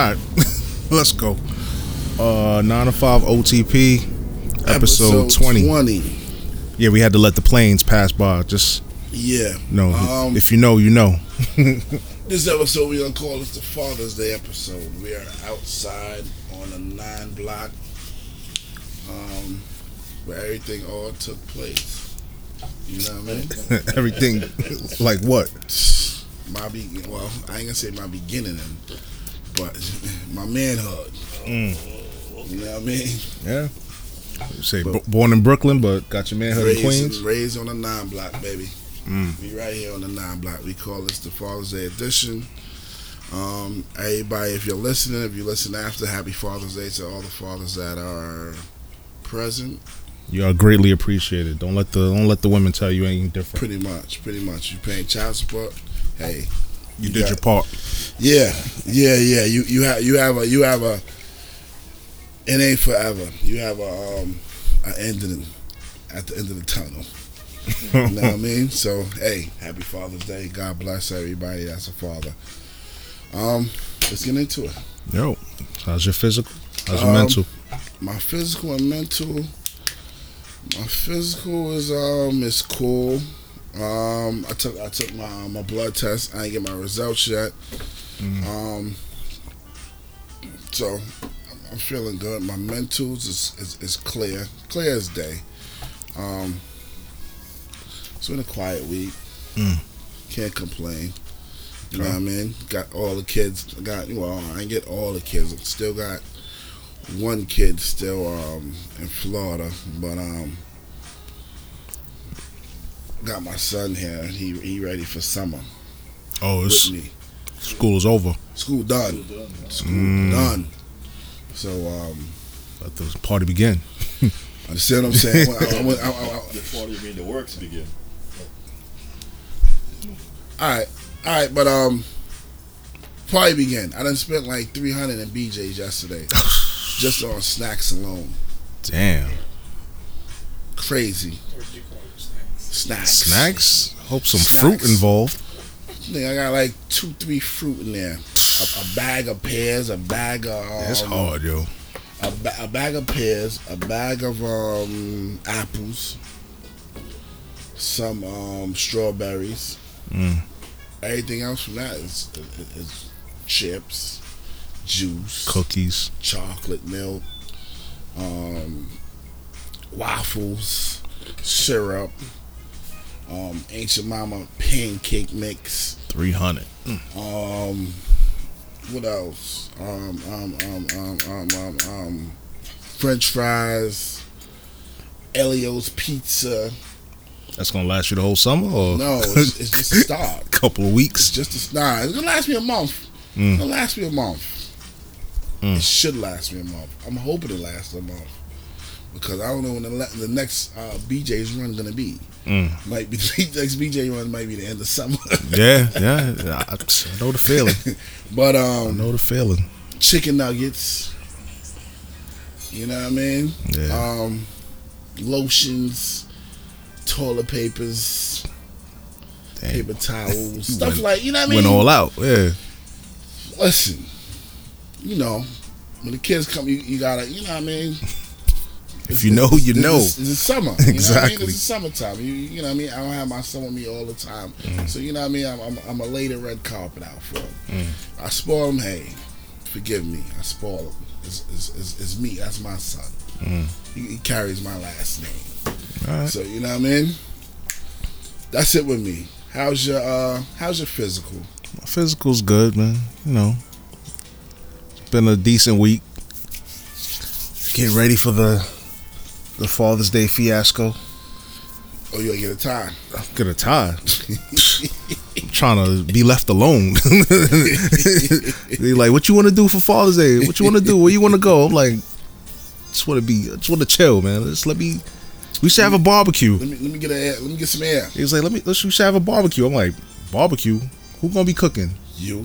All right, let's go. Uh, nine to five OTP, episode, 20. 20. Yeah, we had to let the planes pass by. Just Yeah. no, Um, if you know, you know. This episode we're gonna call this the Father's Day episode. We are outside on a nine block, um, where everything all took place. You know what I mean? Everything, like what? My be well, I ain't gonna say my beginning, but my manhood. Mm. You know what I mean? Yeah. You say b- born in Brooklyn, but got your manhood in Queens. raised on a nine block, baby. Mm. We right here on the nine block. We call this the Father's Day edition. Um, everybody, if you're listening, if you listen after, happy Father's Day to all the fathers that are present. You are greatly appreciated. Don't let the don't let the women tell you anything different. Pretty much, pretty much. You paying child support? Hey, You You did got- your part. Yeah, yeah, yeah. You you have you have a you have a. It ain't forever. You have a um an ending at the end of the tunnel. You know what I mean? So hey, happy Father's Day. God bless everybody that's a father. Um, let's get into it. Yo, how's your physical? How's your Um, mental? My physical and mental. My physical is um is cool. Um, I took I took my my blood test. I ain't get my results yet. Mm. Um, so I'm feeling good. My mentals is, is is clear, clear as day. Um, it's been a quiet week. Mm. Can't complain. You know what I mean? Got all the kids. Got well, I get all the kids. Still got one kid still um, in Florida, but um, got my son here. He he ready for summer Oh, with it's, me. School is over. School done. School Mm. done. So um, Let the party begin. understand what I'm saying? I, I, I, I, I, Before you mean the works begin. all right, all right, but um, party begin. I done spent like 300 in BJ's yesterday, just on snacks alone. Damn. Crazy. Snacks. Snacks? Hope some Snacks. fruit involved. Nigga, I got like two, three fruit in there. A, a bag of pears, a bag of um, That's hard, yo. A, ba- a bag of pears, a bag of um, apples, some um, strawberries. Mm. Everything else from that is, is, is chips, juice, Cookies. chocolate milk, um, waffles, syrup, um, Aunt Jemima pancake mix. 300. Um, what else? Um, um, um, um, um, um, um, French fries, Elio's pizza. That's going to last you the whole summer or No, it's, it's just a start. A couple of It's weeks? just a start. It's gonna last me a month. Mm. It's gonna last me a month. Mm. It should last me a month. I'm hoping it lasts a month because I don't know when the, the next uh, BJ's run gonna be. Mm. Might be the next BJ run might be the end of summer. Yeah, yeah. I, I know the feeling. but I um, know the feeling. chicken nuggets. You know what I mean? Yeah. Um, lotions, toilet papers, Damn. paper towels, stuff Went- like you know what I mean. Went all out. Yeah. Listen, you know, when the kids come, you, you gotta, you know what I mean. If you know, you know. It's, it's, it's summer. You know what I mean? Exactly. It's summertime. You, you know what I mean? I don't have my son with me all the time. Mm-hmm. So, you know what I mean? I'm, I'm, I'm a the red carpet out for him. Mm. I spoil him. Hey, forgive me. I spoil him. It's, it's, it's, me. That's my son. Mm. He, he carries my last name. Right. So, you know what I mean? That's it with me. How's your uh how's your physical? My physical's good, man. You know, it's been a decent week. Get ready for the the Father's Day fiasco. Oh, you gotta get a tie. I'm gonna tie. I'm trying to be left alone. they like, what you want to do for Father's Day? What you want to do? Where you want to go? I'm like, just want to be, just want to chill, man. Just let me. We should have a barbecue. Let me let me get a let me get some air. He was like, let me. Let's we should have a barbecue. I'm like, barbecue? Who gonna be cooking? You.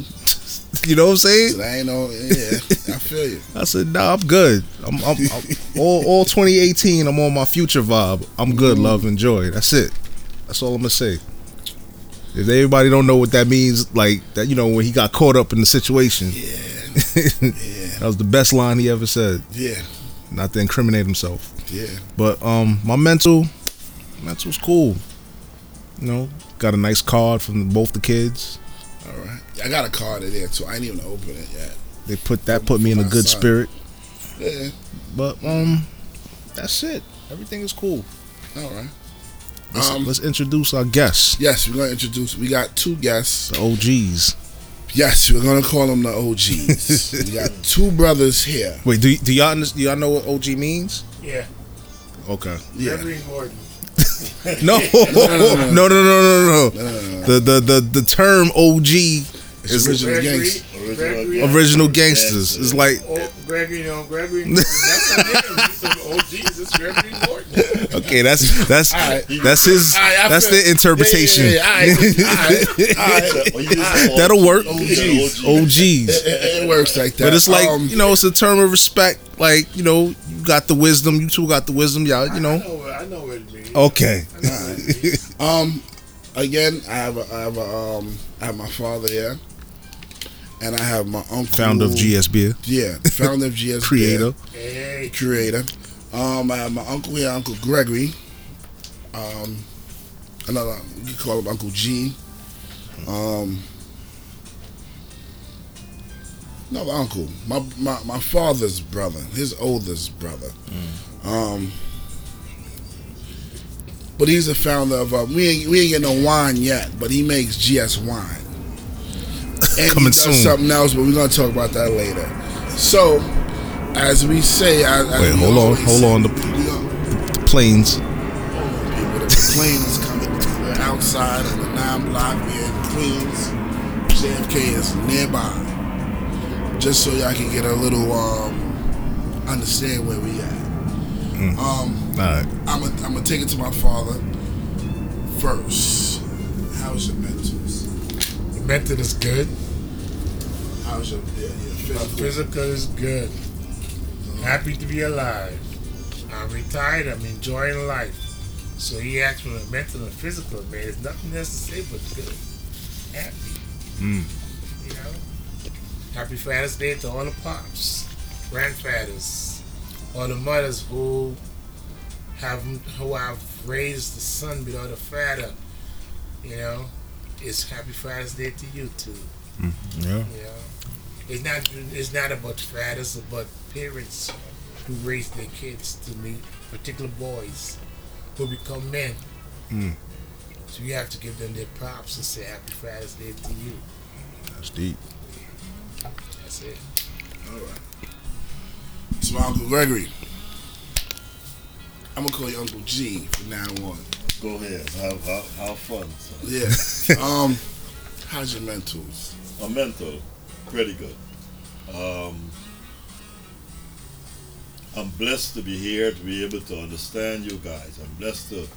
You know what I'm saying? So I ain't no yeah, I feel you. I said, nah, I'm good. I'm, I'm, I'm all, all 2018. I'm on my future vibe. I'm good. Love and joy. That's it. That's all I'm gonna say. If everybody don't know what that means, like that, you know, when he got caught up in the situation, Yeah. yeah, That was the best line he ever said. yeah, Not to incriminate himself. yeah. But um, my mental, mental's cool. You know, got a nice card from both the kids. All right. I got a card in there too. I didn't even open it yet. They put that put me in a good son. spirit. Yeah. But um, that's it. Everything is cool. All right. Let's, Um, let's introduce our guests, Yes, we're gonna introduce. We got two guests. the OGs. Yes, we're gonna call them the OGs. we got two brothers here. Wait, do, do y'all do y'all know what OG means? Yeah, Okay. Yeah. Reverend Gordon. No, no, no, no, no, no, no. The the the the term OG It's original Gregory, gangster. Gregory, original gangsters. It's like Oh, Gregory, you know, Gregory That's a name. He's an OG. It's Gregory Gordon. okay, that's that's right. that's his right, that's feel- the interpretation. Yeah, yeah, yeah. That'll work. OGs. OGs. It, works like that. But it's like Um, you know, it's a term of respect. Like you know, you got the wisdom. You two got the wisdom. Y'all, you I know. I know what it means. Okay. I know what it means. Um, again, I have a, I have a, um, I have my father here, and I have my uncle, Founder of GS Beer, Yeah, founder of GS, Beer. creator. Hey, creator. Um, I have my uncle here, Uncle Gregory. Um, another you can call him Uncle G. Um, another uncle, my, my my father's brother, his oldest brother. Um, but he's the founder of. Uh, we ain't we ain't getting no wine yet, but he makes GS wine. And Coming he does soon. something else, but we're gonna talk about that later. So, as we say, as, as Wait, we hold on, hold say, on. The- we The planes. People, the plane is coming. We're outside of the nine block. We're in Queens. JFK is nearby. Just so y'all can get a little um understand where we at. Um, All right. I'm gonna take it to my father first. How's your mentals? the mental is good. How's your yeah, your My physical? physical is good. Happy to be alive. I'm retired. I'm enjoying life. So he asked me the mental and physical, man. There's nothing else to say but good. Happy. Mm. You know? Happy Father's Day to all the pops, grandfathers, all the mothers who have who have raised the son without a father. You know? It's Happy Father's Day to you too. Yeah. You know, it's not it's not about fathers, it's about parents who raise their kids to meet particular boys who become men. Mm. So you have to give them their props and say Happy Father's Day to you. That's deep. That's it. All right. It's my Uncle Gregory. I'm gonna call you Uncle G from now on. Go ahead. Have, have, have fun. son. Yeah. um, how's your mentals? My mental, pretty good. Um, I'm blessed to be here to be able to understand you guys. I'm blessed to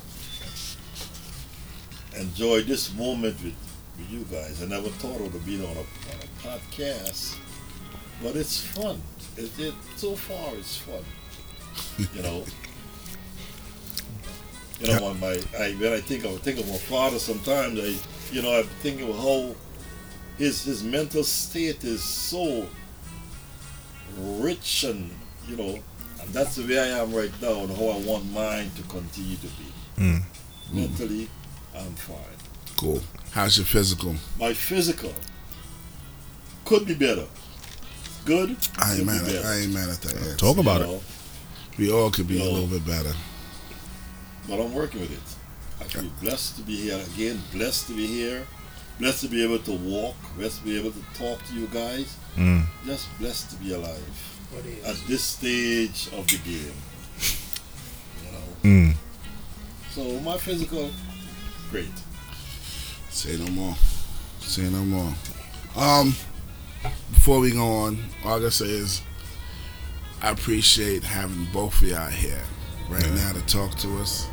enjoy this moment with, with you guys. I never thought I would be on a, on a podcast, but it's fun. It, it so far it's fun. You know. You know, when my I when I think of think of my father, sometimes I, you know, I think of how his his mental state is so rich and you know and that's the way I am right now and how I want mine to continue to be. Mm. Mentally, I'm fine. Cool. How's your physical? My physical could be better. Good. I ain't mad be at. I ain't mad at that. Talk about you it. know, We all could be a No. little bit better. But I'm working with it. I feel blessed to be here again. Blessed to be here. Blessed to be able to walk. Blessed to be able to talk to you guys. Mm. Just blessed to be alive at this stage of the game. You know. Mm. So my physical, great. Say no more. Say no more. Um, before we go on, all I gotta say is I appreciate having both of y'all here right Yeah. now to talk to us.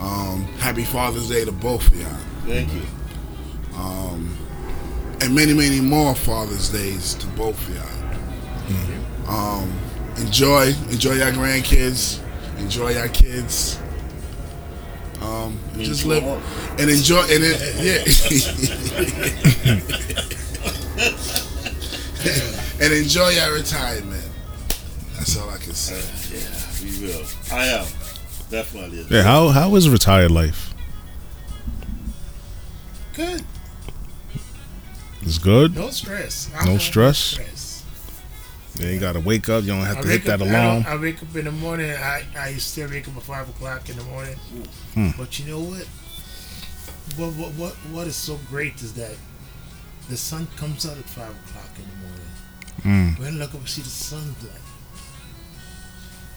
Um, happy Father's Day to both of y'all. Thank you. Um, and many, many more Father's Days to both of y'all. Um, enjoy, enjoy your grandkids, enjoy your kids. Um, just too. live and enjoy, and it, yeah. and enjoy your retirement. That's all I can say. yeah, we will. I am definitely. Yeah, how how is retired life? Good. It's good. No stress. No have stress? stress. You ain't got to wake up. You don't have I to hit wake that up, I, alarm. I wake up in the morning. I, I still wake up at five o'clock in the morning. Hmm. But you know what? What, what? what what is so great is that the sun comes out at five o'clock in the morning. Mm. When I look up and see the sunlight,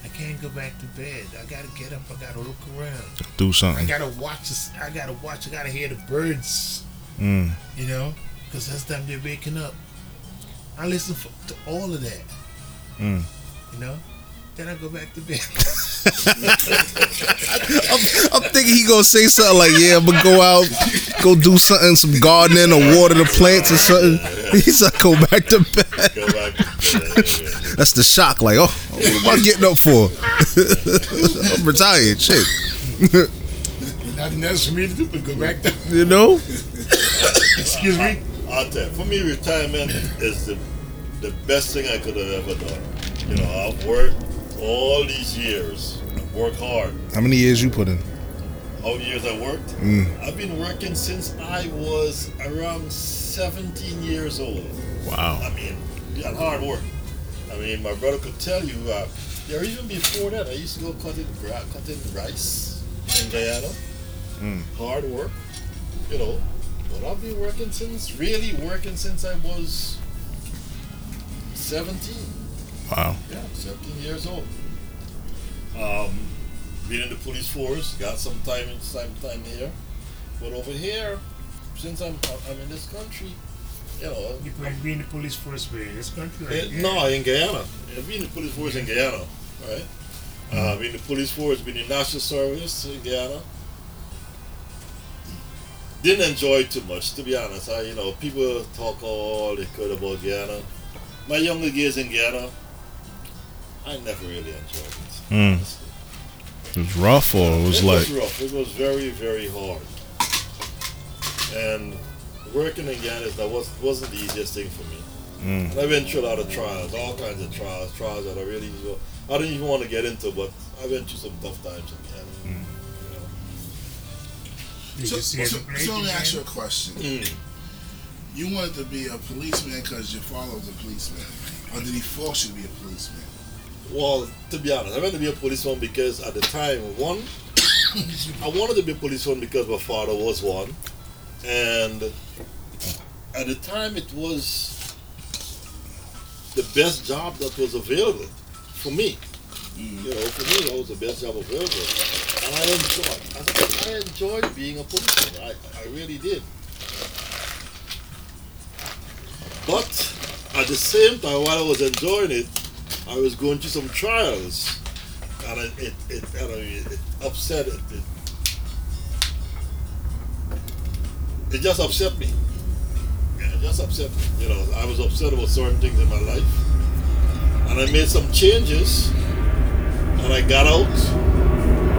I can't go back to bed. I gotta get up. I gotta look around. Do something. I gotta watch. This, I gotta watch. I gotta hear the birds. Mm. You know, because that's the time they're waking up. I listen for, to all of that. Mm. You know, then I go back to bed. I'm, I'm thinking he gonna say something like, "Yeah, I'm gonna go out, go do something, some gardening or water the plants or something." He's like, "Go back to bed." Go back. Yeah, yeah. That's the shock. Like, oh, what am I getting up for? I'm retired. Shit, Nothing else for me to do but go back to. you know. Excuse me. I'll tell you, for me, retirement is the the best thing I could have ever done. You know, I've worked all these years, I've worked hard. How many years you put in? How many years I worked? Mm. I've been working since I was around 17 years old. Wow. I mean, yeah, hard work. I mean, my brother could tell you, uh, there even before that, I used to go cutting, cutting rice in Guyana. Mm. Hard work, you know. But I've been working since, really working since I was 17. Wow. Yeah, 17 years old. Um, been in the police force, got some time in some time here. But over here, since I'm I'm in this country, you know, You put be in the police force for this country. Eh, Right? Yeah. No, in Guyana. I've been in the police force in Guyana, right? Uh, been in the police force, been in national service in Guyana. Didn't enjoy it too much, to be honest. I, you know, people talk all they could about Guyana. My younger years in Guyana, I never really enjoyed it. Mm. It was rough, or it was it like, was rough. It was very, very hard. And working in Guyana that was wasn't the easiest thing for me. mm, And I've been through a lot of trials, all kinds of trials, trials that I really I didn't even want to get into, but I went through some tough times in Guyana. Did So, you see so, it in the so let me ask you a again? question. Mm. You wanted to be a policeman because your father was a policeman, or did he force you to be a policeman? Well, to be honest, I wanted to be a policeman because at the time, one, I wanted to be a policeman because my father was one, and at the time it was the best job that was available for me. You know, for me, that was the best job available, and I enjoyed. I, I enjoyed being a policeman. I, I really did. But at the same time, while I was enjoying it, I was going through some trials, and it it it, I mean, it upset it, it. It just upset me. It just upset me. You know, I was upset about certain things in my life, and I made some changes, and I got out.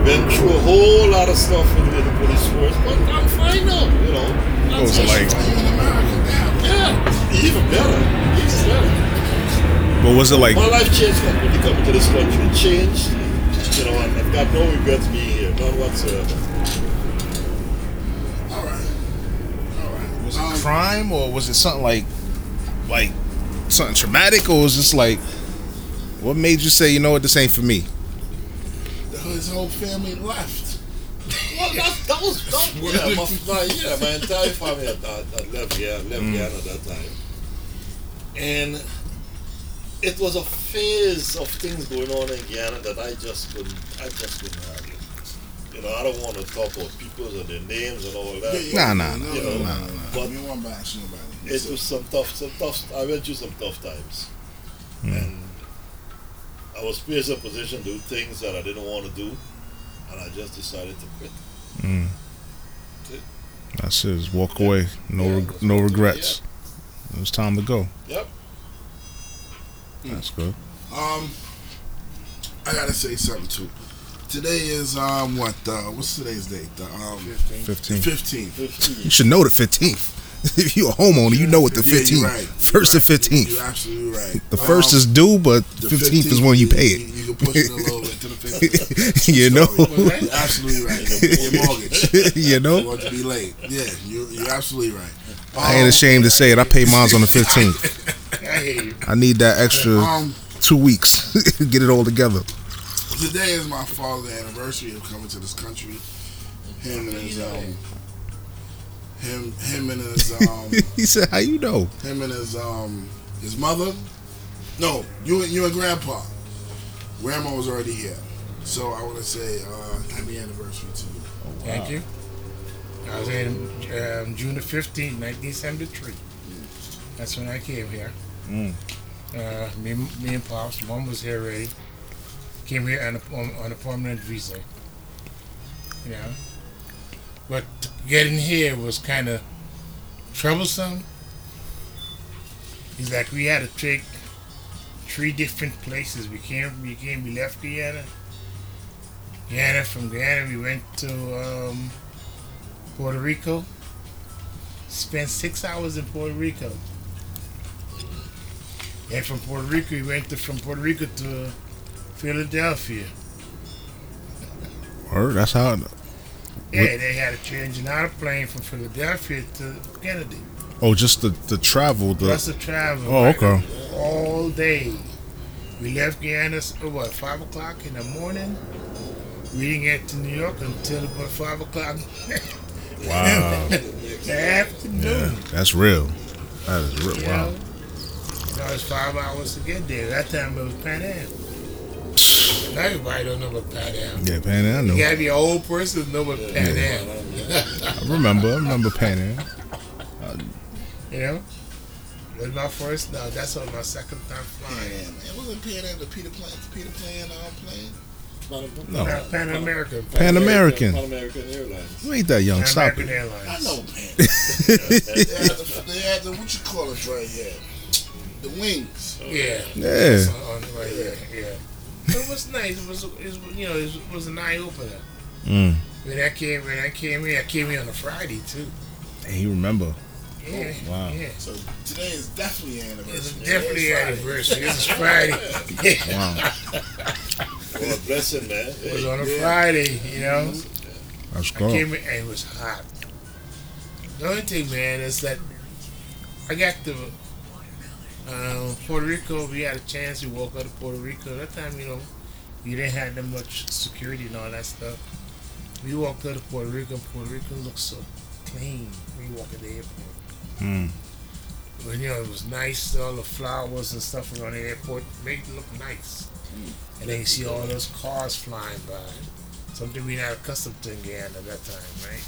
Went through a whole lot of stuff in, in the police force, but I'm fine now. You know. what was it like? You're in America now. Yeah, even better. Even better. What was it like? My life changed when completely coming to this country. It changed. You know, I've got no regrets being here, none whatsoever. All right. All right. Was it Um, crime, or was it something like, like something traumatic, or was this like, what made you say, you know what, this ain't for me? His whole family left. Well, that, that was that, yeah, my, my, yeah, my entire family had, had, had left Guyana, left mm. Guyana at that time, and it was a phase of things going on in Guyana that I just couldn't, I just couldn't handle. You know, I don't want to talk about people and their names and all that. Nah, nah, no, you know, no, no, no. but- We don't want to bash nobody. it was some tough, some tough. I went through some tough times, hmm. and I was placed in a position to do things that I didn't want to do, and I just decided to quit. Mm. That's it. That's it. Just walk away. No, Yeah, reg- no regrets. It was time to go. Yep. That's good. Um, I gotta say something too. Today is um what? Uh, what's today's date? The um Fifteen. Fifteen. fifteenth. You should know the fifteenth. if you're a homeowner, you know what the Yeah, you're 15th, right. first and right. 15th. You're absolutely right. The first Um, is due, but the 15th is when you pay it. you can push it a little bit to the 15th. you know, You're absolutely right. Your mortgage. you You know. want to be late. Yeah, you're, you're absolutely right. I ain't ashamed to say it. I pay mine on the 15th. I hear you. I need that extra Um, two weeks. Get it all together. today is my father's anniversary of coming to this country. Him and his um, him him and his um, he said, "How you know?" him and his um, his mother. No, you and you and grandpa. Grandma was already here, so I want to say uh, happy anniversary to you. Thank you. I was in um, June the 15th, 1973. That's when I came here. Mm. Uh, me, me and Pops, Mom was here already. Came here on a, on, on a permanent visa. You know? But getting here was kind of troublesome. It's like we had to take three different places. We came, we came, we left Guyana. Guyana, from Guyana, we went to um, Puerto Rico. Spent six hours in Puerto Rico. And from Puerto Rico, we went to, from Puerto Rico to Philadelphia. Or that's how. Yeah, they had to change another plane from Philadelphia to Kennedy. Oh, just the the travel. The Plus the travel. oh, right? okay. All day. We left Guyana, at, oh, what, 5 o'clock in the morning? We didn't get to New York until about 5 o'clock Wow. the afternoon. Yeah, that's real. That is real. You Wow. know? Now it's five hours to get there. That time it was Pan Am. Now everybody don't know what Pan Am. Yeah, Pan Am. You gotta be an old person to know what Pan Am. I remember. I remember Pan Am. You know? That's my first. No, that's on my second time flying. Man, it wasn't paying at the Peter Plan, Peter Plan um, plane. No. Uh, Pan American. Pan American. Pan American Airlines. You ain't that young. Pan Stop American it. Airlines. I know, man. they, had the, they had the what you call it right here, the wings. Yeah. Yeah. On, on, right here. Yeah. But it was nice. It was, it was you know, it was an eye opener. Mm. When I came, when I came here, I came here on a Friday too. And you remember? Yeah. Wow. Yeah. So today is definitely an anniversary. It's man. definitely It's an Friday. anniversary. This is Friday. Wow. What a blessing, man. It was on a Yeah. Friday, you know. That's I cool. came in and it was hot. The only thing, man, is that I got to um, Puerto Rico. We had a chance to walk out of Puerto Rico. That time, you know, you didn't have that much security and all that stuff. We walked out of Puerto Rico. Puerto Rico looked so clean when you walk at the airport. Mm. When you know it was nice, all the flowers and stuff around the airport made it look nice. And then you see all those cars flying by. Something we're not accustomed to in Guyana at that time, right?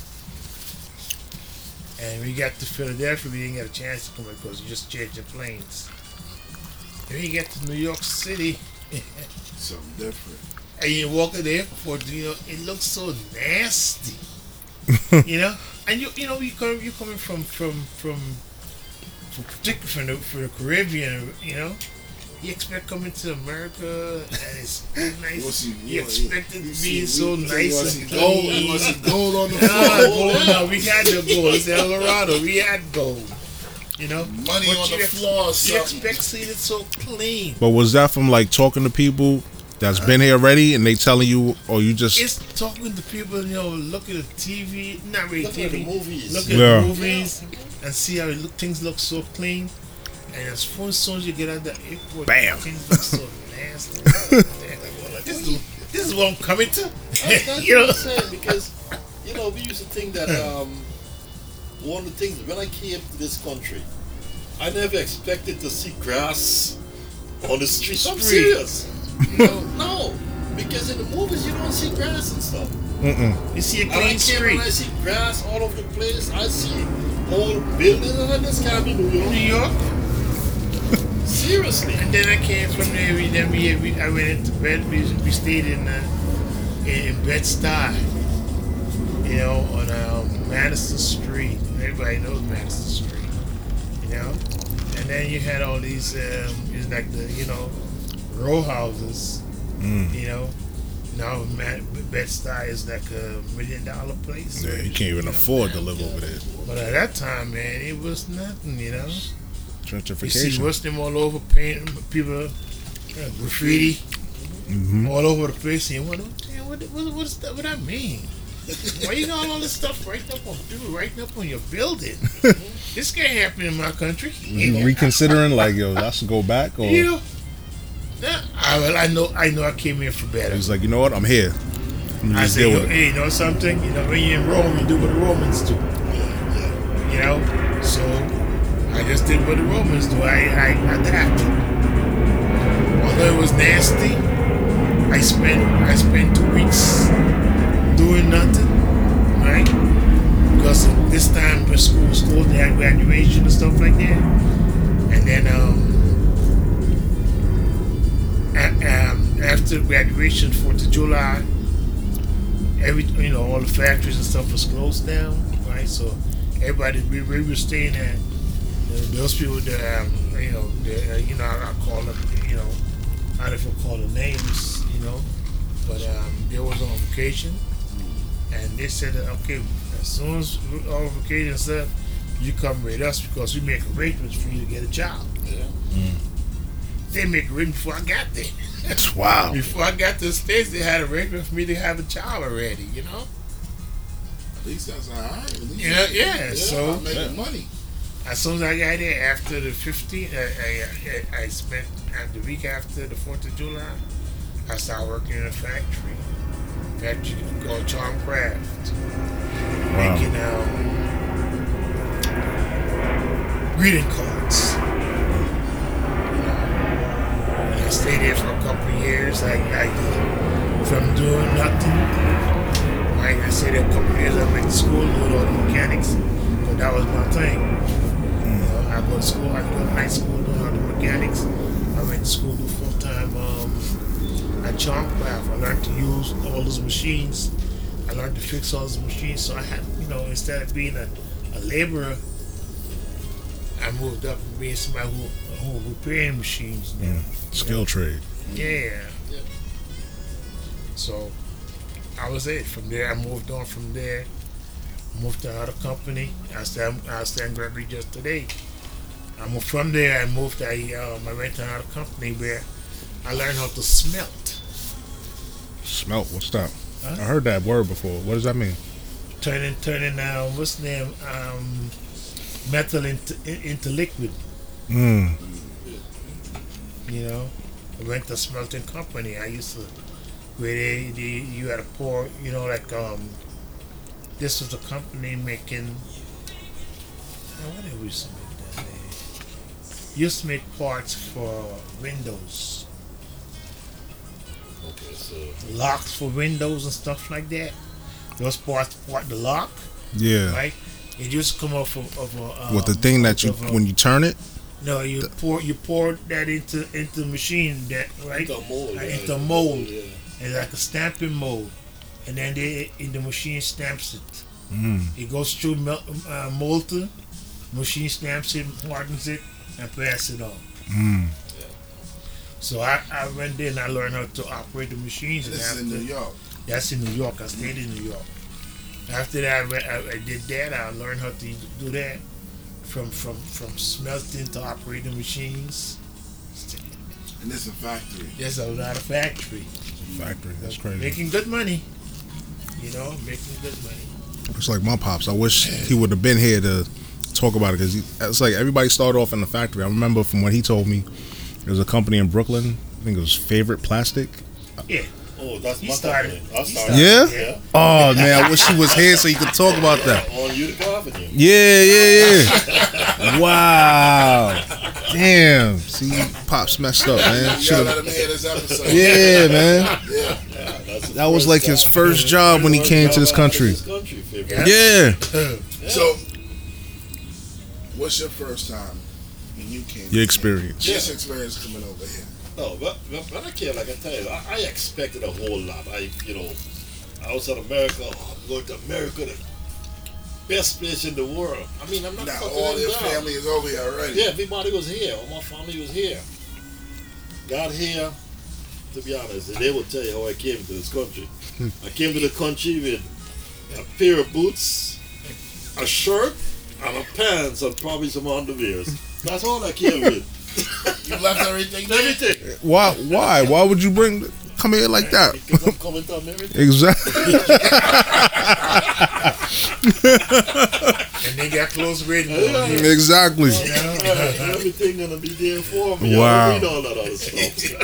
And we got to Philadelphia, we didn't get a chance to come because you just changed the planes. Then you get to New York City, Something different. and you walk in the airport, you know, it looks so nasty. you know? And you you know, you come you coming from from from from particularly from the, from the Caribbean, you know? You expect coming to America and it's nice. wanna see- You wanna- expect it to be so you- you nice and gold. You clean. want to see gold on the Nah, floor. gold, no, we had the gold. It's El Dorado. We had gold. You know? Money But on you the ex- floor. or You something. expect seeing it so clean. But was that from like talking to people that's been here already and they telling you, or you just It's talking to people, you know, look at the TV, not really Look at the TV, movies. look at Yeah. the movies and see how it look, things look so clean. And as soon as soon as you get out the airport, Bam. things look so nasty. this, is, this is what I'm coming to. That's, that's you know? what I'm saying because you know we used to think that um, one of the things when I came to this country, I never expected to see grass on the streets. I'm Street. serious. You know, no, because in the movies you don't see grass and stuff. mm-mm. You see a And I clean came street. and I see grass all over the place. I see whole buildings and this can't be New New York. Seriously. And then I came from there. We then we, we I went into bed. We, we stayed in uh, in Bed Stuy, you know, on um, Madison Street. Everybody knows Madison Street, you know. And then you had all these, um, it's like the you know, row houses, Mm. you know. Now, man, Bed-Stuy is like a million dollar place. Yeah, you can't even afford to live over there. But at that time, man, it was nothing, you know. You see Gentrification. Muslim all over, painting people, uh, graffiti hmm all over the place. And you wonder, "Damn, what, what, what's that, what that mean? Why you got all this stuff right up on, dude, right up on your building? this can't happen in my country. You reconsidering, like, yo, I should go back, or You know, yeah, I, well, I know, I know, I came here for better. he's like, you know what, I'm here. I'm I say, deal yo, with hey, you know something? You know, when you're in Rome, you do what the Romans do. You know, so I just did what the Romans do. I, I adapted. Although it was nasty, I spent I spent two weeks doing nothing, right? Because this time the school closed, they had graduation and stuff like that, and then um. um, after graduation, Fourth of July, every you know all the factories and stuff was closed down, right? So everybody we, we were staying at those people that um, you know the, uh, you know I, I call them you know I don't even call the names you know, but um, they was on vacation, and they said that okay as soon as we're on vacation stuff, you come with us because we make arrangements for you to get a job. Yeah. They make arrangements before I got there. That's wow. Before I got to the States, they had arrangements for me to have a job already, you know? At least that's all right. At least Yeah, yeah, so- I'm making money. As soon as I got there, after the 15th, I, I, I spent the week after the 4th of July, I started working in a factory. Factory called Charm Craft. Wow. Making um, greeting cards. And I stayed there for a couple of years. I, I from doing nothing. Like I stayed there a couple of years. I went to school doing all the mechanics, but that was my thing. You know, I go to school. I go to high school doing all the mechanics. I went to school do full time um, at Charm Craft. I learned to use all those machines. I learned to fix all those machines. So I had, you know, instead of being a, a laborer, I moved up to being somebody who who repairing machines now. Skill trade. Yeah. Yeah. So I was it. From there, I moved on from there. Moved to another company. I stay, I stay in Gregory just today. I moved from there. I moved. I um, I went to another company where I learned how to smelt, Smelt. What's that? Huh? I heard that word before. What does that mean? turning turning um, what's the name um, metal into into liquid. Mm. You know, I went to smelting company. I used to where they, they you had to pour. You know, like um, this was a company making. uh, What did we used to make that? They used to make parts for windows, Okay, so locks for windows and stuff like that. Those parts, part the lock, Yeah. right? It used to come off of, of a. Um, With the thing that you, a- when you turn it, No, you pour you pour that into into the machine that right into the mold. Like, yeah, it's a the mold. Yeah. and like a stamping mold, and then they in the machine stamps it. mm. It goes through mel- uh, molten, machine stamps it, hardens it, and pass it on. Mm. So I, I went there and I learned how to operate the machines. And And this is in New York. that's in New York. I stayed in New York. After that, I, I, I did that. I learned how to do that from from from smelting to operating machines. And this is a factory. Yes, I was at a factory. factory. That's crazy. Making good money. You know, making good money. It's like my pops. I wish he would have been here to talk about it because it's like everybody started off in the factory. I remember from what he told me, there was a company in Brooklyn. I think it was Favorite Plastic. Yeah. Oh, that's He my started- company. I he started. Yeah? Yeah. Oh man, I wish he was here so he could talk about that. On Utica Avenue. Yeah, yeah, yeah. wow. Damn. See, pops messed up, man. You Should've- let him hear this episode. yeah, man. Yeah. Yeah, That was first like his first job when he came to this I had in country. This country, favorite. Yeah. Yeah. So, what's your first time when you came? Your experience. Just experience coming over here. No, but, but, but I can't, like I tell you, I, I expected a whole lot. I, you know, outside America, oh, I'm going to America, the best place in the world. I mean, I'm not Now putting all them your down. family is over here already. Yeah, everybody was here. All my family was here. Got here, to be honest, they will tell you how I came to this country. Hmm. I came to the country with a pair of boots, a shirt, and a pants, and probably some underwears. That's all I came with. You left everything there. Everything. Why? Why? Why would you bring come here like that? Because I'm coming to America. Exactly. And they got close rating Yeah. exactly. Yeah, everything gonna be there for me. Wow. I don't all that other stuff.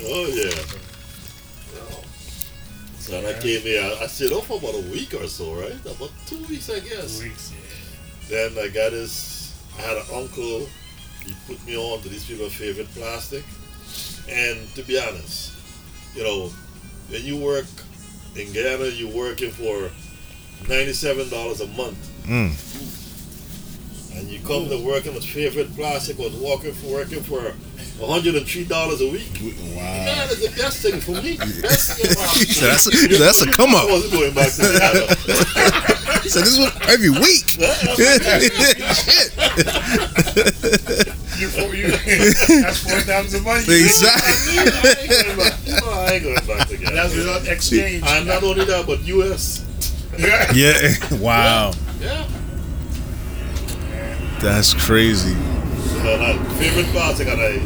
oh yeah. So when I came here, I stayed off for about a week or so, right? About two weeks, I guess. Two weeks, yeah. Then I got this. I had an uncle. He put me on to these people's favorite plastic. And to be honest, you know, when you work in Guyana, you're working for ninety-seven dollars a month, Mm. and you come to work in his favorite plastic was working for working for one hundred and three dollars a week. Wow. Man, it's the best thing for me. Best thing. So that's a, that's a come I up. wasn't going back to Guyana. So this was every week. Shit. You, you, that's four times the money. Exactly. I ain't going back. No, I ain't going back to Guyana. That's without exchange. And not only that, but US. Yeah. Yeah. Wow. Yeah. That's crazy. My favorite plastic and I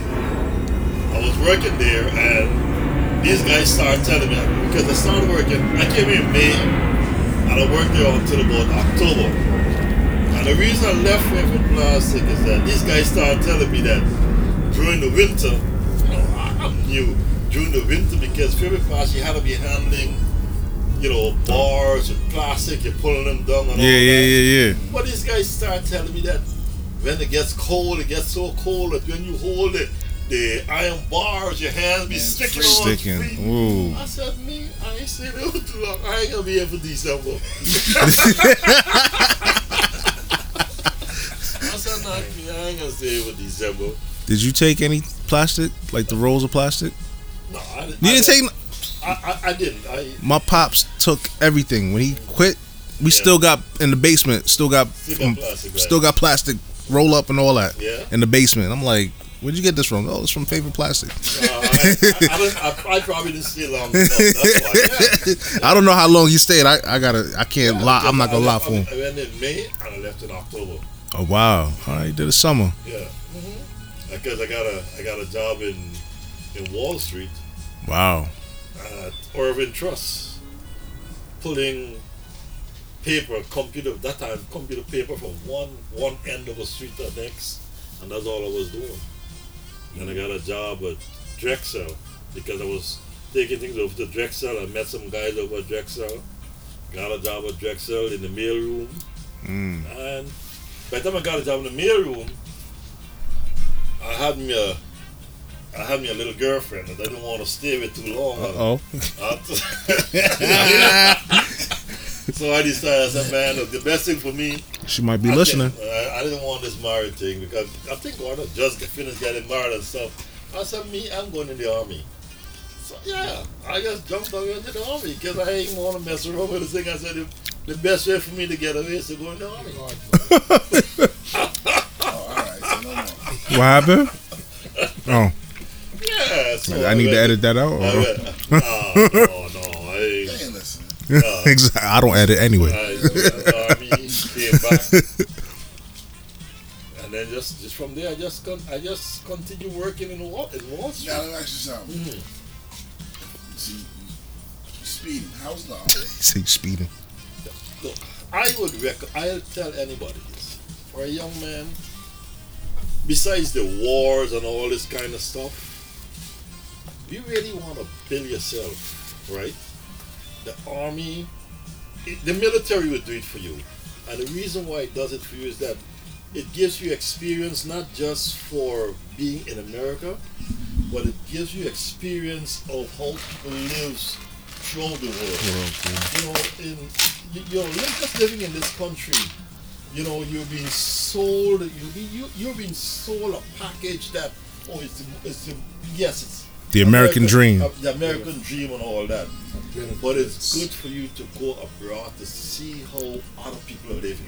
I was working there and these guys started telling me because I started working I came here in May and I worked there until about October. And the reason I left favorite plastic is that these guys started telling me that during the winter, you know, I- I'm new during the winter because favorite plastic you had to be handling, you know, bars and plastic, you're pulling them down and all Yeah, yeah, yeah, yeah. But these guys start telling me that when it gets cold, it gets so cold that when you hold it, the iron bars, your hands be sticking on. Sticking. Ooh. I said, me, I ain't there for too long. I ain't gonna be here for December. I said, not me. I ain't gonna stay here for December. Did you take any plastic, like the rolls of plastic? No, I, didn't- You I didn't take. I, I, I didn't. I My pops took everything when he quit. We still got in the basement. Still got, still um, got plastic. Right? still got plastic roll up and all that Yeah. in the basement. I'm like, where'd you get this from? Oh, it's from Favorite Plastic. Uh, I, I, I, I, probably didn't stay long enough. That's why. Yeah. I don't know how long he stayed. I, I gotta. I can't lie. I'm not gonna lie for him. I went in May and I left in October. Oh wow! All right, did a summer. Yeah. Because I got a I got a job in in Wall Street Wow. at Irving Trust, pulling paper, computer that time computer paper from one one end of a street to the next, and that's all I was doing. Then I got a job at Drexel because I was taking things over to Drexel. I met some guys over at Drexel. Got a job at Drexel in the mail room. Mm. And by the time I got a job in the mail room, I had me a I had me a little girlfriend that I didn't want to stay with too long. Oh. so I decided, I said, man, look, the best thing for me, She might be I listening. think- I, I didn't want this married thing because I think I just get finished getting married and stuff. I said, me, I'm going in the army. So yeah, I just jumped over into the army because I ain't want to mess around with the thing. I said, the, the best way for me to get away is to go in the army. Oh, all right. So no more. What happened? Oh, Yeah, so I need to edit that out. I or- went, oh, no, no, I, They ain't listening. Uh, exactly. I don't edit anyway. I went to the army, came back, and then just just from there, I just con- I just continue working in Wall in Wall Street. Now let me ask you something. Mhm. See, you speeding. How's the Say speeding. Look, I would rec- I'll tell anybody this. For a young man, besides the wars and all this kind of stuff, you really want to build yourself, right? The army, it, the military will do it for you. And the reason why it does it for you is that it gives you experience not just for being in America, but it gives you experience of how people live throughout the world you know, in you, you're just living in this country. You know, you're being sold. You be you you're being sold a package that oh, it's the, it's the, yes, it's The American dream. uh, the American dream, and all that. But it's good for you to go abroad to see how other people are living.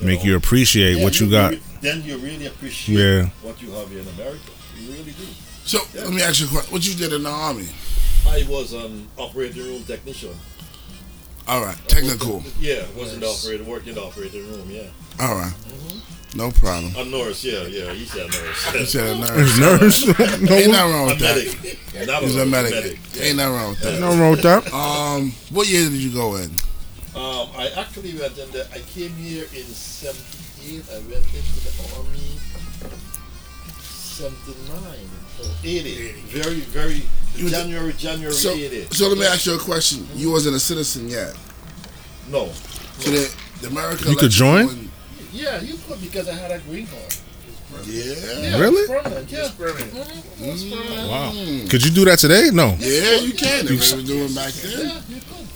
Make know? you appreciate Yeah, what you got. re- then you really appreciate Yeah. what you have here in America. You really do. So let me ask you a question. What you did in the army? I was an operating room technician. All right, technical. Yeah, was in the operating, working in the operating room. Yeah, All right, no problem. a nurse. Yeah, yeah. He said nurse. You said a nurse. Nurse. Ain't no, nothing wrong a with that. medic. Yeah, not He's a medic. Yeah. Ain't nothing wrong with that. no wrong with that. Um, what year did you go in? Um, I actually went in there. I came here in '78. I went into the army '79 or '80. Very, very You was- January, January So, '80. so let me ask you a question. You wasn't a citizen yet. No. So the, the America. You could join? go in- Yeah, you could because I had a green card. Yeah. Yeah, Really? it's permanent, Yeah. It's permanent. Mhm, it's permanent. Wow. Could you do that today? No. Yeah, you can. They were doing back then. Yeah, you could.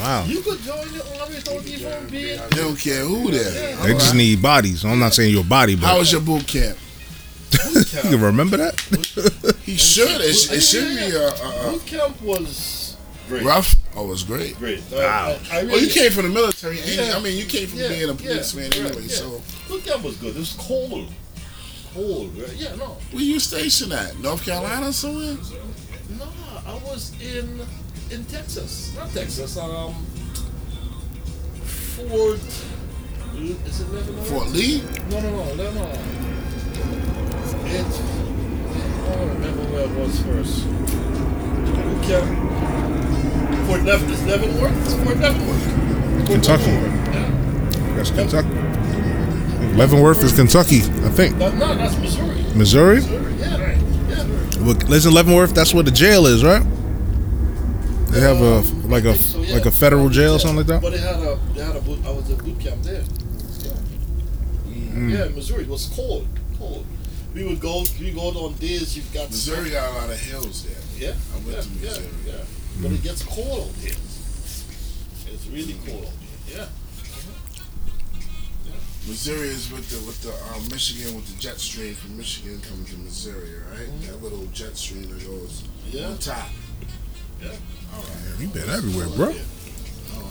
Wow. You could join the army without even being. They don't care who there. They just need bodies. I'm not saying your body, but. How was your boot camp? Boot you remember that? He should. It, it should be uh, uh, Boot camp was great. rough. Oh, it was great. Great. Wow. I, I, I Well, you came from the military. Yeah. I mean, you came from Yeah, being a policeman right, anyway. yeah. So, Boot camp was good. It was cold. Cold. Right? Yeah, no. where you stationed at? North Carolina somewhere? No, I was in in Texas. Not Texas. Um, Fort. Is it Lebanon? Fort Lee? No, no, no, no, no. It. I don't remember where it was first. Camp. Fort Leavenworth. Is Leavenworth? It's Fort Leavenworth. Fort Kentucky. Yeah. That's Kentucky. Leavenworth is Kentucky, I think. No, no, that's Missouri. Missouri? Missouri. Yeah. Right. yeah. Well, Listen, Leavenworth, that's where the jail is, right? They have a like a I think so, yeah. like a federal jail or something like that. But they had a they had a boot. I was at boot camp there. Yeah, Mm. yeah Missouri. It was cold, cold. We would go. We go on days. You've got Missouri got a lot of hills there. Yeah, I went yeah, to Missouri. Yeah, yeah. But it gets cold out there. It's really cold out there. Yeah. Missouri is with the with the um, Michigan with the jet stream from Michigan coming to Missouri, right? Mhm. That little jet stream that goes Yeah. on top. Yeah. All right. You been everywhere, bro. Yeah.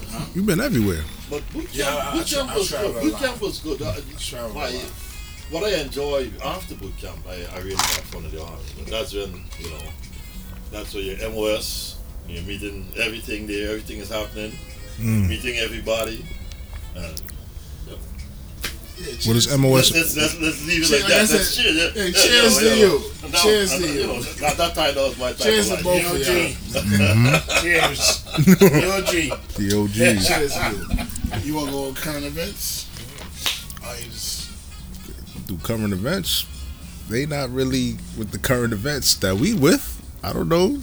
Huh? You been everywhere. But boot camp, Yeah, I- boot camp I was travel good. Boot camp was good. Uh, Travel my, what I enjoy after boot camp, I, I really had fun at the army. But that's when you know, that's where your MOS, you're meeting everything there. Everything is happening. Mm. Meeting everybody. And Yeah, What is. MOS? let's, let's, let's leave it Cheers, like that. that's Let's it. cheers. Hey, cheers to you. Cheers to you you. at that time, that was my time. Cheers to life. both of y'all. Cheers. DOG. The OG. Cheers to you. You want to go on current events? You just Do current events. They not really with the current events that we with. I don't know.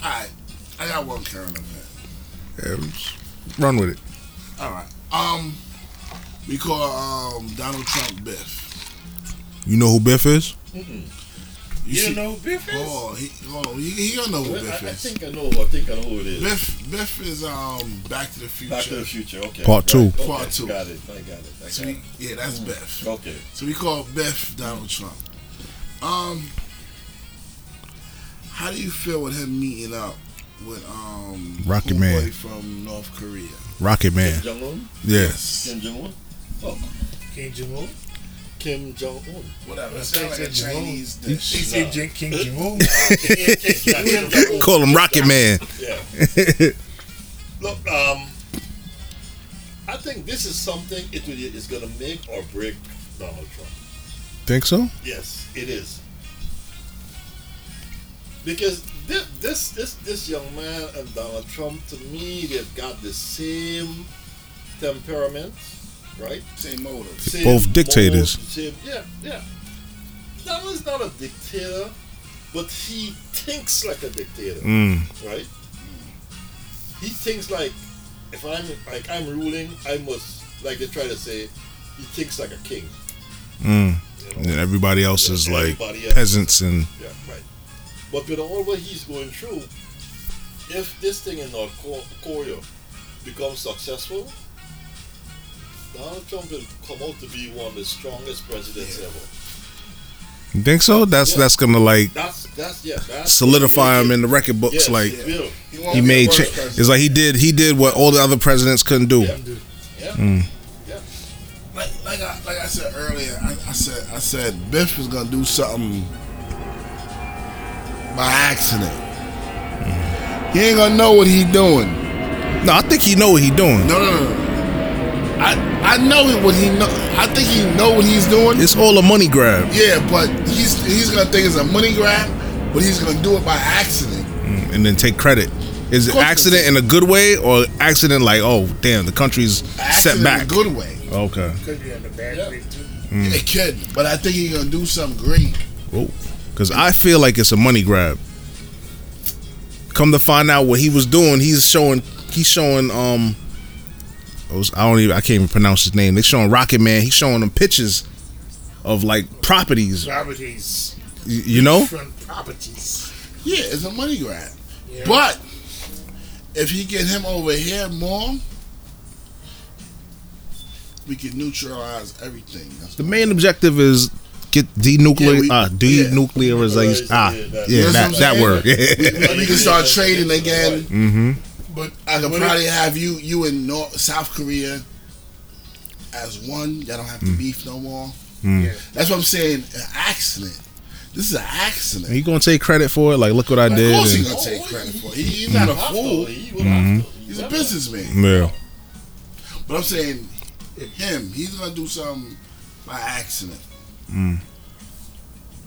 We. All right. I got one current event. Yeah, just Run with it. All right. Um, we call um Donald Trump Biff. You know who Biff is? Mm-mm. You You see- know who Biff is? Hold on, he, hold on. He, he gonna know who Well, I, Biff I is. think I know. I think I know who it is. Biff, Biff is um Back to the Future. Back to the Future. Okay. Part two. Okay, Part two. Got it. I got it. I got So it. yeah, that's Biff. Okay. So we call Biff Donald Trump. Um, how do you feel with him meeting up with um Rocket homeboy Man. from North Korea? Rocket Man. Kim Jong Un. Yes. Kim Jong Un. Oh, King Jong Un. Kim Jong Un. Whatever. It It sounds like a said Jong-un. Chinese He dish. said Nah. King King Jong Un. Kim Jong Un. Call him Rocket Man. Yeah. Look, um, I think this is something it will, is going to make or break Donald Trump. Think so? Yes, it is. Because this, this this this young man and Donald Trump, to me, they've got the same temperament, right? Same motive. Same Both dictators. mold, same, yeah, yeah. Donald's not a dictator, but he thinks like a dictator, Mm. right? He thinks like if I'm like I'm ruling, I must like they try to say, he thinks like a king. Mm. You And know? then everybody else is like else. peasants and Yeah, right. But with all what he's going through, if this thing in North Ko- Korea becomes successful, Donald Trump will come out to be one of the strongest presidents Yeah. ever. you think so? That's Yeah. that's gonna like That's that's yeah. That's solidify him in the record books. Yes, like it will. he made. Cha- it's like he did. He did what all the other presidents couldn't do. Yeah. Yeah. Mm. like like I like I said earlier, I, I I said, I said, Biff is gonna do something by accident. He ain't gonna know what he doing. No, I think he know what he doing. No, no, no. I I know what he know. I think he know what he's doing. It's all a money grab, Yeah, but he's he's gonna think it's a money grab, but he's gonna do it by accident. Mm, and then take credit. Is it accident in a good way or accident like, oh damn, the country's set back? in a good way. Okay. Could be on the bad Yeah. way too. Mm. It could, but I think he's gonna do something great. Because I feel like it's a money grab. Come to find out what he was doing, he's showing he's showing um I was- I don't even I can't even pronounce his name. They showing Rocket Man. He's showing them pictures of like properties. Properties. y- You know, Front properties. Yeah, it's a money grab. Yeah. But if he get him over here more, we can neutralize everything. That's the main objective is get denuclear Yeah, we- uh, denuclearization. Ah, Yeah, that- yeah, That's that that word. We, we can start trading again. mm-hmm. but I could What probably have you you in North South Korea as one. Y'all don't have to beef no more. yeah. That's what I'm saying. An accident. This is an accident. He gonna take credit for it. Like, look what I of did. course and- he's gonna take credit for it. He, he's not a fool. He would have to. He's a businessman. yeah. But I'm saying him, he's gonna do something by accident. Mm.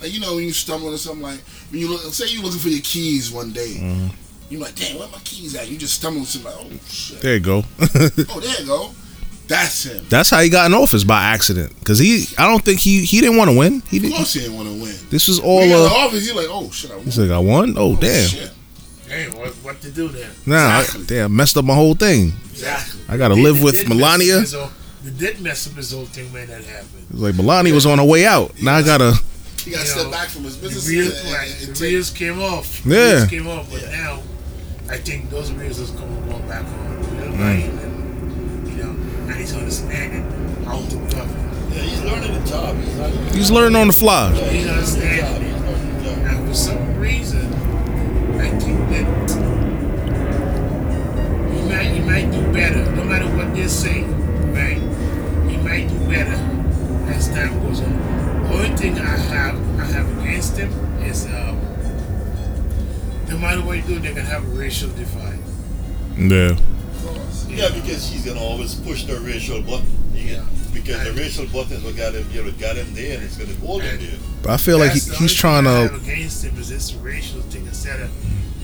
Like you know when you stumble into something like when you look say you're looking for your keys one day. Mhm. You're like, damn, where my keys at? You just stumble into something like, oh shit. There you go. Oh, there you go. That's him. That's how he got in office by accident. Cause he, I don't think he he didn't want to win. He Of didn't. course he didn't want to win. This was all When he got in the uh. office, he's like, oh shit, I won. He's like, I won. Oh Oh, damn. shit. Hey, what, what to do then? Nah, Exactly. I, damn, messed up my whole thing. Exactly. I gotta They- live they with did mess Melania. Up his whole- They did mess up his whole thing when that happened. It's like Melania was on her way out. Now I gotta. He got to step know, back from his The business. reels, and- like, and- the and take- reels came off. Yeah. The reels came off, but now I think those reels is coming going back on. Real Mm. right, and, you know, and he's understanding how to govern. Yeah, he's learning the job. He's, not, He's learning on the fly. yeah, He's learning the job. understanding. He's learning the job. And for some reason, I think that he might he might do better, no matter what they say, right? He might do better as time goes on. The only thing I have I have against him is um, no matter what you do, they can have a racial divide. Yeah. Yeah, because he's gonna always push the racial button. You Yeah. Because the racial button is what got him here, what got him there, and it's gonna hold him there. But I feel like he, he's trying to. against him is this racial thing instead of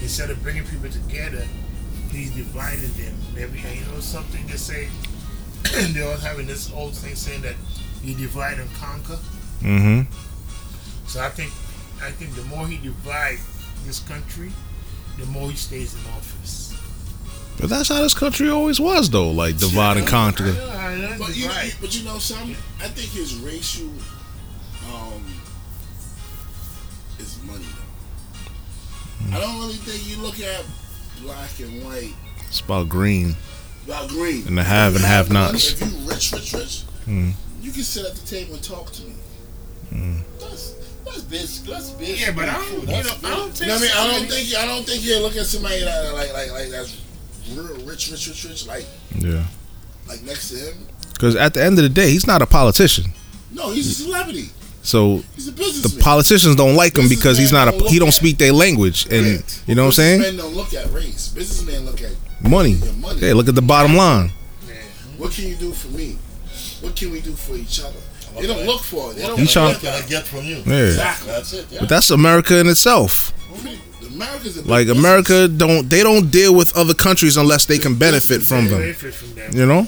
instead of bringing people together, he's dividing them. Maybe you know something to say. They're all having this old thing saying that you divide and conquer. Mm-hmm. So I think I think the more he divides this country, the more he stays in office. But that's how this country always was, though. Like divide and I conquer. know, I know, But you, divide. but you know something? I think his racial um is money though. I don't really think you look at black and white It's about green. About green. And the have and have nots. If you rich, rich, rich, Mm. you can sit at the table and talk to me. That's that's basic. That's basic. Yeah, but I don't, food. you know, I don't basic. think. You know what I mean? I don't think I don't think he'll look at somebody that like like like that's real rich, rich, rich, rich, like Yeah. like next to him. Because at the end of the day, he's not a politician. No, he's a celebrity. So He's a the politicians don't like him because he's not a. Don't He don't speak their language, and Correct. you know what I'm saying? Businessmen don't look at race. Businessmen look at Money. your money. Hey, look at the bottom line. Yeah. What can you do for me? What can we do for each other? They don't look for it. They don't He can I- tryna- what can I get from you? Yeah. Exactly. That's it. Yeah. But that's America in itself. America's a big Like business. America don't they don't deal with other countries unless they can benefit from them. Benefit from them. You know?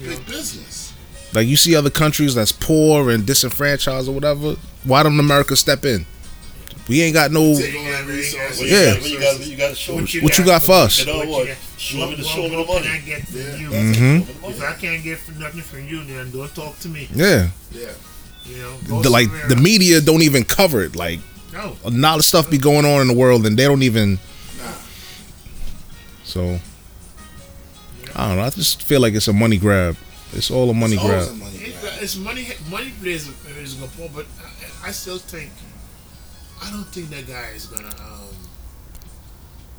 big business. Like you see other countries that's poor and disenfranchised or whatever. Why don't America step in? We ain't got no. Take all that resources. Well, you Yeah. got, well, you got, you got to show me. What you got for us? You know What what? you- Show me the show me the money. Can I get from Yeah. you? Mhm. Show If. I can't get for nothing from you, then don't talk to me. Yeah, Yeah. You know, the, like the media don't even cover it. Like No, a lot of stuff be going on in the world and they don't even. Nah. So I don't know. I just feel like it's a money grab. It's all a money It's grab. a money It- grab. it's money. Money plays a- is a good but I, I still think I don't think that guy is gonna um,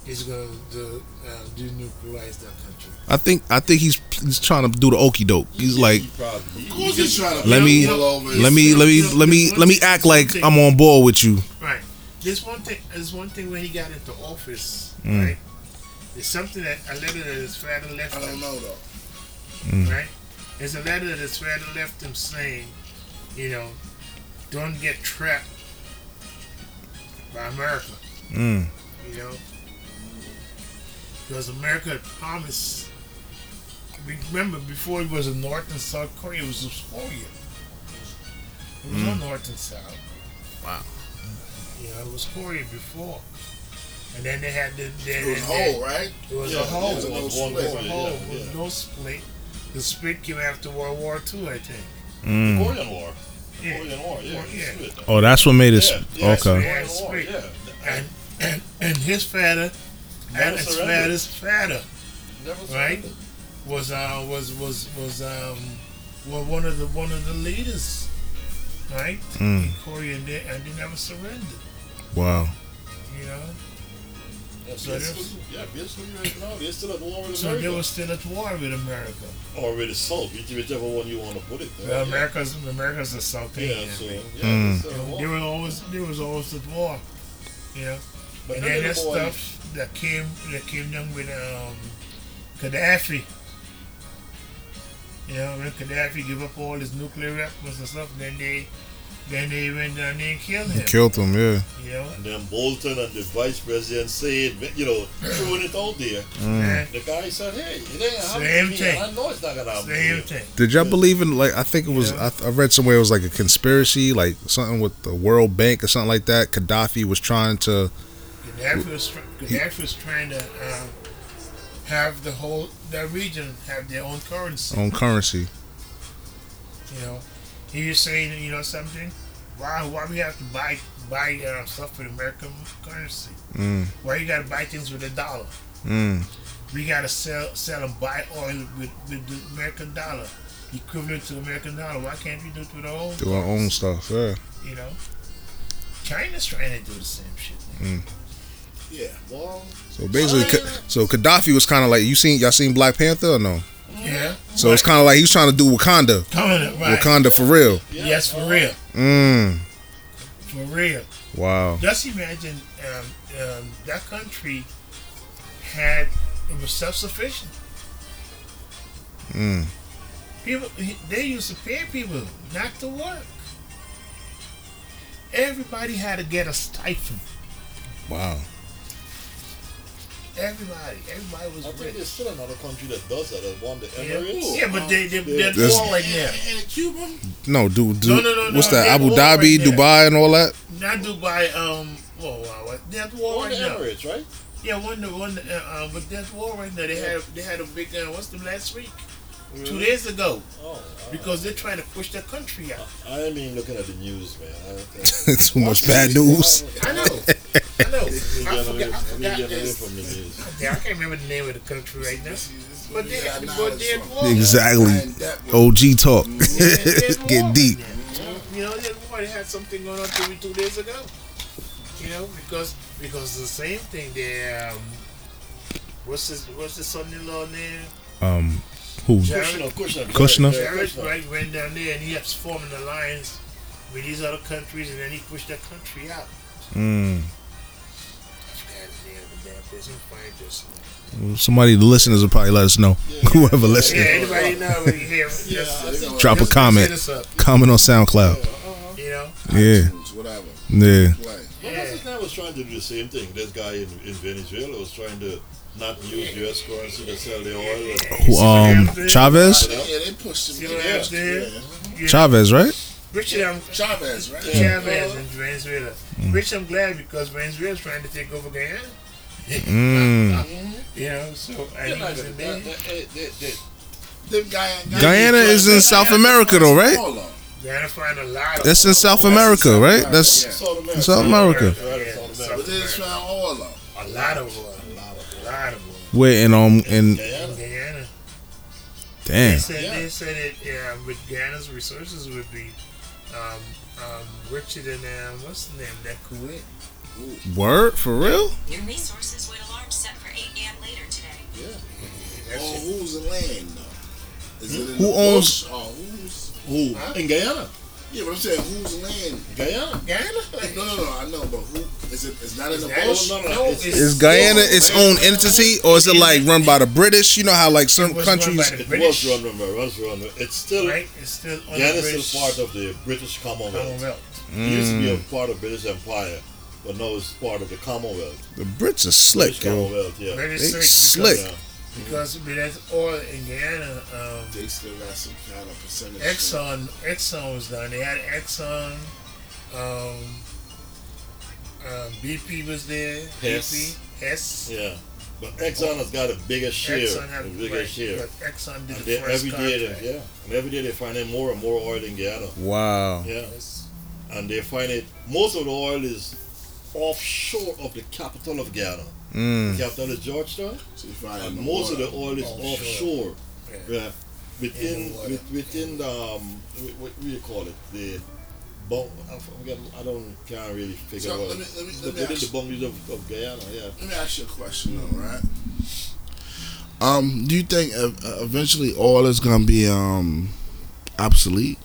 is going to uh, denuclearize that country. I think I think he's he's trying to do the okey doke. He's like, Of course he's trying to let me all over his let me let me let me let me act like I'm on board with you. Right. There's one thing. There's one thing when he got into office. Mm. Right. There's something that a letter that his father left I don't him. know though. Mm. Right. There's a letter that his father left him saying, you know, don't get trapped by America. Mm. You know, because America had promised. Remember, before it was a North and South Korea, it was just Korea. It was no North and South. Wow. You know, it was Korea before. And then they had the. Then, It was then- whole, right? It was Yeah, a whole. yeah, It it was was one a Korea, whole. yeah, It was no split. The split came after World War II, I think. Mm. Korean War. Yeah. Korean War. Yeah. Yeah. Oh, that's what made it. Yeah, yeah, okay. Yeah, Korean War, split. Yeah. And and and his father and his father's father Right. was uh was was was um was one of the one of the leaders, right? Mm. In Korea, and they, and they never surrendered. Wow. You know, Yeah, So basically, there's- yeah, basically right now they're still at war with so they America. were still at war with America. or with the South, whichever one you want to put it. Well, yeah. America's America's the South Yeah, Indian. so yeah, Mm. they're still You at know, war. They were always they was always at war. You know. But and then of that the stuff that came that came down with um, Gaddafi. You know, when Gaddafi give up all his nuclear weapons and stuff, then they then they went down there and killed him. Killed him. Yeah. You know, And then Bolton and the vice president said, you know, throwing it out there. Mm. The guy said, hey, it ain't Same happening to me, thing. I know it's not going to happen same thing. Did y'all believe in like I think it was Yeah. I, I read somewhere it was like a conspiracy like something with the World Bank or something like that. Gaddafi was trying to Gaddafi was tr- Gaddafi was trying to um, have the whole that region have their own currency. own currency. You know, he was saying, you know, something. Why why we have to buy buy uh, stuff with American currency? Mm. Why you gotta buy things with a dollar? Mm. We gotta sell sell and buy oil with, with the American dollar, equivalent to American dollar. Why can't we do it with our own? Do our own stuff. Yeah. You know, China's trying to do the same shit. man. Yeah. Well, So basically, Ka- so Gaddafi was kind of like you seen y'all seen Black Panther or no? Yeah. So it's kind of like he's trying to do Wakanda, up, right? Wakanda for real. Yes, for real, Mm. for real. Wow. Just imagine um, um, that country had it was self sufficient. Mm. People they used to pay people not to work. Everybody had to get a stipend. Wow. Everybody, everybody was I think there's still another country that does that, that one, the Yeah, Emirates. yeah, but they they they're There's- all right now. and in Cuba, No, dude, do No, no, no, what's no, that? Abu Dhabi, right. Dubai, and all that. Not Dubai. Um. Whoa, wow, what? They're war One right the now. Emirates, right? Yeah, one, the one, uh, uh, but that's war right now. They had they had a big. Uh, what's the last week? Two days ago, Oh, because they're trying to push their country out. I, I mean looking at the news, man. I think Too much bad news. I know, I know. I Get away, forgot. I forgot. get away this. from the news. Yeah, I can't remember the name of the country right now. But where they, you got but knowledge they're war. Exactly. I ain't that one. OG talk. Yeah, they're at war Get deep. right. You know, they're at had something going on two, two days ago. You know, because because the same thing. They um, what's his what's his son-in-law name? Um, who? Jared. Kushner, Kushner. Kushner? Jared Kushner. right, went down there and he has formed an alliance with these other countries, and then he pushed that country out. Mm. I forgot the name of the damn person. Find this. Somebody, the listeners will probably let us know. Whoever Yeah, listening, anybody know what? Yeah, Just- I just- think- drop a just comment. hit us up, Comment on SoundCloud. You know, Yeah, iTunes, whatever. yeah. Play. Well, Yeah. what's his name was trying to do the same thing. This guy in, in Venezuela was trying to not use U.S. currency to sell the oil. Who? Um, Chavez. Yeah, they pushed him. Yeah, yeah. Yeah. Chavez, right? Richard, I'm Chavez, right? Chavez in Venezuela. Richard, I'm glad because Venezuela's trying to take over Guyana. Mm. You know, so I They're think not it's gonna- in they- there. The Guyana, Guyana is in South America, though, right? Guyana find a lot of That's in South America, right? That's. South America. South America. Yeah, South South America. But they just found oil though. a lot of oil, a lot of, a lot of oil. where in um in Guyana. In Guyana. They said Yeah. they said it yeah, with Guyana's resources would be um, um, richer than um, what's the name that Kuwait. Word for real? Your resources would alarm That's On it. whose land though? Is it in Who the owns- bush or who's? Who? In Guyana. Yeah, but I'm saying whose land? Guyana. Guyana? No, no, no. I know, but who is it? It's not in the Is bush. no, no, no, it's- it's- Is Guyana its own entity, or is it like run by the British? You know how like some It was run countries. by the It British, was run, remember, it was run. It's still right? It's still under Guyana is British still part of the British Commonwealth. Commonwealth. It used to be a Mm. part of the British Empire, but now it's part of the Commonwealth. The Brits are British slick, yo. Commonwealth, yeah. Very They slick slick. yeah. Because because there's oil in Guyana. Um, They still got some kind of percentage. Exxon, Exxon was done. They had Exxon. Um, um, BP was there. Hess. BP, Hess. Yeah. But Exxon has got a bigger share. Exxon a bigger right, share. because Exxon did And the first every day, they, yeah, and every day they're finding more and more oil in Guyana. Wow. Yeah, Yes. and they find it. Most of the oil is offshore of the capital of Guyana. Mm. The capital is Georgetown, So you find and most of the oil is Offshore. offshore. Yeah. Yeah, within the water. with, within the um, wh- what do you call it? The bong. I forget. I don't can't really figure So out. let me let me But let me within ask, the boundaries of, of Guyana, yeah. let me ask you a question though, right? Um, do you think uh, eventually oil is gonna be um obsolete?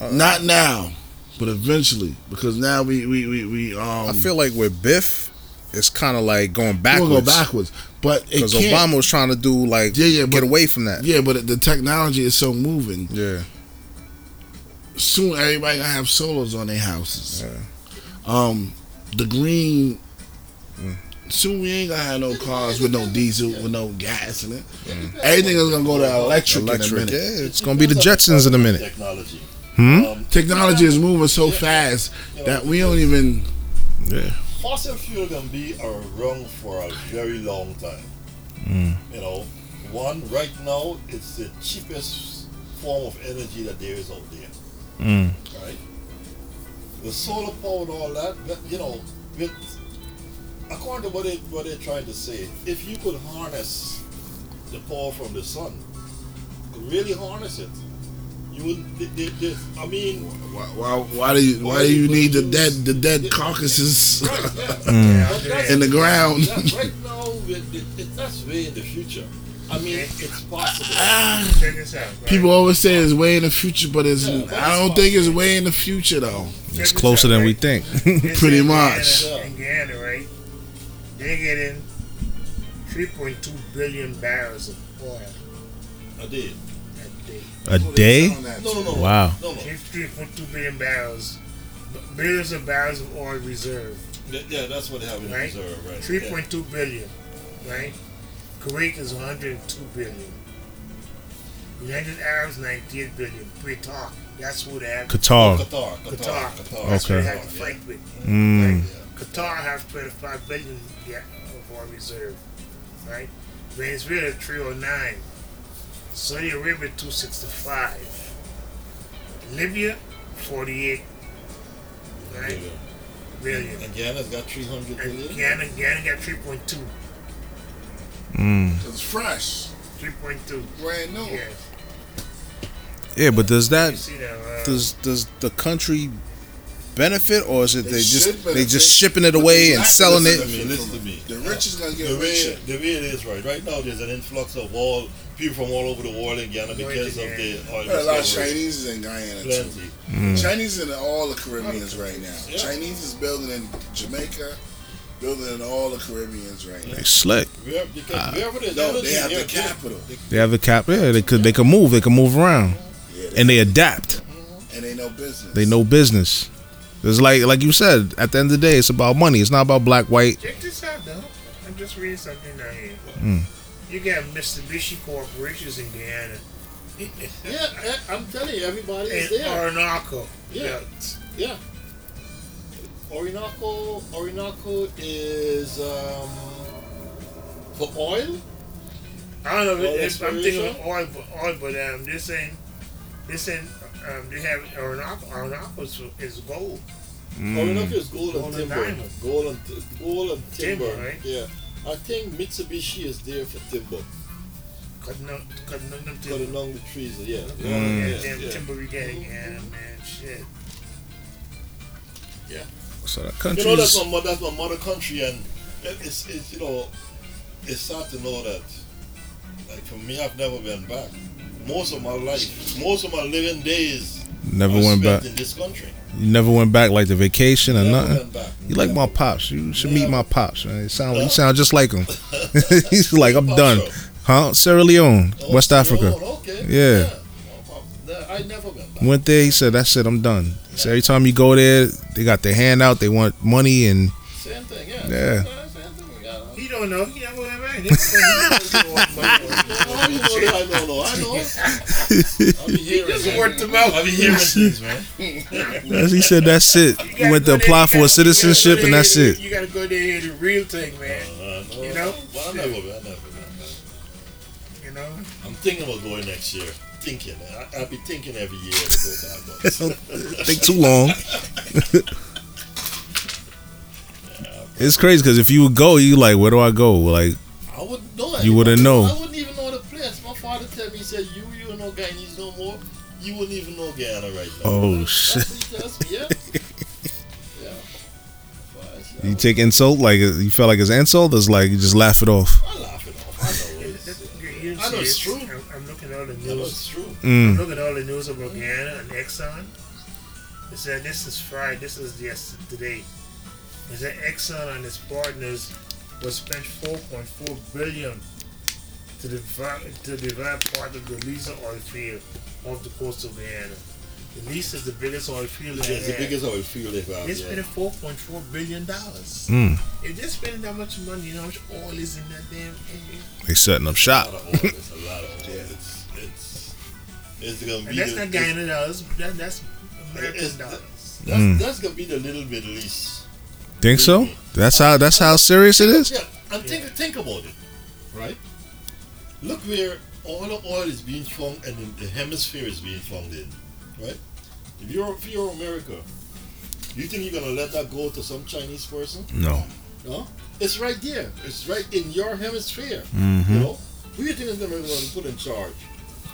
Uh, Not now, but eventually, because now we we we, we um I feel like with Biff, it's kind of like going we'll backwards. go backwards, but Because. Obama was trying to do like Yeah, yeah, get but- away from that. Yeah, but the technology is so moving. Yeah. Soon everybody gonna have solos on their houses. Yeah. Um, the green. Mm. Soon we ain't gonna have no cars with no diesel, with no gas in it. Everything is gonna go to electric, in a Electric. minute. Yeah, it's gonna be the Jetsons in a minute. Technology. Hmm? Um, Technology is moving so fast that we don't even. Yeah. fossil fuel can be around for a very long time. Mm. You know, one right now it's the cheapest form of energy that there is out there. Mm. Right? The solar power and all that, but, you know, with, according to what they what they're trying to say, if you could harness the power from the sun, could really harness it, I mean, Why, why, why do you why do you need the dead the dead carcasses right? Yeah. Mm. That's- in the ground? Yeah, right now, that's way in the future. I mean, it's possible. Ah, out. People always say it's way in the future, but it's Yeah, but I don't think it's way in the future though. Check It's closer out, than right? we think. This Pretty in much. Guyana, in Guyana, right? They're getting 3.2 billion barrels of oil I did. A day. Day? No, no, no. Wow. No, no. 3.2 billion barrels, billions of barrels of oil reserve. Yeah, yeah, that's what they have in Right. reserve, right? 3.2 billion, right? Kuwait is 102 billion. United Arabs 98 billion. Qatar, that's who they have. Yeah. Qatar. Qatar, Qatar, Qatar. Qatar. That's who they Okay. have to fight with. Mm. Right? Qatar has 25 billion yeah, of oil reserve, right? Venezuela 309, Saudi Arabia 265, Libya 48, right? Yeah. Billion. And Guyana's got 300 And billion. Guyana, Guyana got 3.2, Mm. It's fresh, 3.2. brand new. Yes. Yeah, but does that that? Uh, does does the country benefit, or is it They they, just they benefit, just shipping it away and not selling gonna it? I listen to me. The rich is gonna get The way, richer. the way it is right right now, there's an influx of all people from all over the world in Guyana because of the oil There a lot of discovery. Chinese in Guyana too. Mm. Chinese in all the Caribbeans right now. Yeah. Chinese is building in Jamaica, building in all the Caribbeans right now. They slick. Where, because Ah. No, they have the they're- capital, They have the capital. Yeah, they could they could move. They can move around, yeah, and they adapt. and they know business. They know business. It's like like you said. At the end of the day, it's about money. It's not about black white. check this out, though. I'm just reading something down here. Mm. You got Mitsubishi Corporations in Guyana. Yeah, I'm telling you, everybody is and there. Orinoco. Yeah. Yeah. Orinoco, Orinoco is um, for oil. I don't know Oil if, if I'm thinking of oil, but oil, but um, this ain't this ain't um, they have Orinoco. Orinoco is, is gold. Mm. Orinoco is gold, Gold and and timber. diamond. Gold and t- gold and timber. Timber, right? Yeah. I think Mitsubishi is there for timber, Cutting up, cutting up them cutting timber. down the trees. Yeah. Mm. Yeah, Yeah, yeah. timber we got yeah, Guyana, man. Shit. So the You know that's countries. my mo- that's my mother country, and it's, it's you know, it's sad to know that. Like for me, I've never been back. Most of my life, most of my living days, Never was went spent back. in this country. You never went back like the vacation or Never nothing. went back. You like my pops. You should meet my pops. Man. You sound you sound just like him. He's like I'm done. shop. Huh? Sierra Leone, Oh, West Sierra Africa. Leone, okay. Yeah. Well, well, I never been back. Went there. He said, "That's it. I'm done." He said, "Every time you go there, they got their hand out. They want money and Same thing, yeah. Yeah. Same thing, yeah. Uh, he don't know. He I know. I know. I be hearing. Just word to mouth. I be hearing things, man. That's- he said that's it. You went to apply for a citizenship and that's it. You gotta go there and hear the real thing, man. Uh, You know? But I never, I never, You know. I'm thinking about going next year. Thinking, I, I'll be thinking every year to go back. Think too long. it's crazy because if you would go, you like, where do I go? Like, I wouldn't know. You wouldn't anybody. know. I wouldn't even know the place. My father tell me, he said, "You, you know Guyanese no more. You wouldn't even know Guyana right now." Oh, That's- shit. That's what he tells me. Yeah. yeah. But you take insult, like you felt like it's insult, it's like you just laugh it off. I laugh it off. I know it's, I know it's, it's true. I'm, I'm looking at all the I know news. it's true. Mm. Look at all the news about Guyana and Exxon. It said this is Friday. This is yesterday. It said Exxon and its partners will spent 4.4 billion to develop to develop part of the Liza oil field off the coast of Guyana. The Liza is the biggest oil field Yeah, it's the have. biggest oil field they've had. They're Yeah. 4.4 billion dollars. Mm. If they're spending that much money, you know how much oil is in that damn area? They're setting up shop. A lot of oil. It's a lot of oil. It's it's it's gonna be. And that's the, not Guyana dollars. That, that's American Mm. Dollars. That's, that's gonna be the little bit least. Think so? That's how that's how serious it is. Yeah, and think think about it, right? Look where all the oil is being found and the, hemisphere is being found in, right? If you're if you're America, you think you're gonna let that go to some Chinese person? No. No, it's right there. It's right in your hemisphere. You Mm-hmm. know, who you think is gonna, put in charge?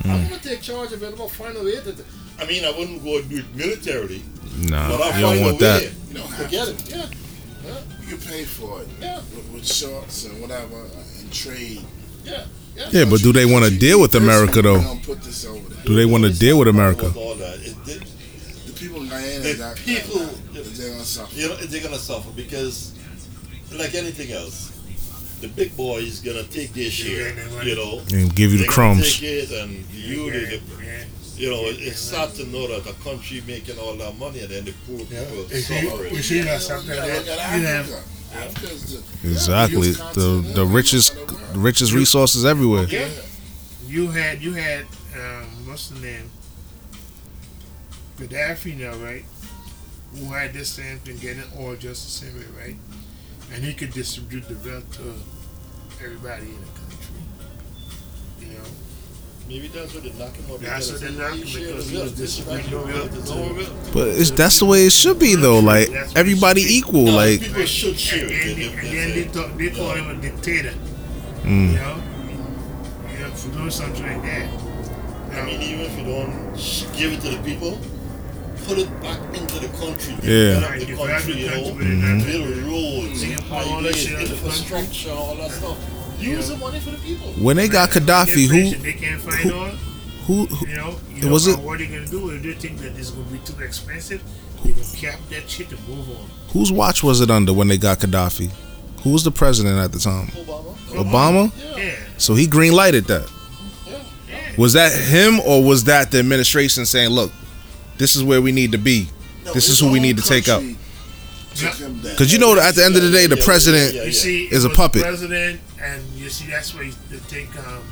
I'm gonna take charge of it. I'm gonna find a way to. I mean, I wouldn't go and do it militarily, Nah, but I'll you don't want a that. way You don't to get it. Yeah, You pay for it yeah, with, with shorts and whatever and trade. yeah, yeah. Yeah, but do they want to deal with America though? Don't put this over there. Do they want to deal with about America? All that. It, it, The people in Guyana, The that, people- that, they're gonna suffer. you know, they're gonna suffer because, like anything else, the big boy is gonna take their share. You know, And give you the crumbs. Take it and you, the, the, Yeah. You know, it- it's sad to know that a country making all that money and then the poor Yeah. people If suffering. you see that something You like gotta that, look you at have Africa. Africa's the, Exactly. The the richest the richest resources everywhere. Yeah. you had you had um, what's the name? Gaddafi now, right? Who had this same thing, getting oil just the same way, right? And he could distribute the wealth to everybody in the country. You know, Maybe that's what they knock him out. That's what they knock him because he was distributing the wealth But it's that's the way it should be though. Like everybody equal. Like people should and share it. then, They- they, and they then they, talk, they call him a dictator. You mm, know, you know, for doing something like that. I mean, even if you don't give it to the people, put it back into the country. Yeah. Develop the country, you know, country with it, build roads, Bring up all that shit out of the infrastructure, all that stuff. Use the money for the people. when they got Gaddafi, who They can't find who- oil. who, who You know, you know Was it- what are they gonna do? If they think that it's gonna be too expensive, they can cap that shit and move on. whose watch was it under when they got Gaddafi? Who was the president at the time? Obama. Obama. Yeah. Yeah, So he green lighted that. Yeah. yeah. Was that him or was that the administration saying, "Look, this is where we need to be"? No, This is who we own need to take out. Because you know, at the end of the day, the Yeah, yeah, president yeah, You yeah. see, is it a was puppet. President, and you see that's why they think um,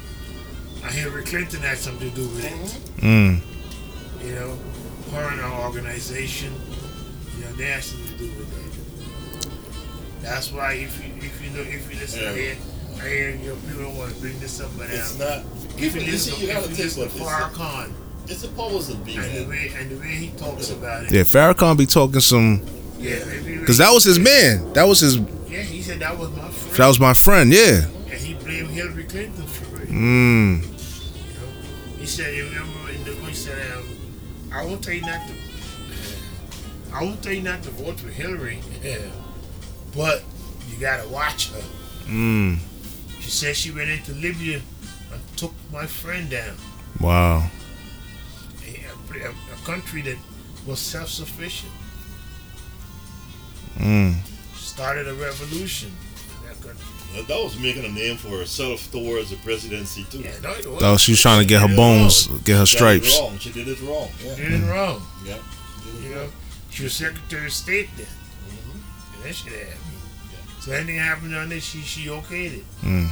uh, Hillary Clinton had something to do with it. Mm, You know, her and her organization, you know, they had something to do with that. That's why if you if you know if you listen Yeah. here, I hear you know, people don't want to bring this up, but It's not. if People, you you listen, see, you gotta you think listen what to it's. Farrakhan It's the powers that and the way and the way he talks about it, yeah, Farrakhan be talking some yeah, because that was his man. That was his. Yeah, he said that was my friend, That was my friend. Yeah. and he blamed Hillary Clinton for it. Mm. He said, you remember in the he said, um, I won't tell you not to I won't tell you not to vote for Hillary, but You gotta watch her. Mm. She said she went into Libya and took my friend down. Wow. A, a, a country that was self-sufficient. Mm. Started a revolution that country. That was making a name for herself towards the presidency too. Yeah, no, it was. That was, she was trying to get her bones, get her She got it stripes. wrong. She did it wrong. Yeah. did it wrong. Yeah. You know, she was Secretary of State then. And that shit happened. So anything happened on this, she she okayed it. Mm.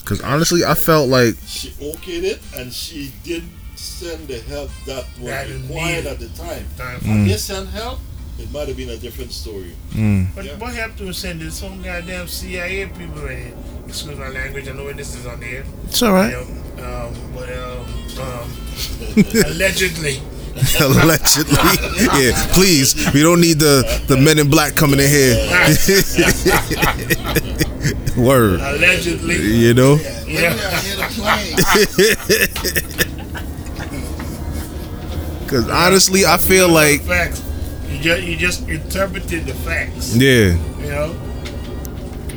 Because honestly, I felt like She okayed it, and she didn't send the help that was That is required at the time. Time Mm. If they sent help, it might have been a different story. mm, But Yeah. what happened to sending some goddamn CIA people in here? Excuse my language, I know where this is on there. it's all right. You know, um, but um, um, allegedly, Allegedly, yeah. Please, we don't need the the men in black coming in here. Word, allegedly, you know. yeah. Because honestly, I feel like facts. You just you just interpreted the facts. yeah, You know.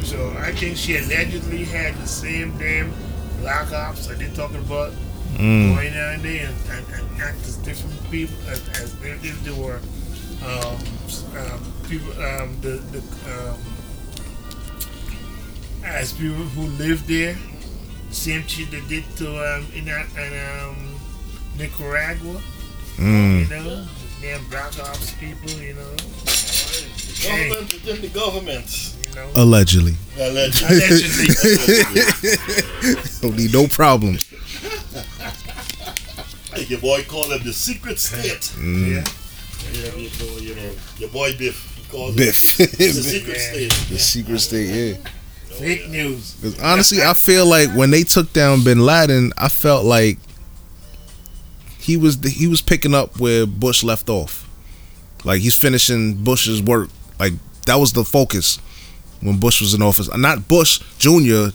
So I think she allegedly had the same damn black ops that they're talking about mm, going down there and, and, and act as different people as, as if they were um, um, people um, the, the um, as people who lived there. Same shit they did to um, in, that- in um, Nicaragua. mm, You know, damn black ops people. You know, The government within the government. you know. allegedly. Allegedly. Allegedly. Don't need no problems. Like your boy called him the secret state. Mm. yeah. You know, you you know, your boy Biff. He calls Biff, it the secret Yeah. state. the secret state. Yeah. Fake news. 'Cause honestly, I feel like when they took down Bin Laden, I felt like he was he was picking up where Bush left off. Like he's finishing Bush's work. Like that was the focus when Bush was in office. Not Bush Junior,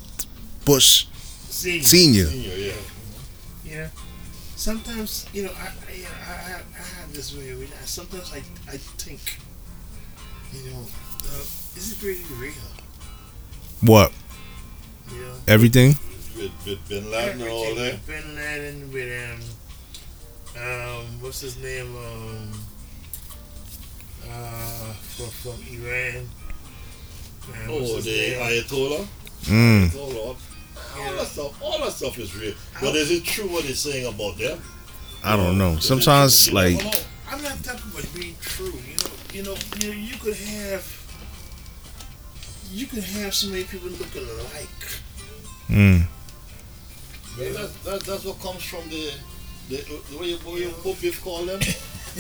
Bush See, Senior. Senior, yeah. yeah. Sometimes, you know, I, I, I, I, have this way. Sometimes I, I think, you know, uh, is it really real? What know, everything? With, with Bin Laden and all that. Bin Laden, with um, um, what's his name, um, uh, from from Iran. Um, Oh, the name? Ayatollah. Mm. Ayatollah. All that stuff, all that stuff is real. But is it true what they're saying about them? I don't know. Sometimes like. I'm not talking about being true. You know, you know, you, you could have, you could have so many people looking alike. mm, Well, that, that, that's what comes from the, the, the way you, what you what Biff call them?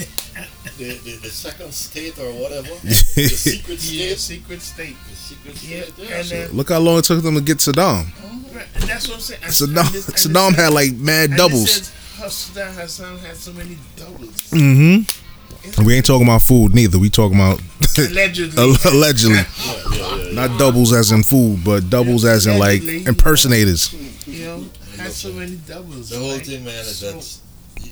the, the, the second state or whatever. the secret Yeah, state. secret state. The secret Yeah, state. Yeah. and then look how long it took them to get Saddam. right, and that's what I'm saying. And- Saddam and this- and Saddam had like mad doubles. This says, how Saddam Hassan had so many doubles. Mm-hmm. We ain't talking about food neither. We talking about Allegedly. allegedly. yeah, yeah, yeah. Not doubles as in food, but doubles as in like impersonators. you know, had so many doubles. The whole like, thing, man, is so- that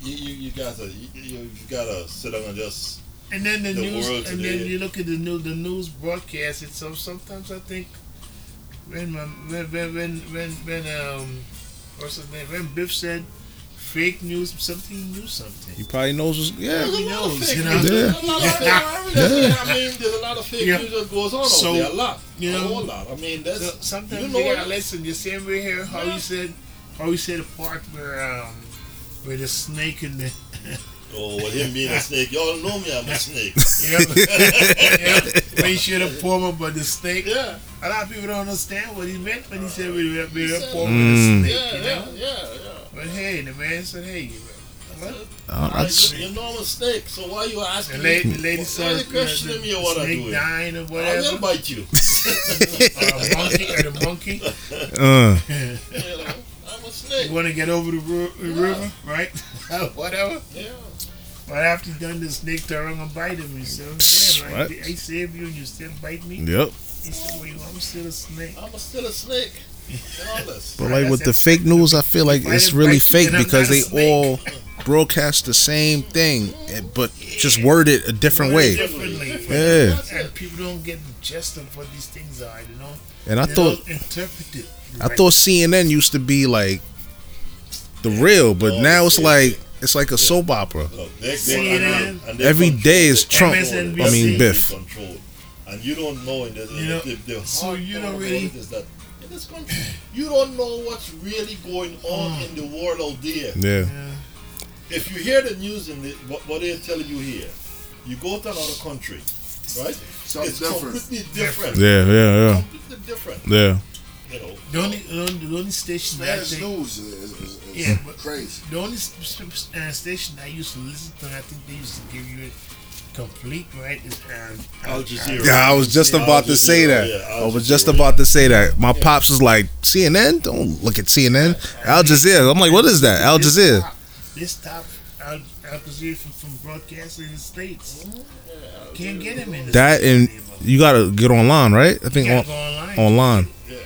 you, you, you gotta you, you, you gotta sit down and just And then the, the news, world and today. then you look at the news, the news broadcast. It so sometimes I think when my, when when when when, when um what's his name when Biff said fake news, something he knew something. He probably knows. What's, yeah. He There's a lot of knows, fake you know. news. Yeah. There's a lot of fake- I mean, there's a lot of fake Yeah. news that goes on So, out there. A lot. you know, a whole lot. I mean, that's So sometimes you you, know gotta it. listen. The same way here, how he said, how he said the part where um where the snake in the oh, with him being a snake. Y'all know me. I'm a snake. yeah, yeah when he should have pulled him about the snake. yeah, A lot of people don't understand what he meant when he said we were we were said- Mm. with a yeah, snake. You know. yeah, yeah. But hey, the man said, hey, what? Uh, I, that's, you know I'm a snake. So why are you The asking lady, me? the lady why said, you questioning me or what I'm snake doing? dying or I will whatever. bite you. uh, monkey or the monkey. uh, you know, I'm snake. You want to get over the ru- river, right? whatever. Yeah. But after he done, the snake turned and bite him. He said, "Damn, I, What? I saved you and you still bite me." yep. He said, "Well, I'm still a snake." I'm a still a snake. And all this. But like with the fake news, I feel like it's really fake because they all broadcast the same thing, eh, but just word it a different way. Differently. Yeah. And people don't get the gist of what these things are, you know? And I They thought don't. I right. thought CNN used to be like the real, but No, now it's yeah. like it's like a soap opera. No, they, they, CNN. and, and they Every control day is. Trump. MSNBC. I mean Biff. And you don't know in the, You know, the, the so you don't really- it is that in this country you don't know what's really going on Mm. in the world out there. Yeah. Yeah. If you hear the news and the, what, what they're telling you here, you go to another country, right? Something it's different. completely different. Yeah, yeah, Completely different. yeah. You know. The only, the only, the only station that Spanish they, news is, is, is, is Yeah, crazy. the only s- s- uh, station I used to listen to, I think they used to give you it complete, right? Is um, Al Jazeera. Yeah, I was just Al about to say that. yeah, I was just about to say that. My pops was like, CNN? Don't look at CNN. Al Jazeera. I'm like, what is that? Al Jazeera. This top Al, Al Jazeera from, from broadcasting in the states. Can't get him in the That States and anymore. You gotta get online, right? I think on, go online. online. Yeah.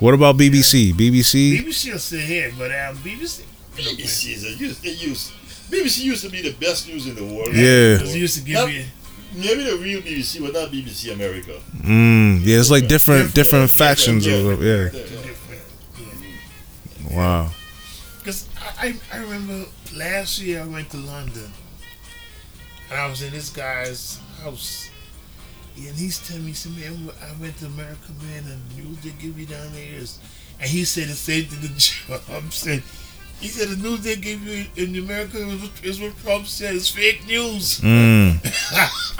What about BBC? BBC? BBC will sit here, but um, BBC. BBC is a used, it used BBC used to be the best news in the world. Yeah. Because used to give That- you. Maybe the real BBC, but not BBC America. Mm, yeah, it's like different different factions Yeah. of yeah. different. Wow. Because I, I, I remember last year I went to London and I was in this guy's house. And he's telling me, he said, man, I went to America, man, and the news they give you down there is. And he said the same thing to Trump said. He said the news they give you in America is what Trump said. It's fake news. Mm.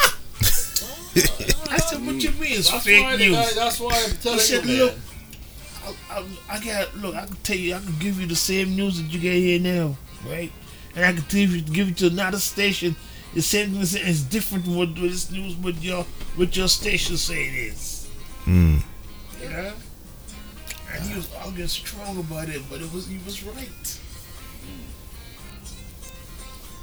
I said, what you mean it's That's fake why, news? guy, that's why I'm telling said, you, man. look, I, I, I got look. I can tell you, I can give you the same news that you get here now, right? And I can tell you, give it to another station. The same thing is it's different from what what this news, what your what your station say it is. Mm. You know. And he was arguing strong about it, but it was he was right.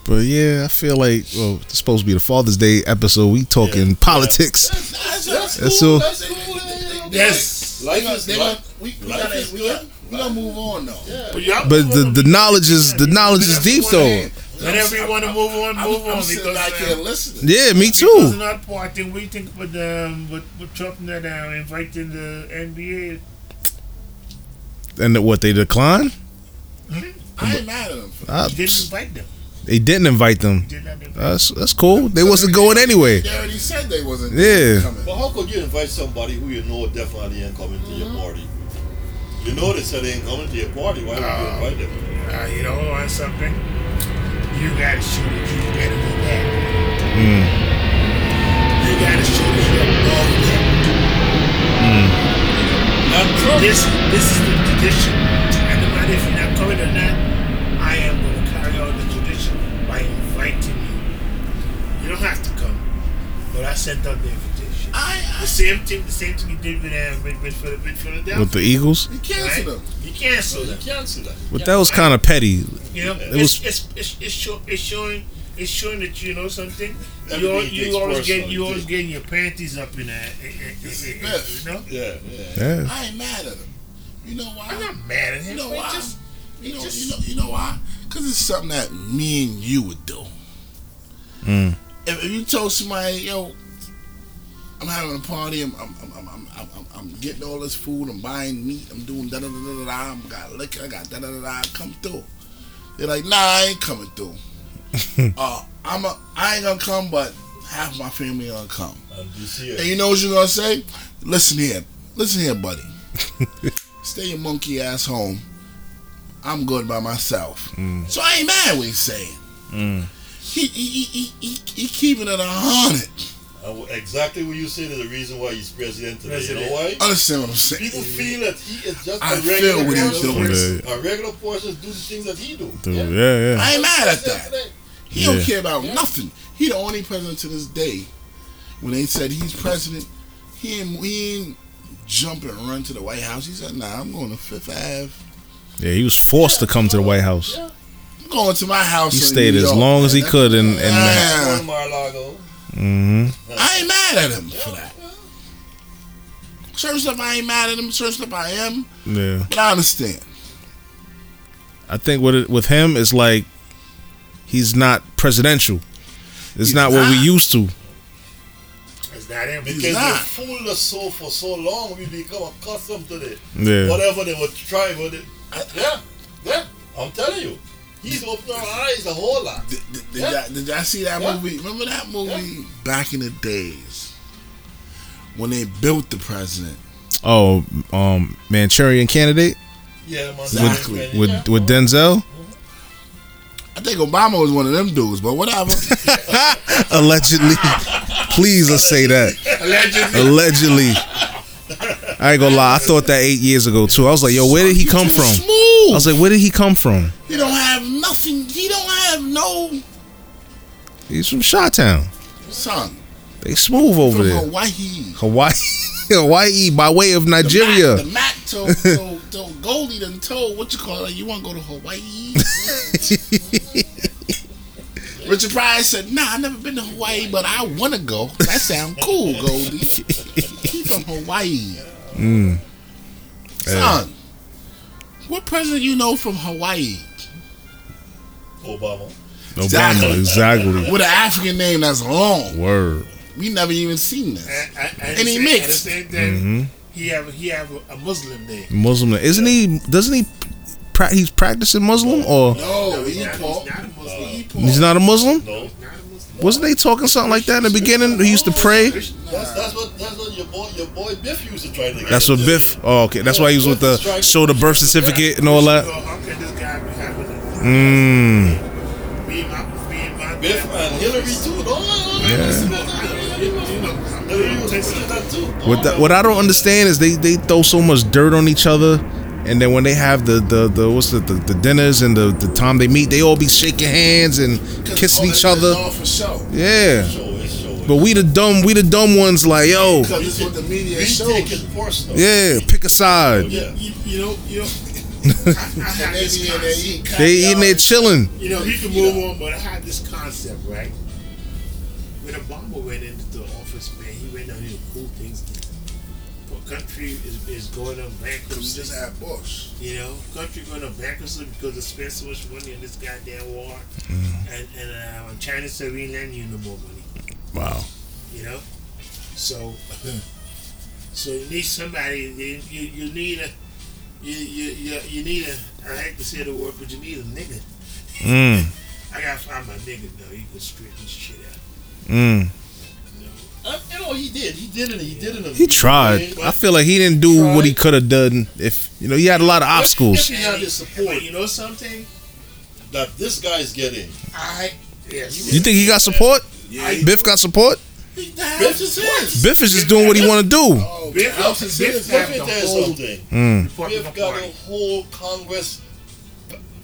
But yeah, I feel like well, it's supposed to be the Father's Day episode. We talking Yeah. politics. That's, that's, That's cool. so- That's cool. man. Yes. Life They is gonna- we, we, life gotta, is we, good. we gotta move on though. Yeah. But, y'all But the the knowledge is the knowledge is deep though. Whenever you want to move on, I'm, move I'm on sitting because. back uh, here listening. Yeah, me Because too. another part, then what do you think about um, with, with Trump that uh, inviting the NBA? And what they decline? I ain't mad at him. For that. Uh, He didn't invite them. they didn't invite them. Did not invite That's that's cool. They wasn't going anyway. They already said they wasn't Yeah. coming. But how could you invite somebody who you know definitely ain't coming to your party? You know they said they ain't coming to your party. Why would you Uh, invite them? Uh, you know, on something, you gotta show that you better than that. Mm. You gotta show that you're above that. And Trump, This, this is the tradition, and no matter if you're not coming or not, I am gonna carry on the tradition by inviting you. You don't have to come, but I sent out the invitation. I, The same thing, the same thing you did with uh, with, with, Phil- with Philadelphia. With the Eagles, I canceled right? them. You cancel you them. cancel that. but that was kind of petty. You know, It it's, was- it's, it's, it's, show, it's showing it's showing that you know something. You, Everything you always get you always getting your panties up in that. Biff. You know, Yeah, yeah. Yeah. I ain't mad at him. You know why? I'm not mad at him. You know why? Just, you know, just- you know, you know why? Because it's something that me and you would do. Mm. If, if you told somebody, yo, I'm having a party, I'm, I'm, I'm, I'm, I'm, I'm, I'm getting all this food, I'm buying meat, I'm doing da da da da da, I'm got liquor, I got da da da da, come through. They're like, nah, I ain't coming through. uh, I'm a, I ain't gonna come, but half my family gonna come. And you see And it. you know what you're gonna say? Listen here, listen here, buddy. Stay your monkey ass home. I'm good by myself. Mm. So I ain't mad what he's saying. Mm. He he he he, he, he keeping it a hundred. And exactly what you said is the reason why he's president today. You know President. why? Understand what I'm saying? People feel that he is just I a feel regular what he's person. doing. Yeah. A regular person do the things that he do. Dude, yeah, yeah. I ain't mad at that. Today. He don't care about Yeah. nothing. He the only president to this day. When they said he's president, he ain't, he ain't jump and run to the White House. He said, "Nah, I'm going to Fifth Ave. Yeah, he was forced to come to the White House. Yeah. I'm going to my house." He in stayed New as York." long as he could in, in that. Yeah. Going Mar-a-Lago. Hmm I ain't mad at him for that. Certain stuff I ain't mad at him. Certain stuff I am, Yeah. but I understand. I think with it, with him, it's like he's not presidential. It's He's not what we used to. It's not him. Because not. they fooled us so for so long, we become accustomed to it. Yeah. Whatever they would try with it. Yeah, yeah. I'm telling you, he's opened our eyes a whole lot. Did, did, did, Yeah. y'all, did y'all see that Yeah. movie? Remember that movie back in the days when they built the president? Oh, um, Manchurian Candidate Yeah, man. Exactly. Yeah. with with Denzel. I think Obama was one of them dudes, but whatever. Allegedly, please let's say that. Allegedly. Allegedly. I ain't gonna lie. I thought that eight years ago too. I was like, yo, where did he come from? I was like, where did he come from? he don't have nothing. He don't have no He's from Chi Town. son They smooth over from there. Hawaii. Hawaii, Hawaii by way of Nigeria. The Mac, the Mac told, told, told Goldie done told what you call it. You want to go to Hawaii? Richard Pryor said, "Nah, I never been to Hawaii, but I want to go. That sound cool, Goldie. he from Hawaii, Mm. son. What president you know from Hawaii Obama. Obama, exactly. with an African name that's long? Word. We never even seen this. And, and, and, And he the mixed. And the same thing, hmm he have he have a, a Muslim name. Muslim. Isn't he? Doesn't he? Pra- he's practicing Muslim, or No, he he's not, Paul. he's not a Muslim. He Paul. he's not a Muslim? No. He's not a Muslim. Wasn't they talking something like that in the beginning? He used to pray. That's, that's what that's what your boy your boy Biff used to try to get. That's what. Biff. Oh, okay. That's why he was with the show the birth certificate and all that. So how can this guy be having a Mm. Biff and Hillary too. No. Yeah. You know, Hillary was pushing that too. What the, what I don't understand is they they throw so much dirt on each other, and then when they have the the, the what's the, the the dinners and the the time they meet, they all be shaking hands and kissing each other. All for show. Yeah. Show it, show it. But we the dumb we the dumb ones like yo Because it's what the media we shows. take it personal. yeah pick a side. Yeah. you, you know you know. I, I And they this be in there eating They eating there chilling. You know, he can move on, but I had this concept, right? When Obama went into the office, man, he went down here to cool things. The country is, is going on We bankruptcy. just had Bush. You know, country going on bankruptcy because they spent so much money on this goddamn war, and and uh, China said we ain't lending you no more money. Wow. You know, so so you need somebody. You you, you need a you, you you you need a. I hate to say the word, but you need a nigga. Mm. I gotta find my nigga though. He can straighten this shit out. Mm. You know? Uh, you know he did. He did it. He did it. He tried. way, I feel like he didn't do what he could have done. If you know, he had a lot of obstacles. He had the But support you know something? that this guy's getting. I yes. You think he got support? I- Biff got support. The house is his. Biff is just doing what he want to do. Oh, Biff- the house is Biff his. have Let me the whole something. Mm. Republican We've got a whole Congress.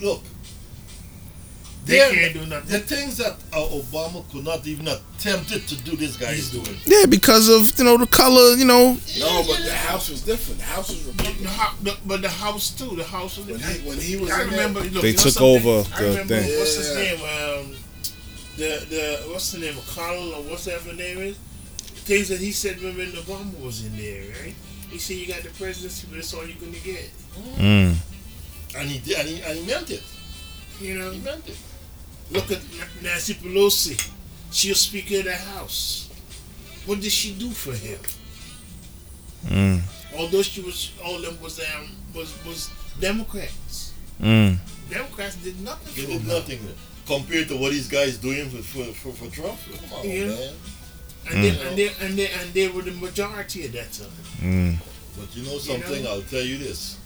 Look, They They're- can't do nothing. the things that uh, Obama could not even attempt it to do, this guy is doing. Yeah, because of you know the color. You know, No, but the house was different. The house was The Republican. hou- the- but the house too. The house. Was, When he, when he was I remember. there, Look, They took over the thing. what's his Yeah. name? The the what's the name? McConnell or whatever his name is. Things that he said when Obama was in there, right? He said you got the presidency, but that's all you're gonna get. mm. And he did, and he, and he meant it. You know. He meant it. Look at Nancy Pelosi. She was Speaker of the House. What did she do for him? Mm. Although she was, all them was um, was was Democrats. Mm. Democrats did nothing He for did him. nothing compared to what these guys doing for for, for, for Trump. Come on, Yeah. man. And, they, and they and they and they were the majority at that time. Mm. But you know something? know? I'll tell you this,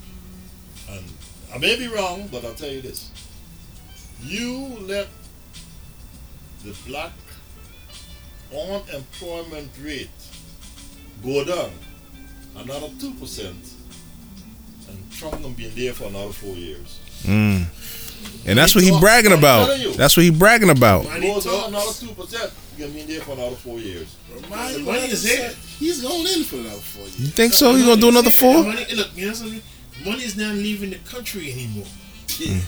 and I may be wrong, but I'll tell you this: you let the black unemployment rate go down another two percent, and Trump gonna be in there for another four years. Mm. And that's what he bragging about. That's what he bragging about. Money Goes down talks. two percent, you gonna be in there for another four years. The you money is there. He's going in for another four You think so? He gonna do another four? Money, look, you know something? Money is not leaving the country anymore. Yeah.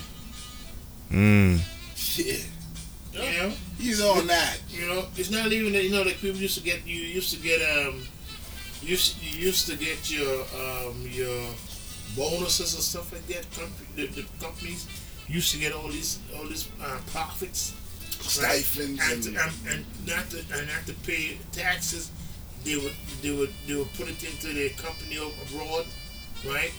Mm. yeah. You know, He's on that. you know, it's not leaving. The, you know, like people used to get. You used to get um, you used, you used to get your um your bonuses and stuff like that. Company, the, the companies used to get all these all these uh, profits stipends and, and, and, and not to and not to pay taxes. They would they would they would put it into their company abroad, right?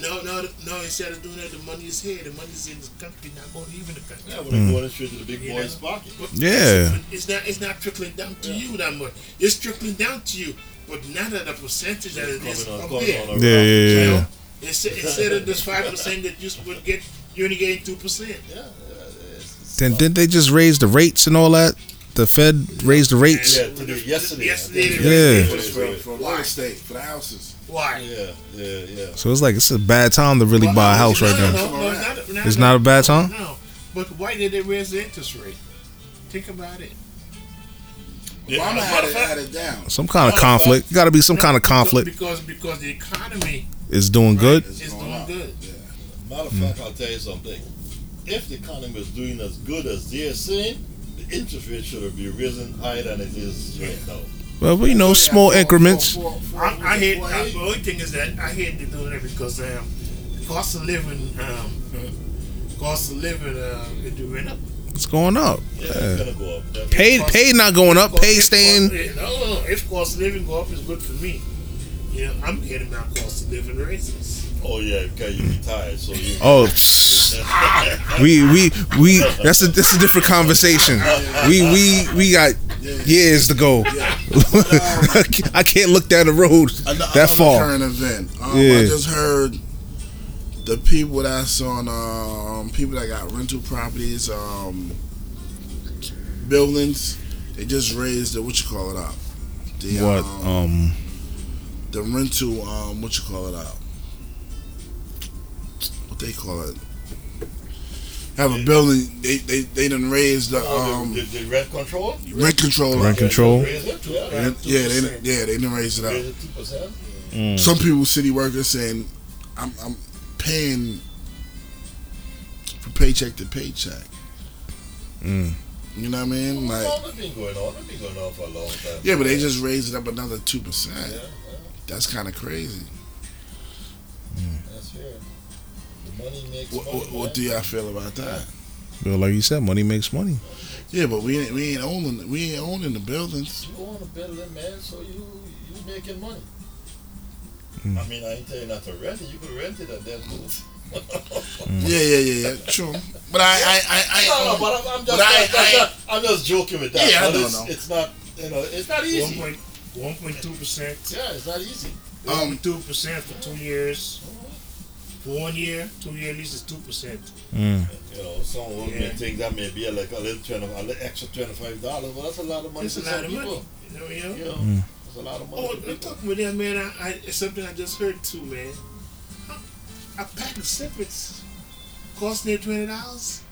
No, no, no. Instead of doing that, the money is here. The money is in the country, not going to leave in the country. Yeah, when they going straight to the big You boy's know? pocket. But Yeah. it's not it's not trickling down to you that much. It's trickling down to you, but not at a percentage that it is Coming on, up coming there. Yeah, yeah, You yeah. Know, instead, instead of this five percent that you would get, you're only getting two percent. Yeah, yeah, it's- it's Then didn't they just raise the rates and all that? The Fed raised the rates. Yeah, today, yesterday. I Yesterday, think. they Yeah. for, for, for Why? real estate, for the houses. Why? Yeah, yeah, yeah. So it's like it's a bad time to really Well, buy a house right no, now. No, no, not, not, It's not a bad time? No, but why did they raise the interest rate? Think about it. Yeah, Obama as had it, had it down. Some kind of conflict. Got to be some kind of conflict because because the economy is doing good. It's is doing up. good. Matter of fact, I'll tell you something. If the economy is doing as good as they're saying, the interest rate should have been risen higher than it is right now. Well, we know small For- increments. for- for- I, I hate. for Uh, the only thing is that I hate to do that because um, cost of living, um, cost of living, uh, it went up. It's going up. Yeah, Yeah. it's gonna go up. definitely. Pay, pay not going up. Pay staying. cost- No, no, no. If cost of living go up, is good for me. You know, I'm getting my cost of living raises. Oh yeah, because you retired, so you. Oh, we we we. That's a that's a different conversation. We we we got years to go. I can't look down the road that far. current event. Um, Yeah. I just heard the people that's on um, people that got rental properties, um, buildings. They just raised the what you call it up. The, What? Um, Um. the rental um, what you call it up. What they call it. Have a building. They they they done raised the Oh, um, the, the, the rent control. rent control. Rent control. Raise it, yeah. And- yeah, they done- yeah they done raised it up. Raise it two percent. mm. some people city workers saying I'm I'm paying from paycheck to paycheck. Mm. You know what I mean? Like Well, that's been going on. That's been going on for a long time. yeah, but they just raised it up another two Yeah, percent. yeah, That's kind of crazy. that's fair. The money makes What, money. what, what do y'all feel about that? Well, like you said, money makes money. Yeah, but we ain't we ain't owning we ain't owning the buildings. You own a building, man, so you you making money. Mm. I mean, I ain't telling you not to rent it. You could rent it and then move. Yeah, yeah, yeah, yeah. True. But I I I, I no, no, own- but I'm, I'm just, but I- I'm, I- just, I'm just joking with that. Yeah, I but know, it's, know. it's not, you know, it's not easy. point one point two percent. Yeah, it's not easy. One um point two percent for two years. For one year, two year lease is two percent. Mm. You know, some would Yeah. may think that may be like a little twenty, a little extra twenty five dollars, but that's a lot of money It's for a lot some of people. money. You know, you know. You know, Mm. It's a lot of money. Oh, for I'm people. talking with that man. I, I it's something I just heard too, man. A pack of cigarettes cost near twenty dollars.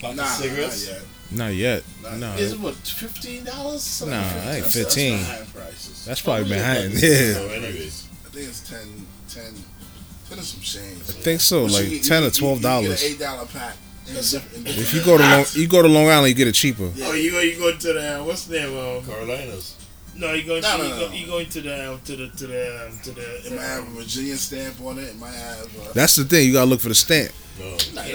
Pack of nah, cigarettes. not yet. Not yet. Not No, Is it what fifteen dollars? Nah, I ain't That's- fifteen. That's, not high prices. That's probably Probably behind. about- Yeah, So, anyways, I think it's 10, 10, 10 and some change. I think so. But Like get- ten you or twelve dollars. an eight dollar pack. in different- in If you go to Long, you go to Long Island, you get it cheaper. Yeah. Oh, you go you go to the what's the name? Um, Carolinas. No, you go No, to no, you, go, no. you go into the to the to the to the. It might have a Virginia stamp on it. It might have. Uh, That's the thing. You gotta look for the stamp. No. nah, yeah,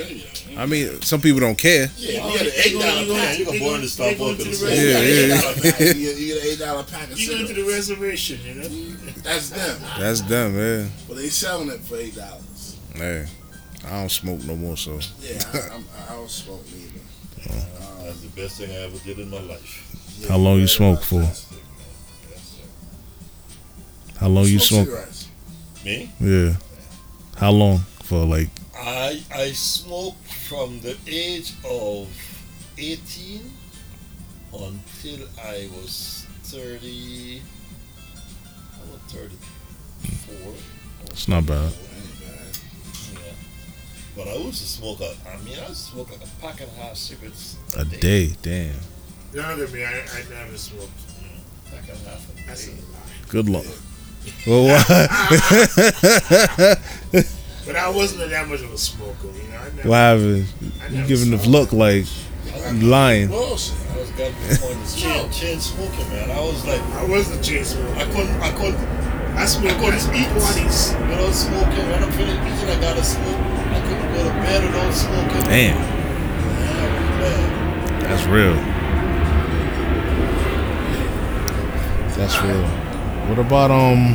yeah. I mean, some people don't care. Yeah, you Oh, get an they eight go- dollar you go- pack. Yeah, you can they born go- to they stop go working to the the same. Yeah, You get an yeah. $8 pack. You get, you an eight dollar pack You go into the reservation, you know. That's them. That's them, man. But they selling it for eight dollars. Hey, I don't smoke no more, so Yeah, I, I'm, I don't smoke neither. Um, That's the best thing I ever did in my life. yeah, How long you smoke for? Yes, sir. how long you smoke? cigarettes. Me? Yeah, how long for like? I I smoked from the age of 18 until I was 30. I was 34. It's not bad. Yeah. But I used to smoke a, I mean, I used to smoke like a pack and a half cigarettes A day, day. damn. Younger than me, I, I never smoked. Pack and a half a That's a day. lie. Good luck. Well, what? But I wasn't that much of a smoker, you know. I never, what happened? You giving the smoked. look like you lying. Bullshit. I was got to the point of chain, chain smoking, man. I was like, I wasn't a chain I couldn't, I couldn't, I smoked I couldn't eat parties. without smoking. When I'm finished eating, I gotta smoke. I couldn't go to bed without smoking. Damn. Yeah, man. That's real. That's real. What about um?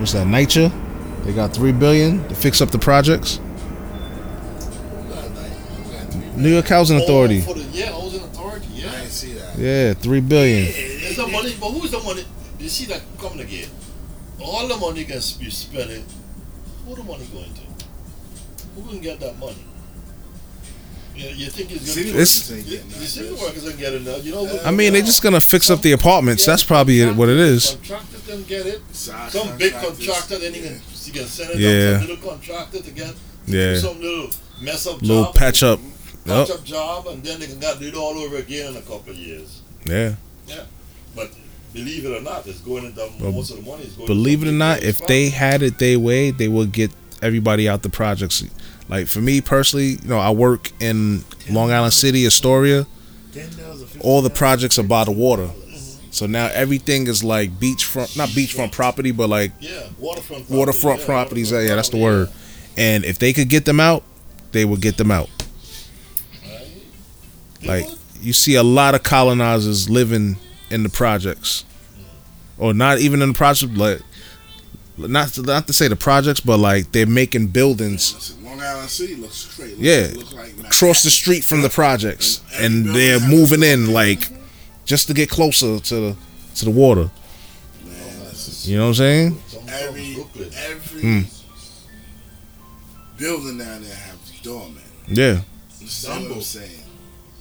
What's that? NYCHA? They got three billion to fix up the projects. New York Housing Authority. Oh, the, yeah, housing authority. I Yeah. didn't see that. Yeah, three billion. Yeah, It's the money, but who's the money? You see that coming again? All the money can be spending. Who the money going to? Who can get that money? You, you think it's City going It's- workers ain't to? getting The that, city bitch. workers ain't. You know. I mean, they're just gonna fix up the apartments. That's probably what it is. Contractors can get it. Side Some big contractor, then you yeah. can you can send it Yeah. up to little contractor to get Yeah, some little mess up little job, patch up. patch Yep. up job, and then they can got do it all over again in a couple of years. Yeah. Yeah, but believe it or not, it's going into Well, most of the money is going. Believe it or not, if they had it their way, they would get everybody out the projects. Like for me personally, you know, I work in Long Island City, Astoria. All the projects are by the water. So now everything is like beachfront, not beachfront property, but like yeah, waterfront waterfront properties. Yeah, that's the word. And if they could get them out, they would get them out. Like you see a lot of colonizers living in the projects, or not even in the projects, like not to, not to say the projects, but like they're making buildings Listen, Long Island City looks straight. Yeah. Look like across the street from the projects, And and they're moving in like just to get closer to the to the water. Man, You know what I'm saying? Every every Hmm. building down there have doormen. Yeah, You what I'm Dumbo. saying?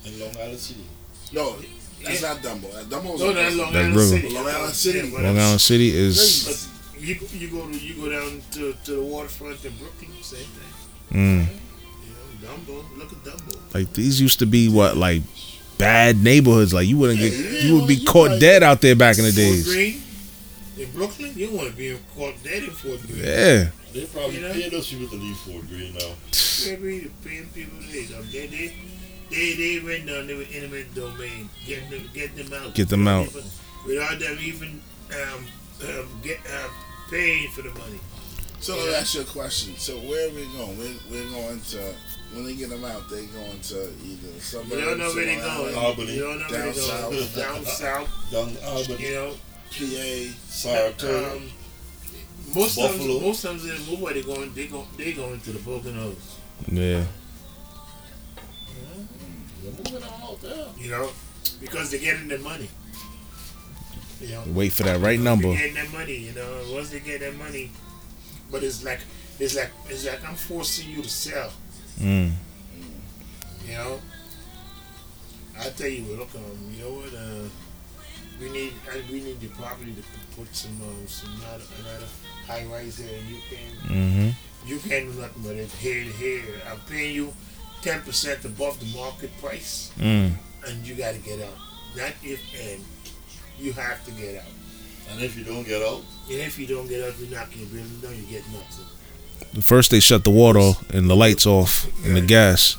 in Long Island City. No, that's not Dumbo. That Dumbo's No, that's Long That's Island City. Long Island City. Long Island City is. But you you go to you go down to, to the waterfront in Brooklyn, same thing. Mm, You know, Dumbo. Look at Dumbo. like these used to be what like bad neighborhoods. Like you wouldn't get Yeah, you would be you caught dead out there back in the Fort days. Greene in Brooklyn, you want to be caught dead in Fort Greene. Yeah, They probably You know? pay those people to leave Fort Greene now. Every paying people they so they they they they went down there with eminent domain, getting them getting them out, Get them out. Without them even um, um get uh, paying for the money. So let me ask you a question. So where are we going? We're, we're going to when they get them out, they going to either suburbs. You don't know where they going. Albany. You don't know where Down they going. south. Down south, Down Albany, you know. PA. Saratoga. Um, most Buffalo. times, most times they move where they going. They go. They going to the Poconos. yeah. They're moving on out there. You know, because they're getting their money. You know. Wait for that right number. Getting their money, you know. Once they get that money, but it's like it's like it's like I'm forcing you to sell. Mm. You know. I tell you what, look, um, you know what? Uh, we need uh, we need the property to put some um, some another, another high rise there, and you can Mm-hmm. you can't do nothing but it here here. I'm paying you ten percent above the market price, Mm. and you got to get out. Not if and you have to get out. And if you don't get out, And if you don't get out, you're not knock your building down. You get nothing. First they shut the water and the lights off and the gas.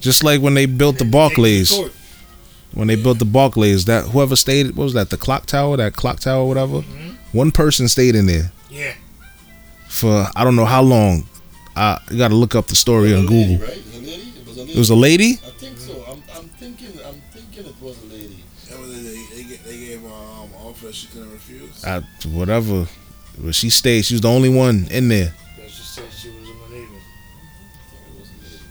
Just like when they built the Barclays. When they built the Barclays, that whoever stayed, what was that? The clock tower, that clock tower, whatever. Mhm. One person stayed in there Yeah. for I don't know how long. I you got to look up the story it on lady, Google. right? It was a lady. It was a lady. I, whatever. But she stayed. She was the only one in there. But she said she was a believer. I think it was a lady.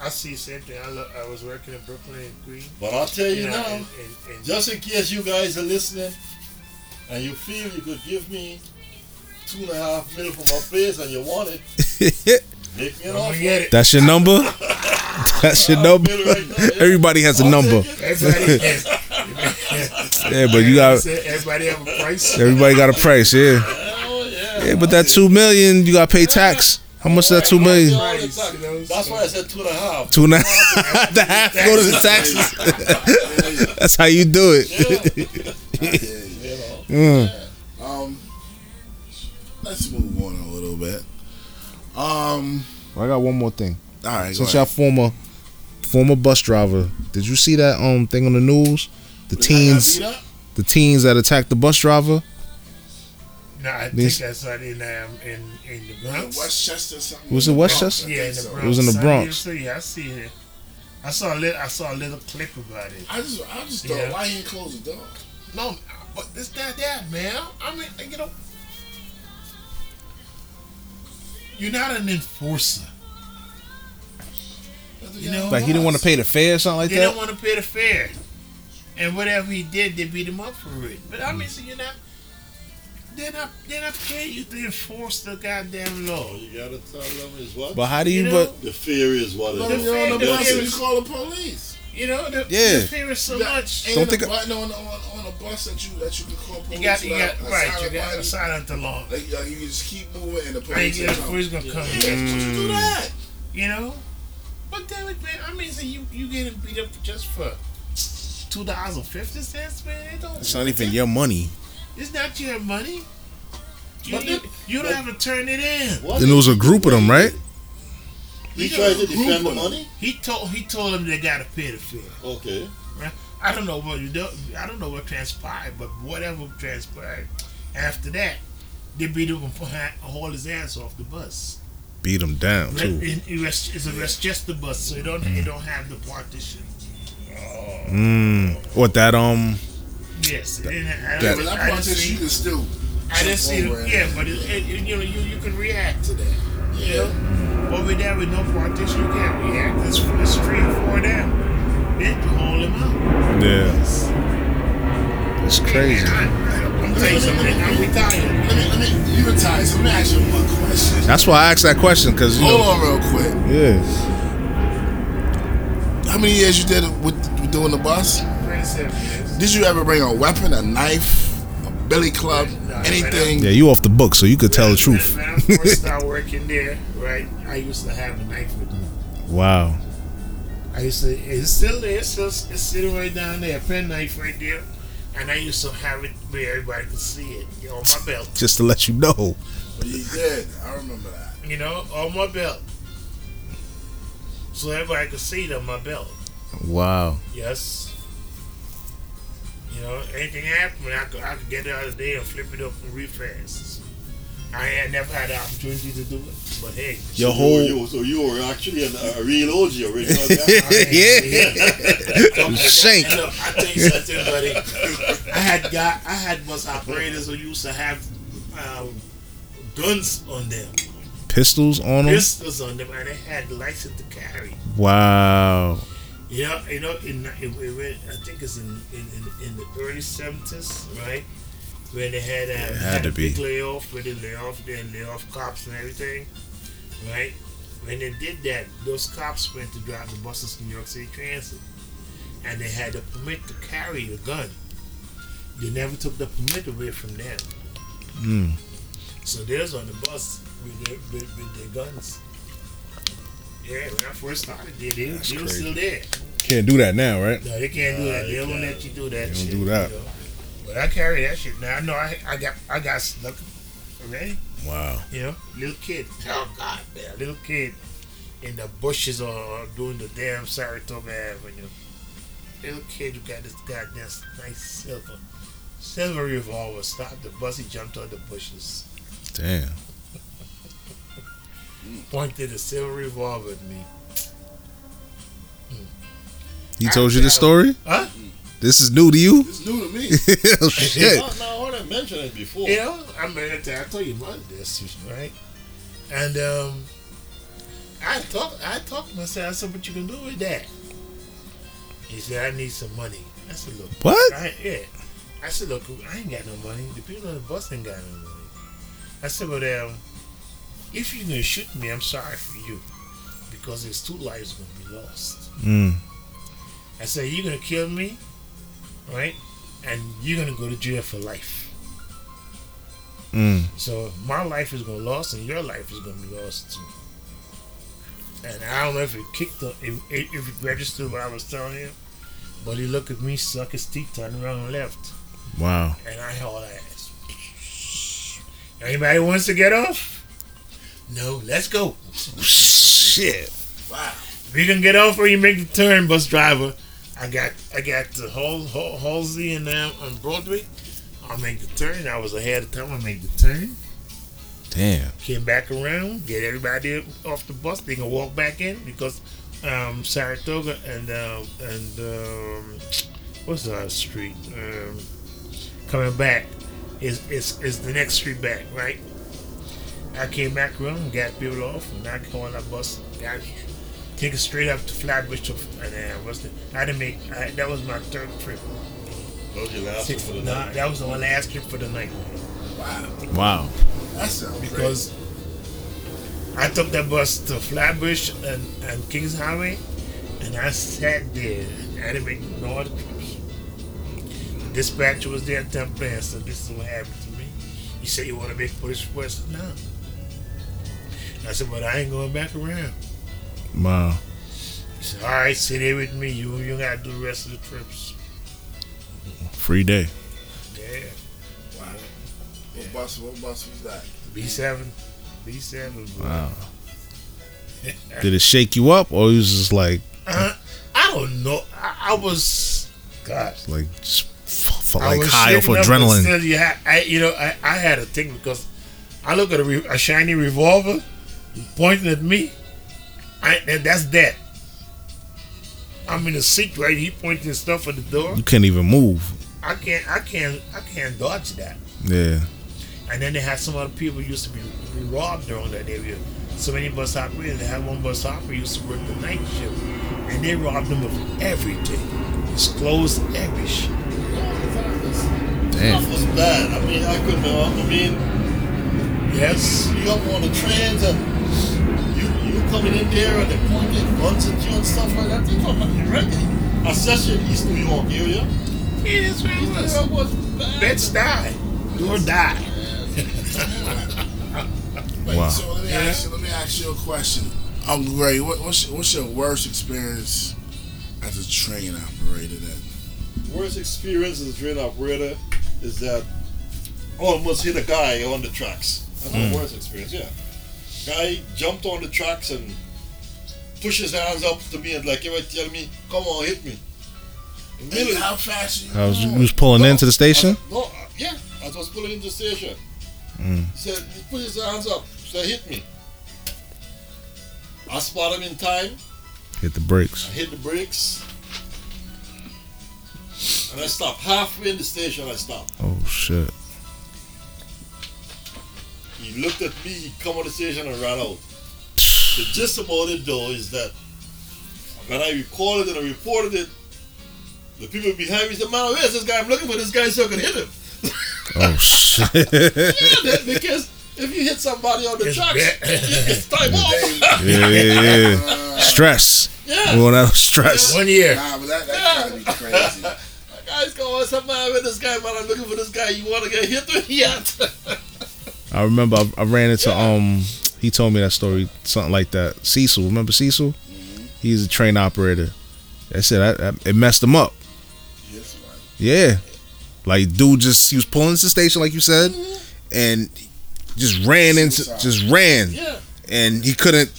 I see same thing. I, lo- I was working in Brooklyn and Green. But I'll tell you know, now, and, and, and just in case you guys are listening, and you feel you could give me two and a half minutes for my place, and you want it, make me an I'm gonna offer. get it. That's your number. That's your I'll number. bill it right now, yeah. Everybody has a I'll number. take it. Everybody, Yeah, but you got everybody have a price. everybody got a price. Yeah, yeah. yeah. But that two million, you got to pay tax. How much that two million? All the tax. That's why I said two and a half. Two and a half. the half go to the taxes. That's how you do it. I hear you. You know. Mm. Um, let's move on a little bit. Um, I got one more thing. all right. Since y'all ahead. former former bus driver, did you see that um thing on the news? The teens, the teens that attacked the bus driver. No, I This- think that's right in um, in in the Bronx. Westchester, something. Was it in the Bronx, Westchester? Yeah, in the. Bronx. It was in the Bronx. used to- yeah, I see it. I saw a little. I saw a little clip about it. I just, I just thought, Yeah. why he didn't close the door? No, but it's not that, man. I mean, you know, you're not an enforcer. You know, Like he didn't want to pay the fare or something like they that. They don't want to pay the fare, and whatever he did, they beat him up for it. But I mean, so you're not. They're not. They're not paying you to enforce the goddamn law. You gotta tell them is what But how do you? You know, but the fear is what But it if is. you're on the The bus, you call the police. You know, the, Yeah. the fear is so That- much. Ain't Don't a think I- button on, on, on a bus that you that you can call police. You got, you got, a right. You silent got a button? silent alarm. Like, like you can just keep moving and the Right, police yeah, will the come. police gonna come. Yeah, and get why would you do mm. that? You know, but damn it, man. I mean, so you you getting beat up just for two dollars and fifty cents, man? It don't. it's not even your money. It's not your money. You, But you, the- you don't but- have to turn it in. What Then there was a group of them, right? He You tried to defend the of money. He told he told them they gotta pay the fare. Okay. I don't know what. I don't know what transpired, but whatever transpired after that, they beat him and haul his ass off the bus. Beat him down too. It- it- It's it's a Westchester bus, so it don't it don't have the partition. Mm. What that um? Yes, it didn't I, didn't- that I that see- you can still. I didn't see over it. it. Yeah, but it, it, it- you know, you, you can react to that. You know, over there with no partition, you can't react. There's, there's three or four of them. They can hold him out. Yeah, it's crazy. I, I'm telling you something. I'm retired. Let me, let me, you retired, so let me ask you one question. That's why I asked that question because you Hold know, on real quick. yeah, How many years you did with, with doing the bus? 27 years. Did you ever bring a weapon, a knife, a billy club, No, anything? Um, yeah, you off the book, so you could tell the truth. When, when I first started working there, right, I used to have a knife with me. Wow. I used to, it's still there, it's, still, it's sitting right down there, a pen knife right there. And I used to have it where everybody could see it, you know, on my belt. Just to let you know. But you did. I remember that. You know, on my belt. So everybody could see it on my belt. Wow. Yes. You know, anything happened, I could, I could get it out of there and flip it up real fast. I had never had the opportunity to do it, but hey. Your so whole You were, so you were actually an, a real OG original. yeah. Shank. And look, I tell you something, buddy. I had got, I had bus operators who used to have um, guns on them, Pistols on them. pistols on them, and they had license to carry. Wow. You know, you know, in, in, in I think it's in in, in, the early seventies, right? When they had uh, had had a big layoff, where they lay off, they lay off cops and everything, right? When they did that, those cops went to drive the buses to New York City Transit, and they had a permit to carry a gun. They never took the permit away from them, Mm. so there's on the bus with their, with, with their guns. Yeah, when I first started, they, they, they were crazy. still there. Can't do that now, right? No, they can't do that. They they won't let you do that They don't shit. do that. you know. But I carry that shit. Now I know I, I got I got stuck already. Wow. You know, little kid. Oh God, man, little kid in the bushes or doing the damn Saratoga Avenue. Little kid who got this goddamn nice silver silver revolver. Stopped the bus. He jumped on the bushes. Damn. Pointed a silver revolver at me. He told you the story? Huh? This is new to you? It's new to me. oh, shit. no, no, I heard him mention it before. You know, I mean, I told you about this, right? And um, I talked, I talked to myself. I said, "What you gonna do with that?" He said, "I need some money." I said, "Look, What? I, yeah." I said, "Look, I ain't got no money. The people on the bus ain't got no money." I said, "But um, if you're gonna shoot me, I'm sorry for you, because there's two lives gonna be lost." Mm. I said, "You're gonna kill me, right? And you're gonna go to jail for life." Mm. So my life is gonna be lost, and your life is gonna be lost too. And I don't know if it kicked the, if, if it registered what I was telling him, but he looked at me, suck his teeth, turned around and left, Wow. and I hauled ass. Anybody wants to get off? No, let's go. Shit. wow. We can get off or you make the turn, bus driver. I got I got the whole Halsey and them on Broadway. I make the turn. I was ahead of time. I make the turn. Damn. Came back around, get everybody off the bus. They can walk back in because um, Saratoga and um, and um, what's the other street? Um, coming back is is is the next street back, right? I came back around, got people off, and I go on that bus, got take it straight up to Flatbush to, and then what's the, I didn't make I, that was my third trip. That was your last Six, one for the nah, night. that was the last trip for the night Wow. Wow. That sounds because I took that bus to Flatbush and, and Kings Highway, and I sat there. I didn't make no other trips. Dispatcher was there at Temple and so "This is what happened to me." He said, "You want to make police report?" I said, "No." I said, "But I ain't going back around." Wow. He said, "All right, sit there with me. You you got to do the rest of the trips." Free day. Yeah, Wow. What bus? What bus was that? B seven, B seven. Wow. Did it shake you up, or you was just like, Uh, I don't know. I, I was, gosh. like, just f- f- I like was high off shaking up, but adrenaline? Still, you I, you know, I, I had a thing because I look at a, re- a shiny revolver pointing at me. I, and that's that. I'm in the seat right. He pointing stuff at the door. You can't even move. I can't. I can't. I can't dodge that. Yeah. And then they had some other people used to be, be robbed during that area. So many bus operators. They had one bus operator used to work the night shift, and they robbed them of everything. His clothes, every shit. Damn. That was bad. I mean, I couldn't. I mean, Yes. you up on the trains and you you coming in there and they're pointing guns at you and stuff like that. Things were not regular. Especially in East New York area. It is what it East New was. York was bad. Let's die. Do or die. Wait, Wow. So let me ask you. Let me ask you a question. I'm Ray. What, what's your, what's your worst experience as a train operator? Then Worst experience as a train operator is that I almost hit a guy on the tracks. That's Mm. my worst experience, yeah. Guy jumped on the tracks and pushed his hands up to me and like he was telling me, come on, hit me. In the middle- how fast you? I was, going? you was pulling No, into the station? I- no, uh, yeah, I was pulling into the station. Mm. He said, he put his hands up, said, hit me. I spot him in time, Hit the brakes. I hit the brakes, and I stopped. Halfway in the station, I stopped. Oh, shit. He looked at me, he come on the station and ran out. The gist about it though is that when I recorded it and reported it, the people behind me said, Man, where's this guy? I'm looking for this guy so I can hit him. Oh, shit. Yeah, man, because if you hit somebody on the It's tracks, it- it's time off. yeah, yeah, yeah. Stress. yeah. Going out of stress. One year. Nah, but that, that gotta be crazy. That guy's going, some man with this guy, man, I'm looking for this guy. You want to get hit with yet? I remember I, I ran into um. He told me that story, something like that. Cecil, remember Cecil? He's a train operator. I said I, I, it messed him up. Yeah, like dude just he was pulling into the station like you said, and just ran into just ran, yeah. and he couldn't.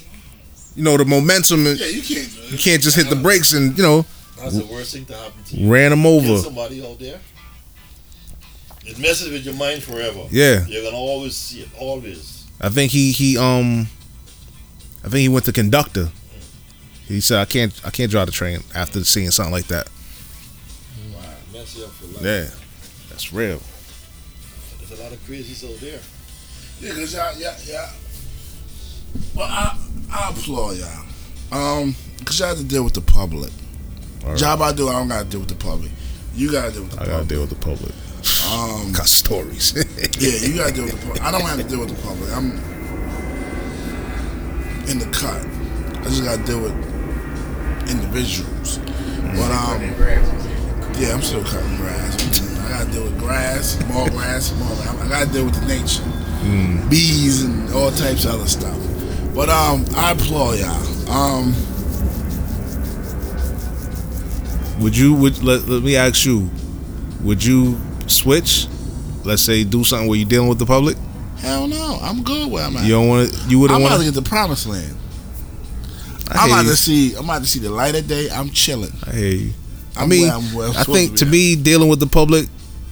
You know the momentum. and Yeah, you can't You can't just hit the brakes and you know That's the worst thing to happen to you. ran him over. somebody out there. It messes with your mind forever. Yeah, You're gonna always see it, always. I think he he um, I think he went to conductor. He said I can't I can't drive the train after seeing something like that. Wow, Mess you up for life. Yeah, that's real. There's a lot of crazies out there. Yeah, cause y'all, yeah, yeah. Well, I, I applaud y'all. Um, cause y'all have to deal with the public. All right. Job I do, I don't gotta deal with the public. You gotta deal with the I public. I gotta deal with the public. Um, Got stories. yeah, you gotta deal with the public. I don't have to deal with the public. I'm in the cut. I just gotta deal with individuals. But um, yeah, I'm still cutting grass. I gotta deal with grass, more grass, more. I gotta deal with the nature, bees and all types of other stuff. But um, I applaud y'all. Um, Would you would let, let me ask you, would you switch? Let's say do something where you're dealing with the public. hell no, I'm good where I'm at. You don't want to. You wouldn't I'm about want to to. get the promised land. I I'm hear about you. to see. I'm about to see the light of day. I'm chilling. I hear you. I I'm mean, where I'm- where I think to to me, dealing with the public,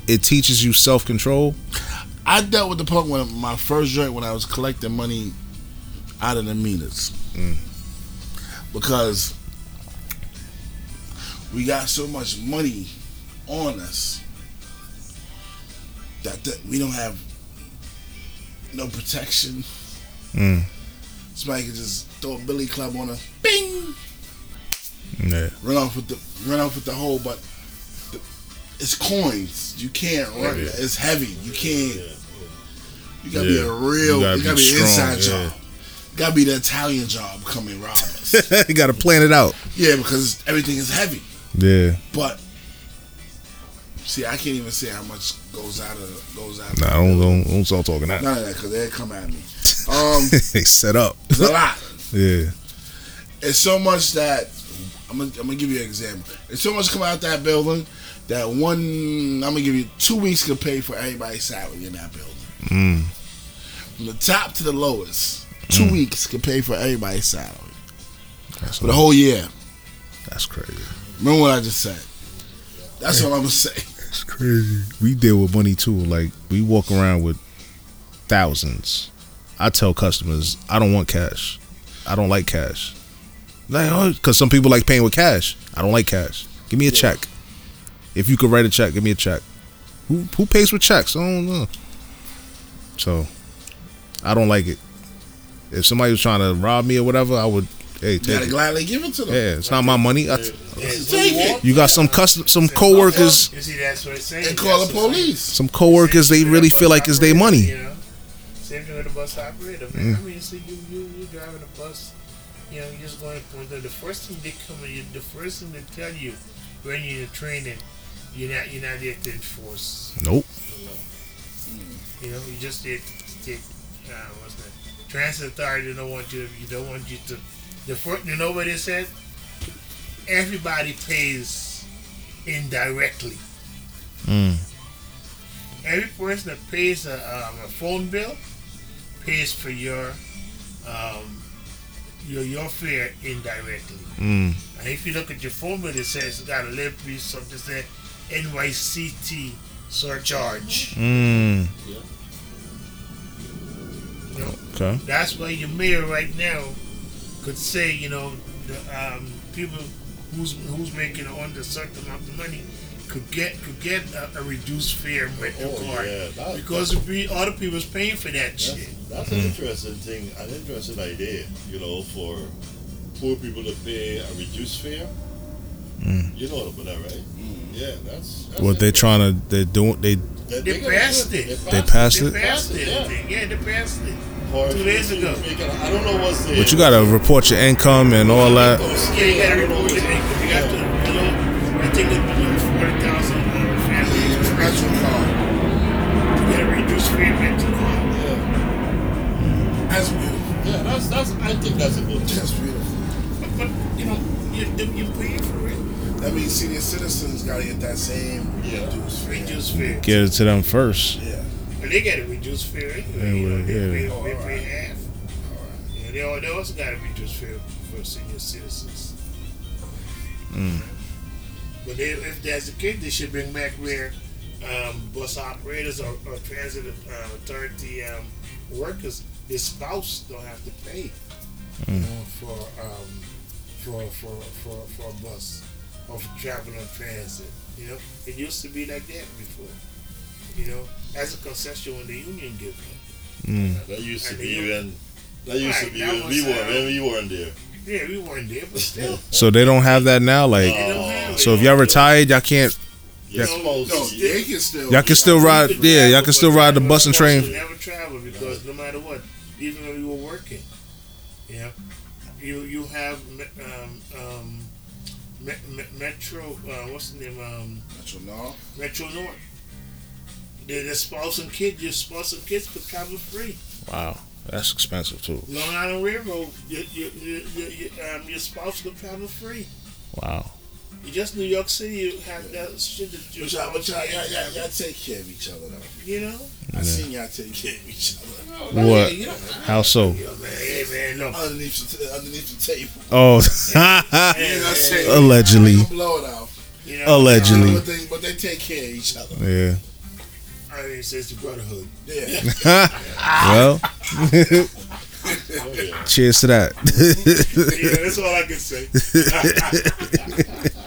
it teaches you self control. I dealt with the punk when my first joint when I was collecting money out of the meters. Mm. Because we got so much money on us that th- we don't have no protection. Mm. Somebody can just throw a billy club on a bing, Yeah. run off with the run off with the hole, but the, it's coins. You can't run. Yeah. it. It's heavy. You can't. Yeah, You gotta be a real. You You gotta gotta, be be, strong, inside yeah. job. You gotta be the Italian job. coming and rob us. you got to plan it out. yeah, because everything is heavy. Yeah. But see, I can't even say how much goes out of goes out. Nah, don't don't, don't start talking that. None of that because they come at me. Um, they set up. it's a lot. Yeah. It's so much that I'm gonna, I'm gonna give you an example. It's so much come out that building that one I'm gonna give you two weeks could pay for everybody's salary in that building. Mm. From the top to the lowest, two weeks could pay for everybody's salary That's, for the whole year. that's crazy. Remember what I just said? That's what I'm gonna say. That's crazy. We deal with money too. Like we walk around with thousands. I tell customers I don't want cash. I don't like cash. Like, oh, because some people like paying with cash. I don't like cash. Give me a check. If you could write a check, give me a check. Who who pays with checks? I don't know. So, I don't like it. If somebody was trying to rob me or whatever, I would. Hey, You take gotta it. gladly give it to them. Yeah, it's not my money. I, Yeah. Take it. you got some custom, some coworkers, You see, that's what it's saying. And call the That's what it's saying. police. some coworkers. They really feel like it's their money. You know? Same thing with the bus operator, man. I mean, see, you you you driving a bus, you know, you just going to point out. The first thing they come, in, the first thing they tell you when you're in training, you're not you're not there to enforce. Nope. You know, you just did, to take. Uh, what's that? Transit authority don't want you. You don't want you to. The first, you know what they said? Everybody pays indirectly. Mm. Every person that pays a, um, a phone bill pays for your um, your your fare indirectly. Mm. And if you look at your phone bill, it says got a little piece something that NYCT surcharge. Mm. You know, Okay. that's why your mayor right now could say, you know, the um, people who's who's making under certain amount of money could get could get a, a reduced fare rental Oh, card yeah. That- because if we, other people's paying for that That's, shit. that's an interesting thing, an interesting idea, you know, for poor people to pay a reduced fare. Mm. You know what about that, right? Yeah, that's. that's What they're trying to, they're doing, they They, They gotta passed do it. They passed They it? passed it. Yeah. Yeah, they passed it. Or two days ago. I don't know what's the. But you gotta report your income and all that. Yeah, you gotta report your income. You have to, you know, I think that you know, forty thousand uh, family, Rental car. you gotta reduce fare rental card. Yeah, That's beautiful. yeah, that's that's. I think that's a good. That's beautiful. But, but you know, you you pay for it. That means senior citizens gotta get that same Yeah. reduced fee. Reduce fare. Get it to them first. Yeah. But they gotta reduce fare anyway. Yeah, you know, well, they, yeah. pay, they Oh, pay alright. half. Yeah, they, al- they also gotta reduce fare for senior citizens. Mm. But they, if that's the case, they should bring back where um, bus operators or, or transit uh, authority um, workers, their spouse don't have to pay, you Mm. know, for um, for for for for a bus or for traveling on transit. You know, it used to be like that before. You know, as a concession when the union gave it. Mm. That used to And be you- when. That used to be that when we were uh, when we weren't there. Yeah, we weren't there, but still, So they don't have that now. Like, they don't have it. so if y'all retired, y'all can't. You're Yeah. supposed No, they can still. Y'all can still ride. Yeah, y'all can still ride the bus and train. Never travel because no matter what, even when you were working, yeah, you you have um, um, me, me, Metro. Uh, what's the name? Um, Metro North. Metro North. The, the spouse and kids, your spouse and kids could travel free. Wow, that's expensive too. Long Island Railroad, your your, your, your, your, um, your spouse could travel free. Wow. You just New York City, you have that shit that you. But y'all, but y'all, y'all, y'all, y'all take care of each other though. You know. I seen y'all take care of each other. What? You know, How so? Yo, man, hey man, look. Underneath the underneath the table. Oh, Hey, You know man, saying? Allegedly. I ain't gonna blow it out. you know, Allegedly. But they, but they take care of each other. yeah. I mean, it says the brotherhood. Yeah. well, Oh, yeah. cheers to that. yeah, that's all I can say.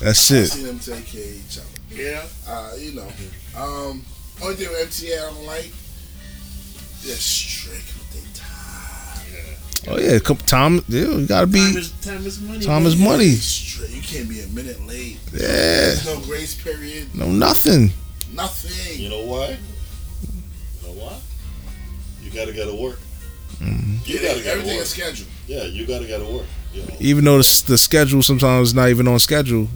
That's I it. see them take care of each other. Yeah. Uh, you know. Um, only thing with MTA I don't like, they're strict with their time. Yeah. Oh yeah, come Tom. Yeah, you gotta Time be. is, time is money. Time man. is money. You can't be a minute late. Yeah, There's no grace period. no nothing. Nothing. You know why? You know why? You gotta get to work. Mm-hmm. You gotta get to Everything work. is scheduled. Yeah, you gotta get to work. You know? Even though the, the schedule sometimes is not even on schedule,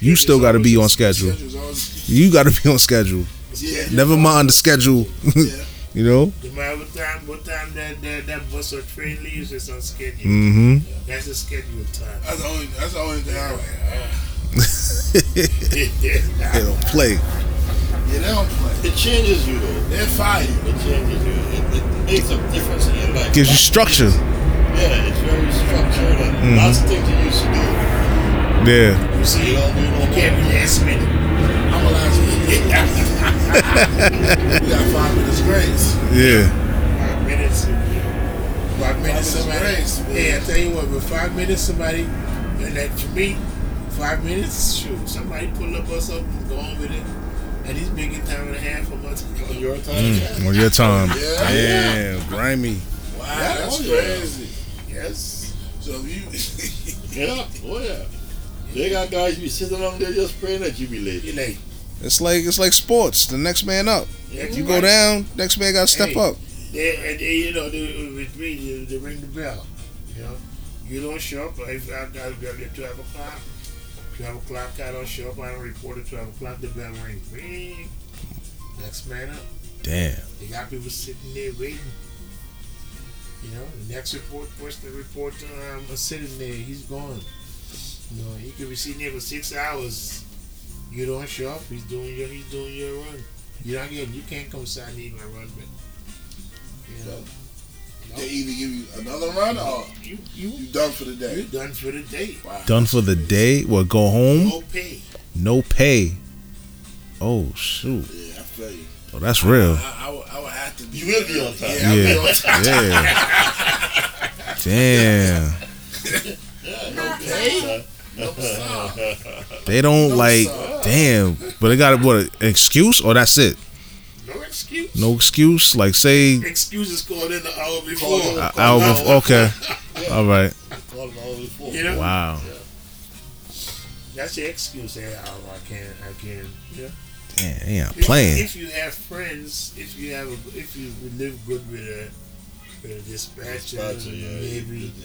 you still got to be on schedule. Schedule's You got to be on schedule. Yeah. Never mind the schedule. Yeah. you know. No matter what time, what time that, that, that bus or train leaves, it's on schedule. Mm-hmm. That's the schedule time. That's the only. That's the only thing I like. they don't play. Yeah, they don't play. It changes you though. They're fire. It changes you. It, it makes a difference in your life. Gives you structure. Yeah, it's very structured and Mhm. lots of things you used to do. Yeah. You see, You don't do no you can't more. be last minute. I'm a last minute. we got five minutes grace. Yeah. Five minutes. Five minutes, minutes somebody. grace, man. Hey, I tell you what, with five minutes, somebody, and that for me, five minutes, shoot, somebody pull the bus up and go on with it. And he's big in time and a half for what's on your time. Mm, on your time. yeah. Damn, grimy. Wow, yeah, that's oh, crazy. Yeah. Yes. So if you Yeah, oh yeah. They got guys be sitting on there just praying that you be late. You late. It's like it's like sports. The next man up. Yeah, you right. go down, next man got to step hey, up. They, and they, you know, they, with me, they, they ring the bell. You know, you don't show up. I, I, got to I, I, I, I, 12 o'clock, I don't show up. I don't report at 12 o'clock. The bell rings. Ring. Next man up. Damn. They got people sitting there waiting. You know, the next report, person report to um, sitting there. He's gone. You know, he could be sitting there for six hours. You don't show up. He's doing your he's doing your run. You're not. You can't come sign in my run, but you know they either give you another run or you you you done for the day. you're done for the day. Wow. Done for the day. Well, go home. No pay. No pay. Oh shoot. Yeah, I feel you. Oh, that's real. I, I, would, I would have to be. You will be on time. Yeah, I'll be on time. Yeah. Damn. No pay. No. They don't No, like. sir. Damn. But they got what an excuse or that's it. No excuse. No excuse. Like say Excuses called in the hour before. I, I will- okay. All right. Call them all before. You know, Wow. that's your excuse. Hey, oh, I can't. I can't. Yeah. Damn. They not If- playing. If you have friends, if you have, a, if you live good with a, with a dispatcher, Dispatcher, yeah, maybe yeah.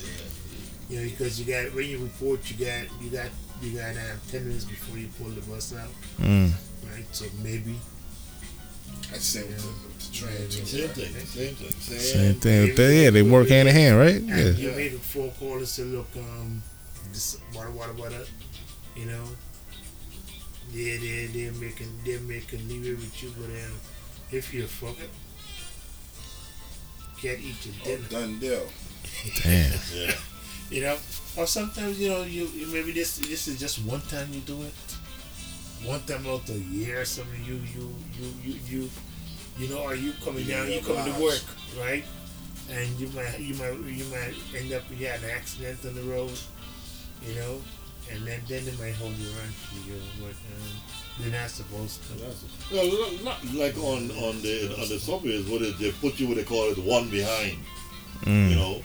you know because you got when you report, you got you got you got um, ten minutes before you pull the bus out, Mm. right? So maybe That's the same with the, with the train too. Same thing. Same thing. Same, Same thing. They, yeah, they work hand in hand, right? and Yeah. you made a phone call and said, look, um, this water, water, water. you know. Yeah, they they're making they're making leave it with you, but um, if you fuck it, can't eat your dinner. Oh, done deal. Damn. Yeah. You know, or sometimes you know you, you maybe this this is just one time you do it, one time out the year. some of you you you you you you know, are you coming down? You coming to work, right? And you might you might you might end up you had an accident on the road, you know, and then then they might hold you around for you, but um, they're not supposed to. Well, not- not like on on the on the subways, what is they put you what they call it one behind. You Mm. know,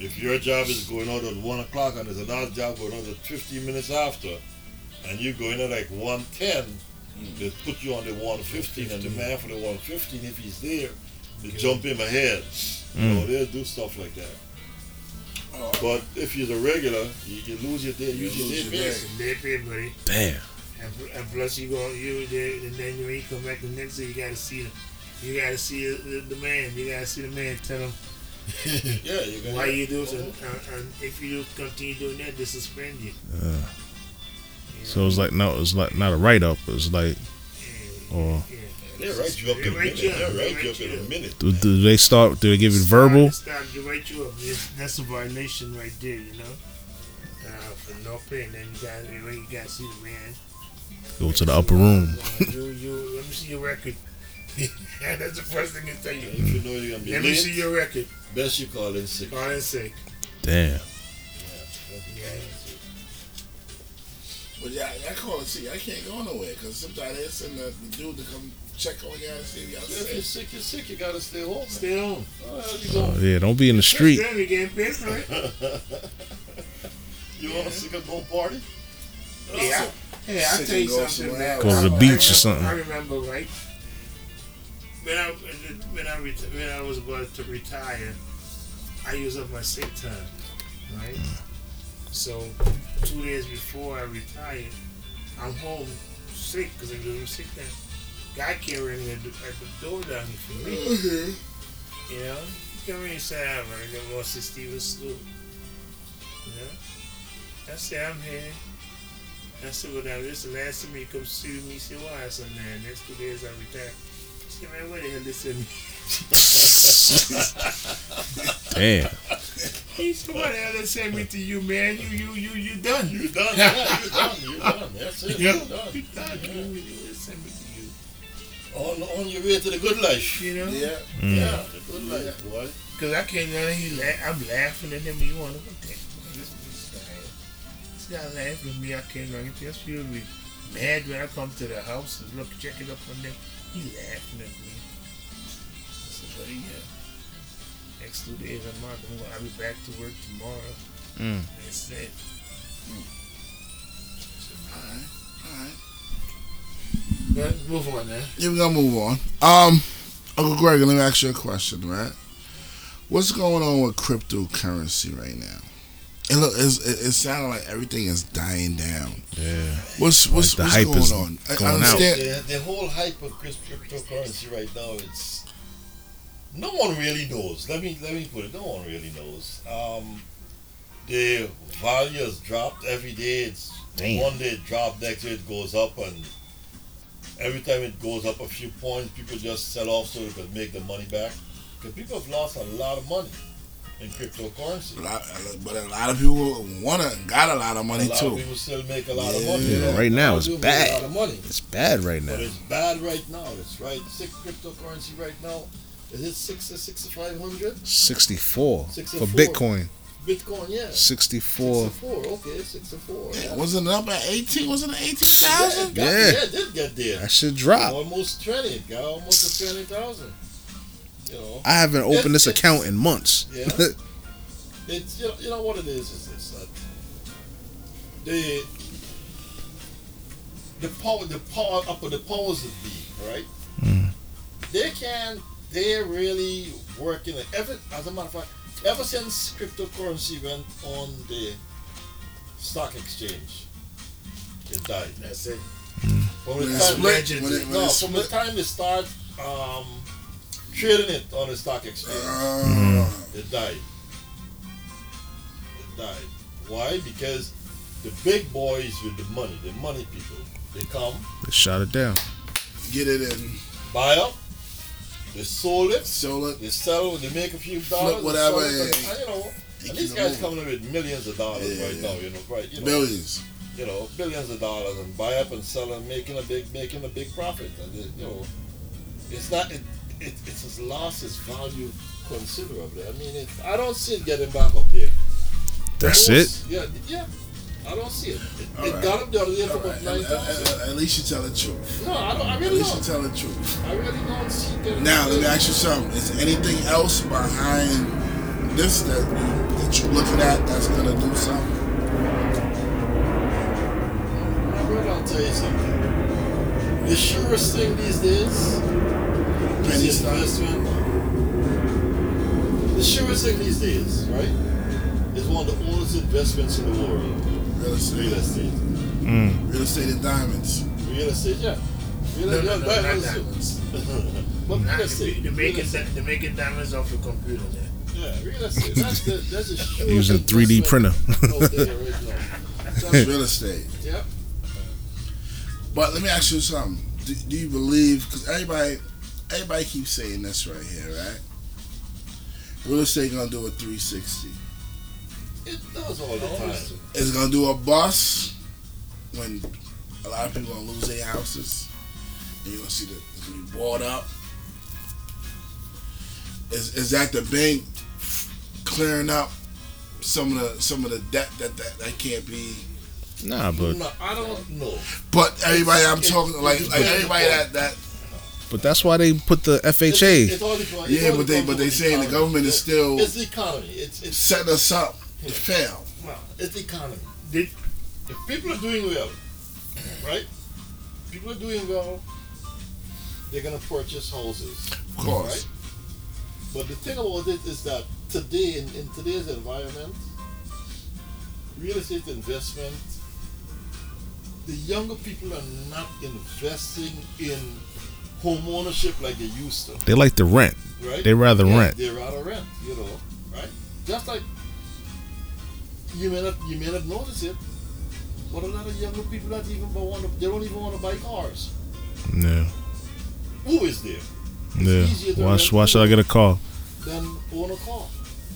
if your job is going out at one o'clock and there's another job going out at fifteen minutes after, and you're going at like one ten, they put you on the one fifteen, and the man for the one fifteen, if he's there, they jump him ahead. You know, they'll do stuff like that. Oh, But if you're a regular, you, you lose your day, You use your lose day your pay. day. They pay, buddy. Damn. And, pl- and plus you go you there and then when you come back the next day you gotta see the you gotta see the, the man you gotta see the man tell him Yeah, you got why you do this and, and, and if you continue doing that they suspend you. Uh, You so know? it's like no, it's like not a write up. It's like, or. They write you up in a minute. you up, They they write you up in a minute. do, do they start? Do they give you verbal? Start, start to write you up. It's- That's a violation right there, you know. Uh, for no pay, and then you got you got to see the man. Go to the upper room. Uh, you, you, let me see your record. That's the first thing they tell you. If you know you're gonna be Let me see your record. best you call in sick. Call in sick. Damn. Yeah. But yeah, I call it see. I can't go nowhere because sometimes they send the, the dude to come check on you and see if y'all If you're sick, you're sick. You gotta stay home. Stay home. Oh, hell you go. Oh, yeah, don't be in the street. Then we getting paid for it. You want to sick and go party? Yeah. Hey, I'll tell you go something. somewhere man. Go to the I- beach or something. I remember, right? When I when I reti- when I was about to retire, I used up my sick time, right? So two days before I retired, I'm home sick because I was sick then. Guy came ringing at the, at the door down here for me. Mm-hmm. You know, he came in and said, "I'm ready to go see Steven Sloop." You know, I said, "I'm here." I said, well, now this is the last time you come see me. He said, why? I said, man, next two days I retire. He said, man, what the hell is? Damn. He said, what the hell they me to you, man? You, you, you, you done. You done? Yeah, you done. You done. That's it. Yeah. You done. You done. You, you, they send me to you. On on your way to the good life. You know? Yeah. Mm. Yeah, the good life, boy. Because I can't know he la- I'm laughing at him. You want to what the what is this guy? This guy laughing at me. I can't know. He just feel me mad when I come to the house and look, check it up on them. He laughing at me. I said, buddy, yeah. Next two days I'm out. I'm gonna, I'll be back to work tomorrow. Mm. That's it. Alright. Alright. But move on now. Yeah, we're gonna move on. Um, Uncle Greg, let me ask you a question, right? What's going on with cryptocurrency right now? It look, it's, it, it sounds like everything is dying down. Yeah. What's what's, the what's hype going is on? I- I going out. understand. The, the whole hype of crypt- cryptocurrency right now, it's no one really knows. Let me let me put it. No one really knows. Um, the value has dropped every day. It's Damn. one day it dropped, next day it goes up, and every time it goes up a few points, people just sell off so they can make the money back. Because people have lost a lot of money in cryptocurrency. A lot, but a lot of people wanna got a lot of money a lot too. of people still make a lot of Yeah. money. Yeah, right now it's bad. A lot of money. It's bad right But now. it's bad right now. It's right. Six cryptocurrency right now. Is it six to six five hundred? 64 for Bitcoin. Bitcoin, yeah. 64. Six to four. Okay, six to. Yeah. Wasn't it up at eighteen? Wasn't it eighteen Yeah, it thousand? got- Yeah. yeah, it did get there. That should drop. Almost twenty. Got almost to twenty thousand. You know, I haven't opened this It's- account in months. Yeah. it's you know, you know what it is is this that the the power the power up of the powers that be right. Mm. They can they're really working it. Ever as a matter of fact, ever since cryptocurrency went on the stock exchange, it died. That's it. From the time, split, when it, when no, it from the time they start um, trading it on the stock exchange, Uh, it died. It died. Why? Because the big boys with the money, the money people, they come, They shot it down. get it in, buy up, they sold it, sell it, they sell it, they make a few dollars, they whatever, sell it, and- and, you know, and and these guys moving. coming in with millions of dollars Yeah, right yeah. now, you know, right? You know, billions. you know, billions of dollars and buy up and sell and making a big making a big profit. And it, you know, it's not it, it it's just lost its value considerably. I mean, it, I don't see it getting back up there. That's it. Yeah, yeah. I don't see it. It, it right. got up the other day for right. nine At, at- at- at least you tell the truth. No, I really don't. I At really least you don't. tell the truth. I really don't see it Now let me ask you something. Is there anything else behind this that you, that you're looking at that's gonna do something? I'll tell you something. The surest thing these days Penny is investment. The surest thing these days, right, is one of the oldest investments in the world. Real estate. Real estate. Mm. Real estate and diamonds. Real estate, yeah. Real No, no, yeah, no, not diamonds. but real estate. they real making estate. they making diamonds off the computer there. Yeah, real estate. That's the that's a surest Using 3D printer. investment out there right now. It's That's- real estate. yeah. But let me ask you something. Do, do you believe? Because everybody, everybody keeps saying this right here, right? Real estate gonna do a 360. It does all the time. It's gonna do a bust when a lot of people are gonna lose their houses. And you're gonna see that it's gonna be bought up. is is that the bank clearing up some of the some of the debt that that, that can't be. Nah, but no, I don't know. But everybody, I'm It's- talking like like everybody that that but that's why they put the It- FHA. it all depends- it yeah, all but they depends but they saying the government is still It's the economy. It's it's setting us up to fail. well, it's the economy. They, if people are doing well, right? People are doing well. They're gonna purchase houses. Of course. Right? But the thing about it is that today, in, in today's environment, real estate investment, the younger people are not investing in home ownership like they used to. They like to rent. Right? They rather Yeah, rent. They rather rent, you know, right? Just like you may not you may not notice it, but a lot of younger people not even want to, they don't even want to buy cars. No. Who is there? yeah. Why, rent why should I get a car? Then own a car.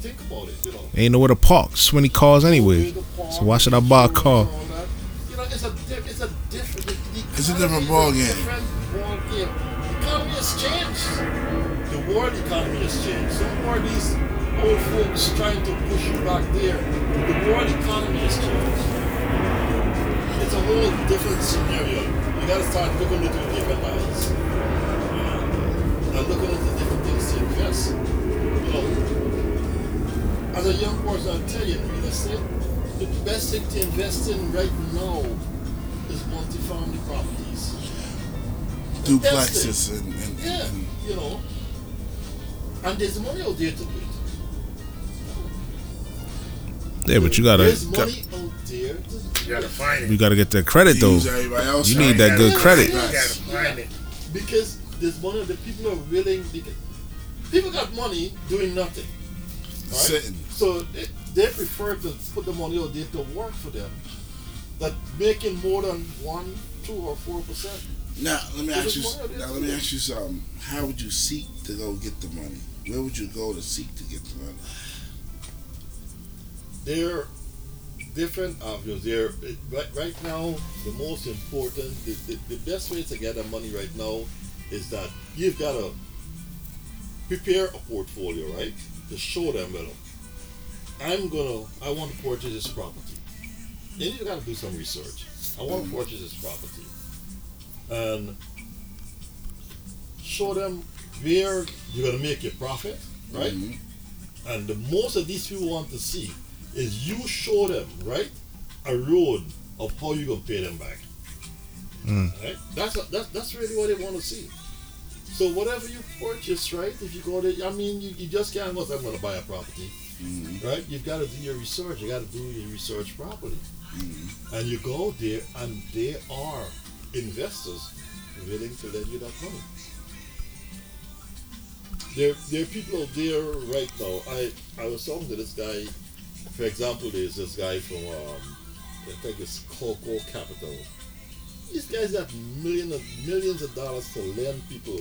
Think about it, you know. Ain't nowhere to park. So many cars anyway. Park, So why should I buy a car? and all that. You know, it's a di- it's a different the- the It's a different ball game. Different ball game. The economy has changed. The world economy has changed. Some more of these old folks trying to push you back there. The world economy has changed. It's a whole different scenario. You gotta start looking into different eyes. You and uh, looking into different things to invest. You know, as a young person, I'll tell you in real estate, the best thing to invest in right now is multifamily properties. Duplexes and, and, Yeah, and you know. And there's money out there to do it. Yeah, but you gotta There's got, money out there to do You gotta find it. you gotta get the credit though. else. You need that good gotta- credit. You gotta find it. Because there's money that people are willing. Because people got money doing nothing. Right? Sitting. So they, they prefer to put the money out there to work for them. That making more than one, two, or four percent. Now let me ask you. money out there Now let me ask you something. How would you seek to go get the money? Where would you go to seek to get the money? There are different avenues. There right, right now, the most important, the, the, the best way to get the money right now is that you've got to prepare a portfolio, right? To show them, well, I'm gonna, I want to purchase this property. Then you got to do some research. I want to mm. purchase this property, and show them where you're gonna make your profit, right? Mhm. And the most of these people want to see is you show them, right, a road of how you're gonna pay them back. Mm. Right? That's that's that's really what they want to see. So whatever you purchase, right? If you go to, I mean, you, you just can't go. say, I'm gonna buy a property, Mhm. right? You've got to do your research. You got to do your research properly, Mhm. and you go there, and they are investors willing to lend you that money. There, there are people out there right now. I, I was talking to this guy. For example, there's this guy from um, I think it's Coco Capital. These guys have millions of millions of dollars to lend people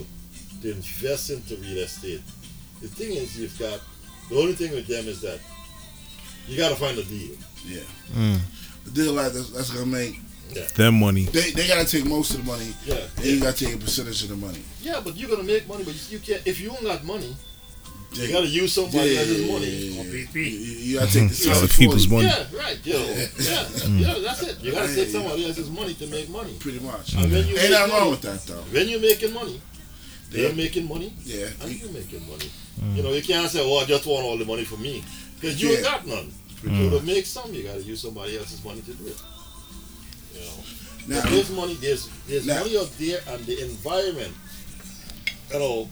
to invest into real estate. The thing is, you've got the only thing with them is that you got to find a deal. Yeah. Mm. The deal like that's, that's gonna make Them money. they they gotta take most of the money Yeah, and you gotta take a percentage of the money. yeah, but you're gonna make money, but you, you can't. If you don't got money, Yeah. you gotta use somebody else's money. yeah, Or yeah. You, you gotta take the Other people's money. Yeah, right. You know, yeah, mm. yeah, that's it. You gotta take somebody else's money to make money. pretty much. And when you Ain't make nothing wrong with that though. when you're making money, they're Yeah. making money, Yeah. and you're making money. Mm. You know, you can't say, "Well, I just want all the money for me," because you ain't Yeah. got none. So mm. to make some, you gotta use somebody else's money to do it. Now, there's money. There's there's Now- money out there, and the environment. You know,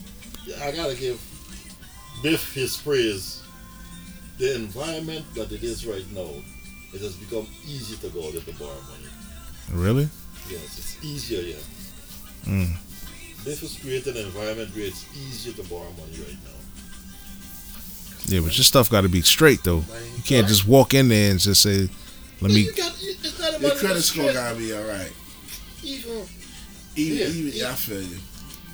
I gotta give Biff his praise. The environment that it is right now, it has become easy to go out to borrow money. Really? Yes, it's easier, yeah. Mm. This has created an environment where it's easier to borrow money right now. Yeah, but your stuff got to be straight though. You can't just walk in there and just say, "Let me." You got, it's your credit score gotta be all right. Even, Even, Yeah. even yeah, I feel you.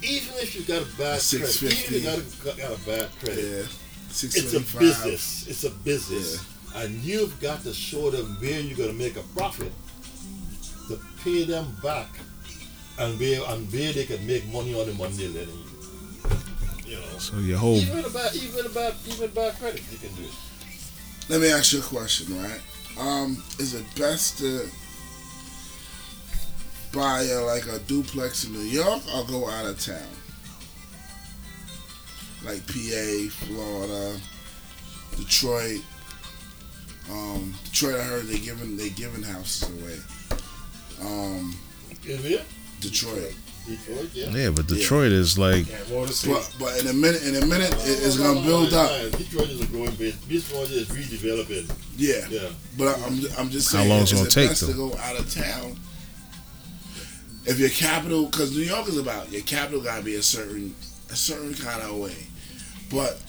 even if you got a bad credit, even if you got a, got a bad credit, Yeah. It's a business. It's a business, and you've got to show them where you're to make a profit to pay them back, and where and where they can make money on the money they're lending you. You know, So your whole even with a bad, even with a bad, even bad credit, you can do it. Let me ask you a question, right? Um, is it best to buy a, like a duplex in New York or go out of town? Like PA, Florida, Detroit. Um, Detroit, I heard they giving they giving houses away. Um, here, Detroit, Detroit, yeah. yeah, but Detroit is like Yeah, Motor City. but but in a minute, in a minute, it, it's No, no, gonna build up. Detroit is a growing base. Detroit is redeveloping. Yeah, Yeah. but I'm I'm just saying. How long is it's gonna it take, best to go out of town? If your capital, because New York is about your capital, got to be a certain a certain kind of way. But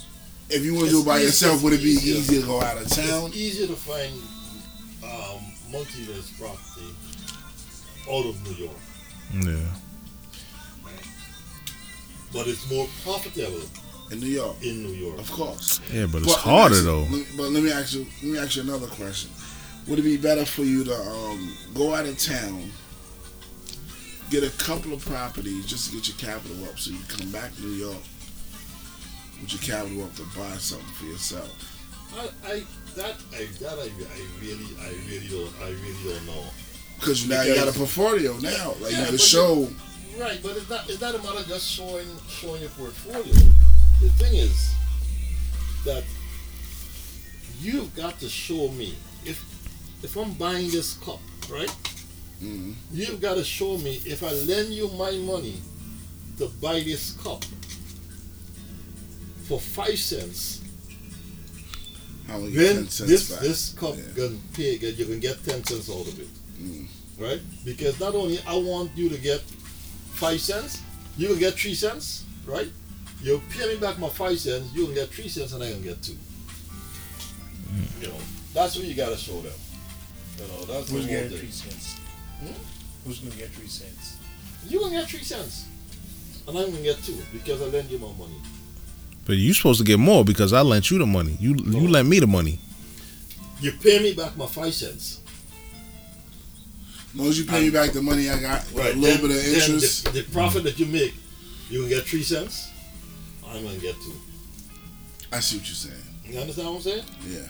if you want to do it by It's yourself, would it be easier. easier to go out of town? It's easier to find um, multi-res property out of New York, yeah. But it's more profitable In New York, in New York. of course. Yeah, but it's But let harder you- though. let- But let me ask you, let me ask you another question. Would it be better for you to um, go out of town, get a couple of properties just to get your capital up, so you come back to New York with your capital up to buy something for yourself? I, I that I that I, I really I really don't I really don't know. Because now you got a Because- portfolio now, like Yeah, you can but show. Right, but it's not it's not a matter of just showing showing your portfolio. The thing is that you've got to show me if if I'm buying this cup, right? Mhm. You've got to show me if I lend you my money to buy this cup for five cents, How many then cents this back? this cup Yeah. can pay you can get ten cents out of it. Mm. Right? Because not only I want you to get five cents, you can get three cents, right? You pay me back my five cents, you can get three cents and I can get two. You know, that's what you gotta show them. You know, that's Who's the getting whole three cents? Hmm? Who's gonna get three cents? You gonna get three cents. And I'm gonna get two because I lend you my money. But you're supposed to get more because I lent you the money. You you lent me the money. You pay me back my five cents. As long as you pay me back the money I got, with a little then, bit of interest. the, the profit that you make, you can get three cents. I'm gonna get two. I see what you're saying. You understand what I'm saying? Yeah.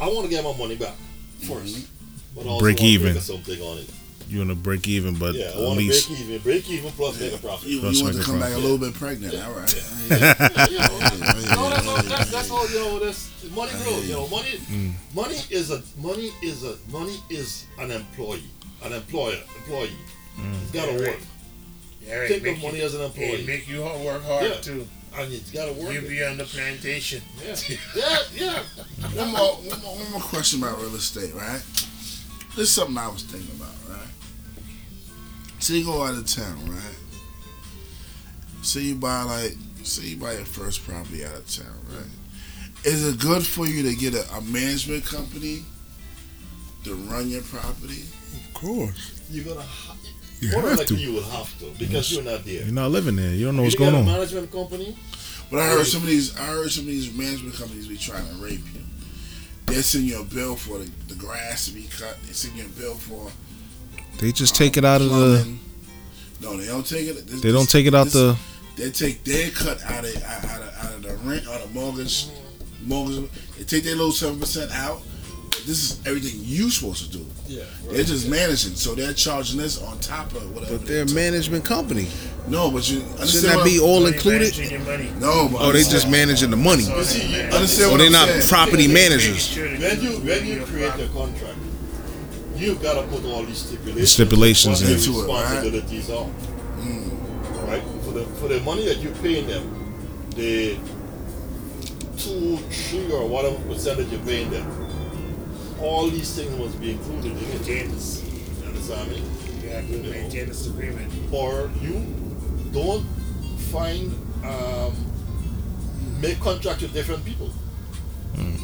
I want to get my money back mm-hmm. 1st but also Break wanna even. make something on it. You want to break even, but Yeah, I at least break even, break even plus make a profit. You, Plus you want to make a come back a little bit pregnant. All right. Yeah, you know, no, that's all. That's, that's all. You know, that's money grows. You know, money. Mm. Money is a money is a money is an employee, an employer, employee. Mm. It's got to work, Yeah, right. Think of money you, as an It employee. make you hard- work hard Yeah. too. and it's got to work. You it. be on the plantation. Yeah, yeah, yeah. One more, one more, one more question about real estate, right? This is something I was thinking about, right? So you go out of town, right? So you buy like, say you buy your first property out of town, right? Is it good for you to get a, a management company to run your property? of course You're gonna. Ha- you more than have likely to. you will have to because you're not there. You're not living there. You don't know You what's get going a on. management company. But I heard some of these, I heard some of these management companies be trying to rape you. They send you a bill for the, the grass to be cut. They send you a bill for They just um, take it out of the. No, they don't take it. This, They don't take it out this- the. They take their cut out of out out of, out of the rent or the mortgage. Mortgage. They take their little seven percent out. This is everything you supposed to do. Yeah. They're just managing, so they're charging this on top of whatever. But they're a management company. No, but you Shouldn't that what be I'm- all included? money. No, but Oh, they just managing the money. So You see, understand Or they're not saying. property Make managers. sure When you do when you create property. a contract, you've got to put all these stipulations. Stipulations what in. the Into it, right? responsibilities are. Right for the for the money that you're paying them, the two, three, or whatever percentage you're paying them. All these things must be included in it. Maintain. You understand me? You have to maintain this agreement. Or you don't find um, make contracts with different people.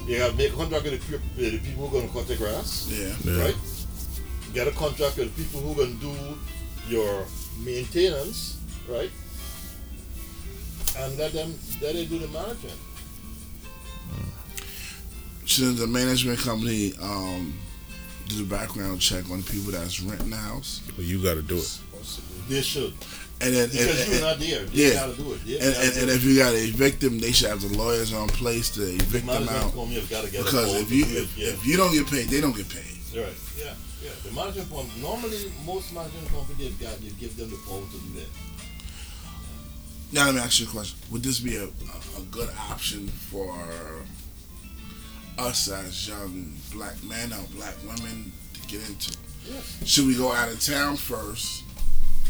You have to make a contract with the, with the people who are going to cut the grass. Yeah. Yeah. right? Get a contract with people who can do your maintenance, right? And let them let them do the management. Shouldn't the management company um, do the background check on people that's renting the house? Well, you got to do it. Supposed They should. And then and, Because and, you're and, not there. They yeah. gotta do it. Yeah, and, and, and if you gotta evict them, they should have the lawyers on place to the evict them out. have got to get Because if you to do it, if, yeah. if you don't get paid, they don't get paid. Right. Yeah. Yeah. The management company normally most management companies have got you give them the power to do that. Now let me ask you a question: Would this be a, a, a good option for us as young black men or black women to get into? Should we go out of town first,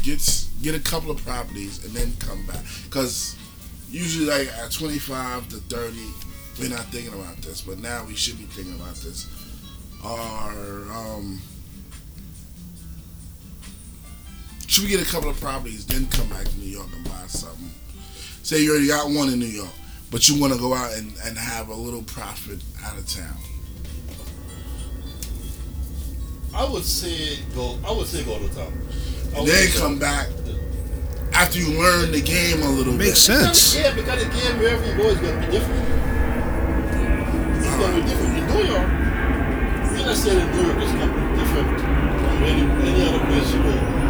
get get a couple of properties, and then come back? Because usually, like at twenty five to thirty, we're not thinking about this, but now we should be thinking about this. Or um, should we get a couple of properties, then come back to New York and buy something? Say you already got one in New York, but you want to go out and, and have a little profit out of town. I would say go. I would say go to town. And then come go. back after you learn the game a little Makes bit. Makes sense. Yeah, because the game wherever you go is going to be different. It's going to be different. In New York, you know, say that New York is going to be different from any, any other place you go.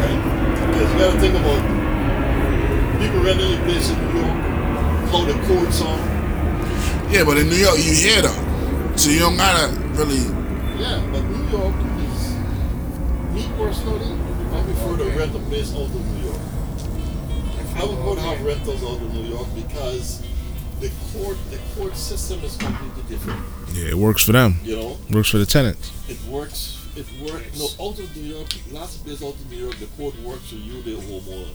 Right? Because you got to think about people renting a place in New York, how the courts are. Yeah, but in New York, you hear though, so you don't gotta really. Yeah, but New York is, me personally, I prefer to rent a place out of New York. I would go to have rentals out of New York because the court the court system is completely different. Yeah, it works for them. You know, Works for the tenants. it works. It works. No, out of New York, lots of places out of New York, the court works for you, the homeowner.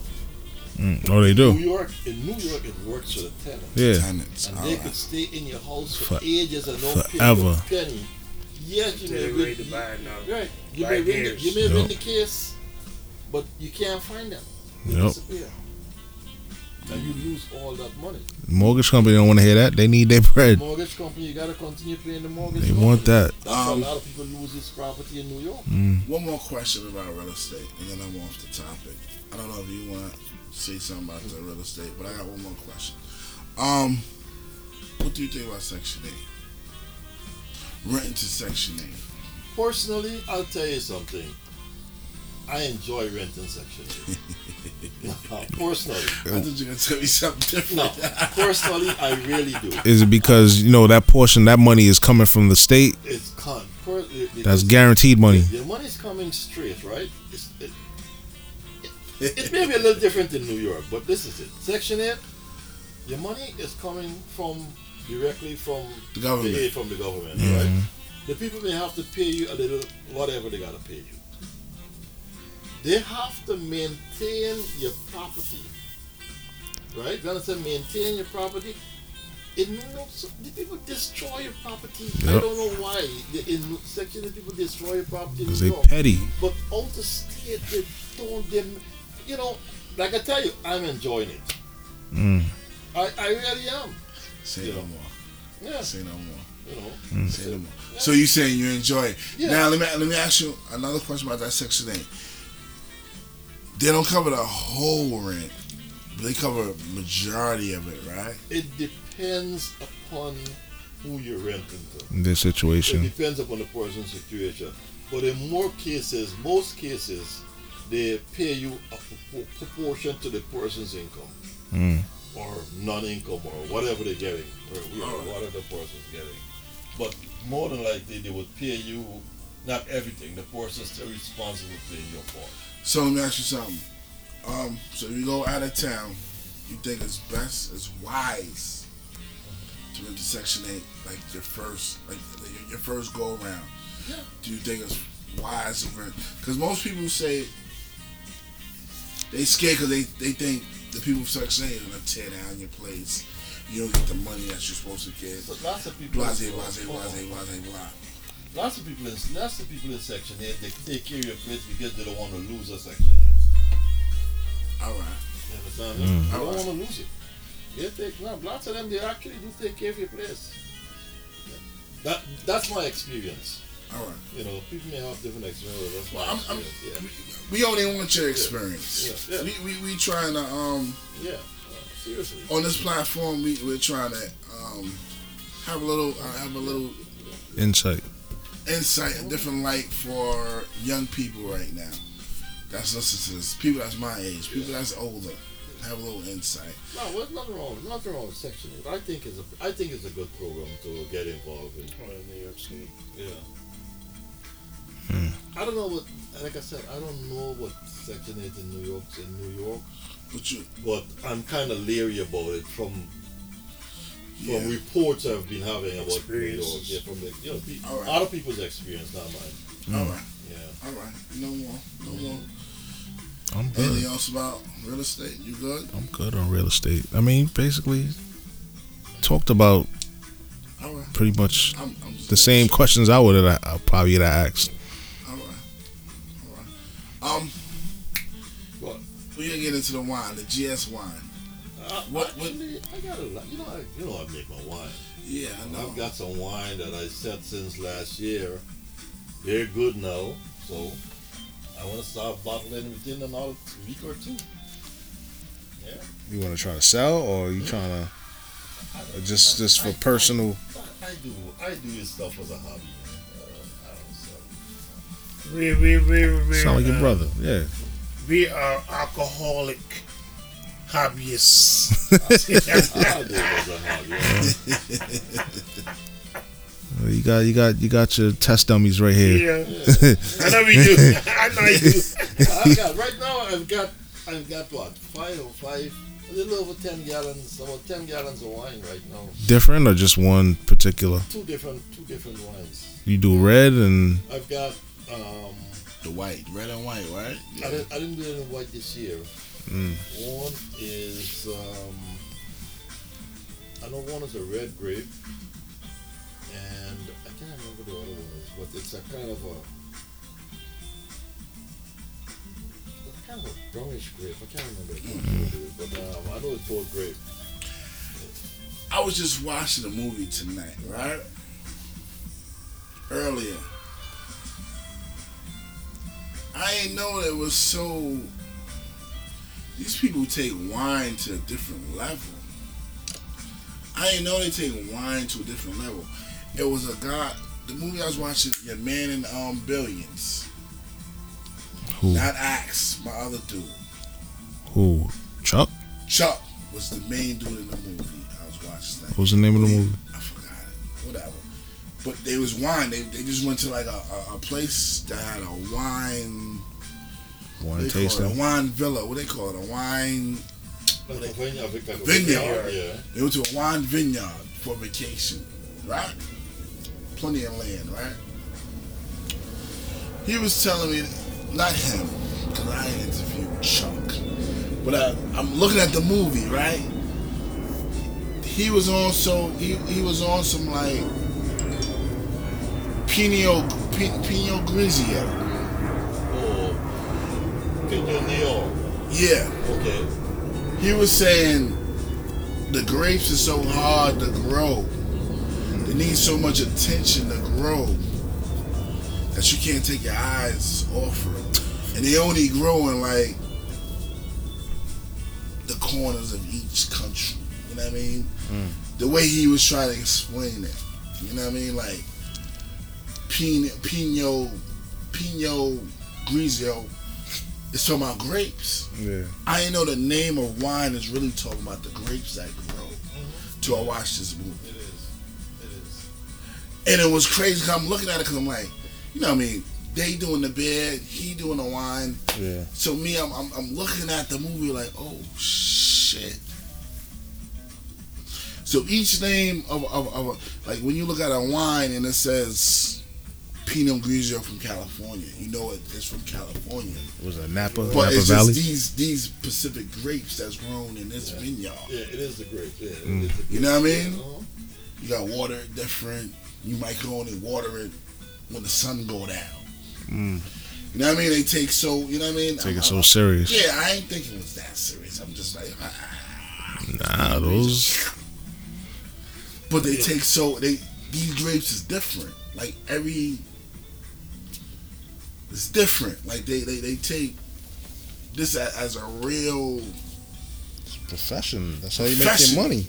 Mm. Oh, they do. New. York, in New York, it works for the tenant. Yeah. Tenants. And all they right. could stay in your house for, For- ages and don't forever. you a penny. Yes, you may They're win. ready to now. Right. You Buy may win. The, theirs. you may win the case, but you can't find them. They Yup. disappear. And you lose all that money. Mortgage company don't want to hear that. They need their bread. Mortgage company, you gotta continue paying the mortgage. They company. want that. That's Um, a lot of people lose this property in New York. Mm. One more question about real estate, and then I'm off the topic. I don't know if you want to say something about the real estate, but I got one more question. Um, what do you think about Section Eight? Renting to Section Eight. Personally, I'll tell you something. I enjoy renting Section 8. Personally. I thought you were gonna tell me something No, different. personally, I really do. Is it because you know that portion, that money is coming from the state? It's con. Per, it- it- That's guaranteed money. The money's coming straight, right? It's, it, it, may be a little different in New York, but this is it. Section 8, your money is coming from directly from The government. the from the government, Mhm. right? The people may have to pay you a little, whatever they gotta pay you. They have to maintain your property, right? You understand? Maintain your property. York, so- the people destroy your property. I don't know why. The- In section, the people destroy your property Because New they York. petty. But out of state, they don't. They, you know, like I tell you, I'm enjoying it. Mm. I, I really am. Say Yeah. no more. Yeah, Say no more. you know. Mm. Say no more. So you saying you enjoy it? Yeah. Now let me let me ask you another question about that Section Eight. They don't cover the whole rent, but they cover a majority of it, right? It depends upon who you're renting to. In this situation. It depends upon the person's situation. But in more cases, most cases, they pay you a proportion to the person's income Mm. or non-income or whatever they're getting, or you know, Alright. whatever the person's getting. But more than likely, they would pay you not everything. The person's still responsible for paying your part. So let me ask you something. Um, so if you go out of town, you think it's best, it's wise to rent to Section Eight, like your first, like your- first go around. Yeah. Do you think it's wise to rent? Because most people say they scared because they they think the people of Section Eight are gonna tear down your place. You don't get the money that you're supposed to get. But lots of people, Blase, blase, blase, blase, blah. Lots of people, in, lots of people in Section Eight, they take care of your place because they don't want to lose a Section Eight. All right. You understand? Mm. me? They don't Alright. want to lose it. They take no, lots of them. They actually do take care of your place. That that's my experience. All right. You know, people may have different experiences. That's my Well, I'm- I'm- experience. We only want your experience. Yeah, yeah. We, we we trying to um yeah, yeah. Uh, seriously. on this platform we we're trying to um have a little uh, have a little Insight. Insight, a different light for young people right now. that's listen to this. People that's my age, people that's older, have a little insight. No, well, nothing wrong. Nothing wrong with Section Eight. I think it's a. I think it's a good program to get involved in. Oh, in New York City. Yeah. Hmm. I don't know what. Like I said, I don't know what Section Eight in New York in New York, But you, but I'm kind of leery about it from yeah, from reports I've been having about New York. Yeah, from the you know pe- All right. other people's experience, not mine. all right, Yeah. all right. No more, no more. I'm Anything good. else about real estate? You good? I'm good on real estate. I mean, basically, talked about All right. pretty much I'm, I'm the same questions I would have I probably would have asked. All right. All right. Um. What? we're gonna get into the wine, the GS wine. Uh, What- what- actually, I got a lot. You know, I, you know, I make my wine. Yeah, I know. I've got some wine that I set since last year. They're good now, so I want to start bottling within another week or two. Yeah. You want to try to sell, or you trying to just just for personal? I, I do. I do this stuff as a hobby. man. Uh, I don't sell. We, we, we, we, Sound like your uh, brother. Yeah. We are alcoholic hobbyists. I do it as a hobby. yeah. Well, You got you got you got your test dummies right here. yeah. I know we do. I know you do. I've got right now. I've got. I've got what five or five, a little over ten gallons, about ten gallons of wine right now. Different or just one particular? Two different, two different wines. You do red and I've got. Um, the white, red and white, right? I, didn't, I didn't do it in white this year. Mm. One is. Um, I know one is a red grape, and I can't remember the other one is, but it's a kind of a. Kind of a brownish grape. I can't remember it is, but um, I know it's called grape. I was just watching a movie tonight, right? Earlier. I ain't know it was so. These people take wine to a different level. I ain't know they take wine to a different level. It was a guy. The movie I was watching, Your Man in um, Billions. who Not Axe, my other dude. who Chuck? Chuck was the main dude in the movie I was watching. What was the name of the movie? I forgot it. Whatever. But they was wine. They, they just went to like a, a, a place that had a wine. Wine They call it a tasting. wine villa. What they call it? A wine. Like a vineyard, like a Vineyard. Yeah. They went to a wine vineyard for vacation, right? Plenty of land, right? He was telling me, not him, because I interviewed Chuck, but I, I'm looking at the movie, right? He was on so he, he was on some like Pinot P- Pinot Grigio, Pinot Noir. yeah. Okay. He was saying the grapes are so hard to grow. They need so much attention to grow that you can't take your eyes off of them. And they only grow in like the corners of each country. You know what I mean? Hmm. The way he was trying to explain it. You know what I mean? Like Pinot Pino Pinot Grigio is talking about grapes. Yeah. I didn't know the name of wine is really talking about the grapes that grow. Till I watched this movie, It is. It is. and it was crazy. Cause I'm looking at it because I'm like, you know, what I mean, they doing the beer, he doing the wine. Yeah. So me, I'm, I'm, I'm looking at the movie like, oh shit. So each name of, of, of like when you look at a wine and it says Pinot Grigio from California, you know it, it's from California. It was a Napa But Napa it's Valley. just these these specific grapes that's grown in this vineyard. Yeah, it is the grape. Yeah, Mm. is the You know what I mean? Uh-huh. You got water different. You might go on and water it when the sun go down. Mm. You know what I mean? They take so you know what I mean? Take I'm- it so I'm- serious. Yeah, I ain't thinking it was that serious. I'm just like, ah. Nah, those. but they take so they these grapes is different. Like every, it's different. Like they they, they take this as, as a real Profession. That's how you Profession. make your money.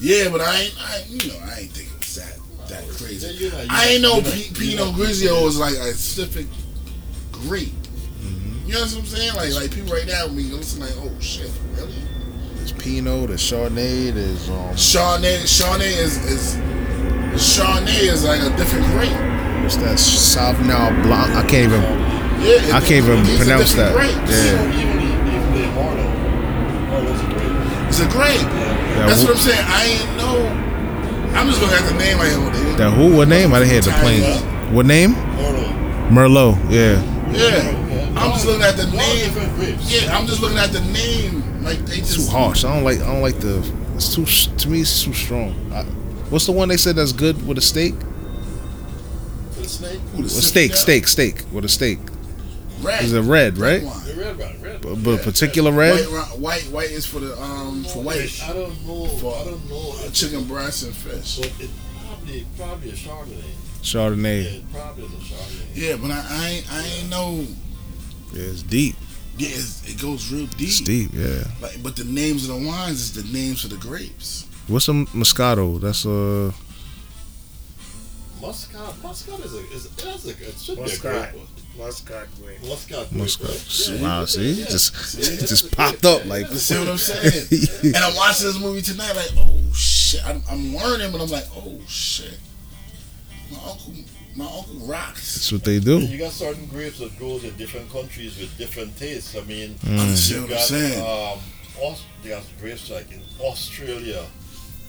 yeah. But I ain't I you know I ain't think it was that that Yeah, crazy. you're not- you're I ain't know you're not- P- Pinot Grigio was like a specific grape. Mm-hmm. You know what I'm saying? Like like people right now when you listen like, oh shit, really? There's Pinot, there's Chardonnay, there's um, Chardonnay Chardonnay is is Chardonnay is like a different grape. What's that Sauvignon Blanc? I can't even. Yeah, I can't even pronounce that. grapes. Yeah. It's a oh, grape. That That's who, what I'm saying. I ain't know. I'm just gonna have the name like, oh, that who? What name? I didn't hear the planes. What name? Marlo. Merlot. Yeah. Yeah. I'm just looking at the name. Yeah, I'm just looking at the name. Like they It's just too harsh. I don't like. I don't like the. It's too. To me, it's too strong. I, what's the one they said that's good with a steak? For the snake. Ooh, the A steak, steak, steak with a steak. Red. Is it red, right? wine. The red one, red. But, but particular red. White, white, white is for the um for white I don't know. For- I don't know. chicken breast and fish. But it probably probably a Chardonnay. Yeah, Chardonnay. it probably is a Chardonnay. Yeah, but I, I ain't I ain't know. Yeah, it's deep. Yeah, it's, it goes real deep. It's deep. Yeah. Like, but the names of the wines is the names of the grapes. What's a Moscato? That's a. Muscat. Muscat is a is that's a it should Muscat. be a grape. Muscat grape. Muscat. grape, Muscat. Yeah, wow, see, yeah. just See, it just popped up yeah, like. You see what I'm saying? and I'm watching this movie tonight, like, oh shit, I'm, I'm learning, but I'm like, oh shit, my uncle, my uncle rocks. That's what they do. And you got certain grapes that grows in different countries with different tastes. I mean, You see you what I'm got saying? um, Aus- there's grapes like in Australia,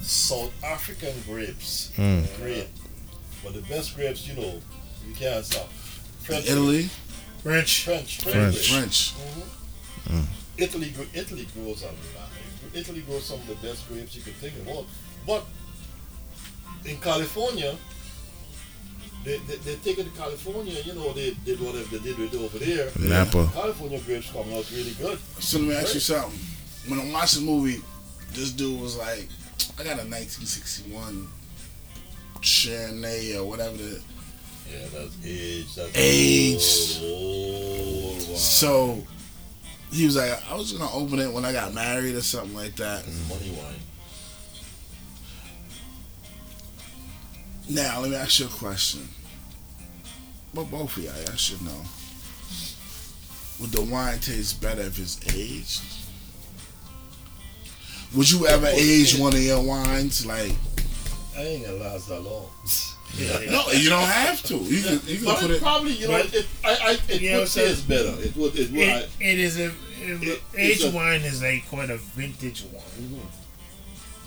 South African grapes, Mm. great. But the best grapes, you know, you can't stop. French, Italy, French. French, French, French. grapes. French. Mm. Italy, gr- Italy grows a lot. Italy grows some of the best grapes you could think about. But in California, they, they, they take it to California, you know, they did whatever they did with it over there. Napa. California grapes come out really good. So let me ask you something. When I watched the movie, this dude was like, I got a 1961 Chardonnay or whatever the. Yeah, that's age. That's Age. Oh, old, old wine. So he was like, I was gonna open it when I got married or something like that. Money wine. Now let me ask you a question. Well, both of y'all, y'all should know. Would the wine taste better if it's aged? Would you ever age one of your wines? Like, I ain't gonna last that long. no, you don't have to. You can, you can But put it it. probably, you know, but- it, I, I, it You know, so- taste better. It would, it would. I, It, it is a, It- it, it's aged a- wine is like quite a vintage wine.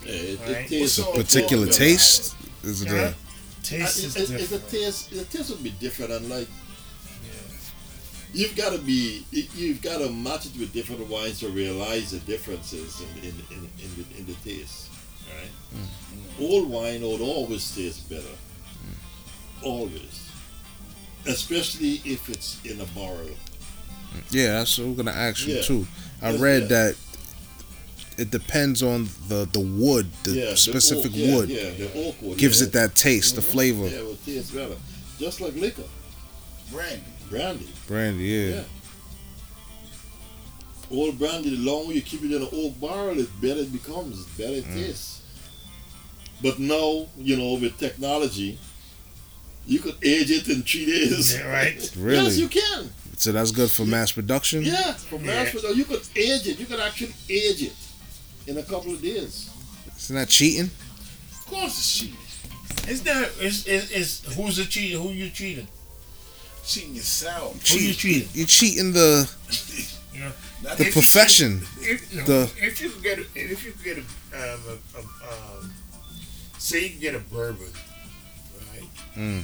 yeah, it, Right. it What's a Particular taste. Is it Yeah. a, Uh, Taste is it, it, it's a different. taste. The taste would be different, and like you've got to be, you've got to match it with different wines to realize the differences in in in, in, the, in the taste. Right? Old wine would always taste better. Always, especially if it's in a barrel. yeah, that's what we're gonna ask you Yeah. too. I Yes, read yeah. that it depends on the the wood, the yeah, the specific oak, wood Yeah, the oak wood gives yeah. it that taste, the Mhm. flavor. Yeah, it would taste better, just like liquor, Brandy. brandy. Brandy, yeah. Yeah. Old brandy, the longer you keep it in an oak barrel, the better it becomes, the better it Mm. tastes. But now, you know, with technology, you could age it in three days. Yeah, right? Really? Yes, you can. So that's good for mass production. Yeah, from Yeah. mass production, you could age it. You could actually age it in a couple of days. Isn't that cheating? Of course, it's cheating. It's not. It's, it's, it's who's the cheater? Who you cheating? Cheating yourself. Who you cheating? You're cheating the Not the If you- profession. If, no, The- if you could get a, if you could get a, um, a, a um, say you can get a bourbon, right? Mm.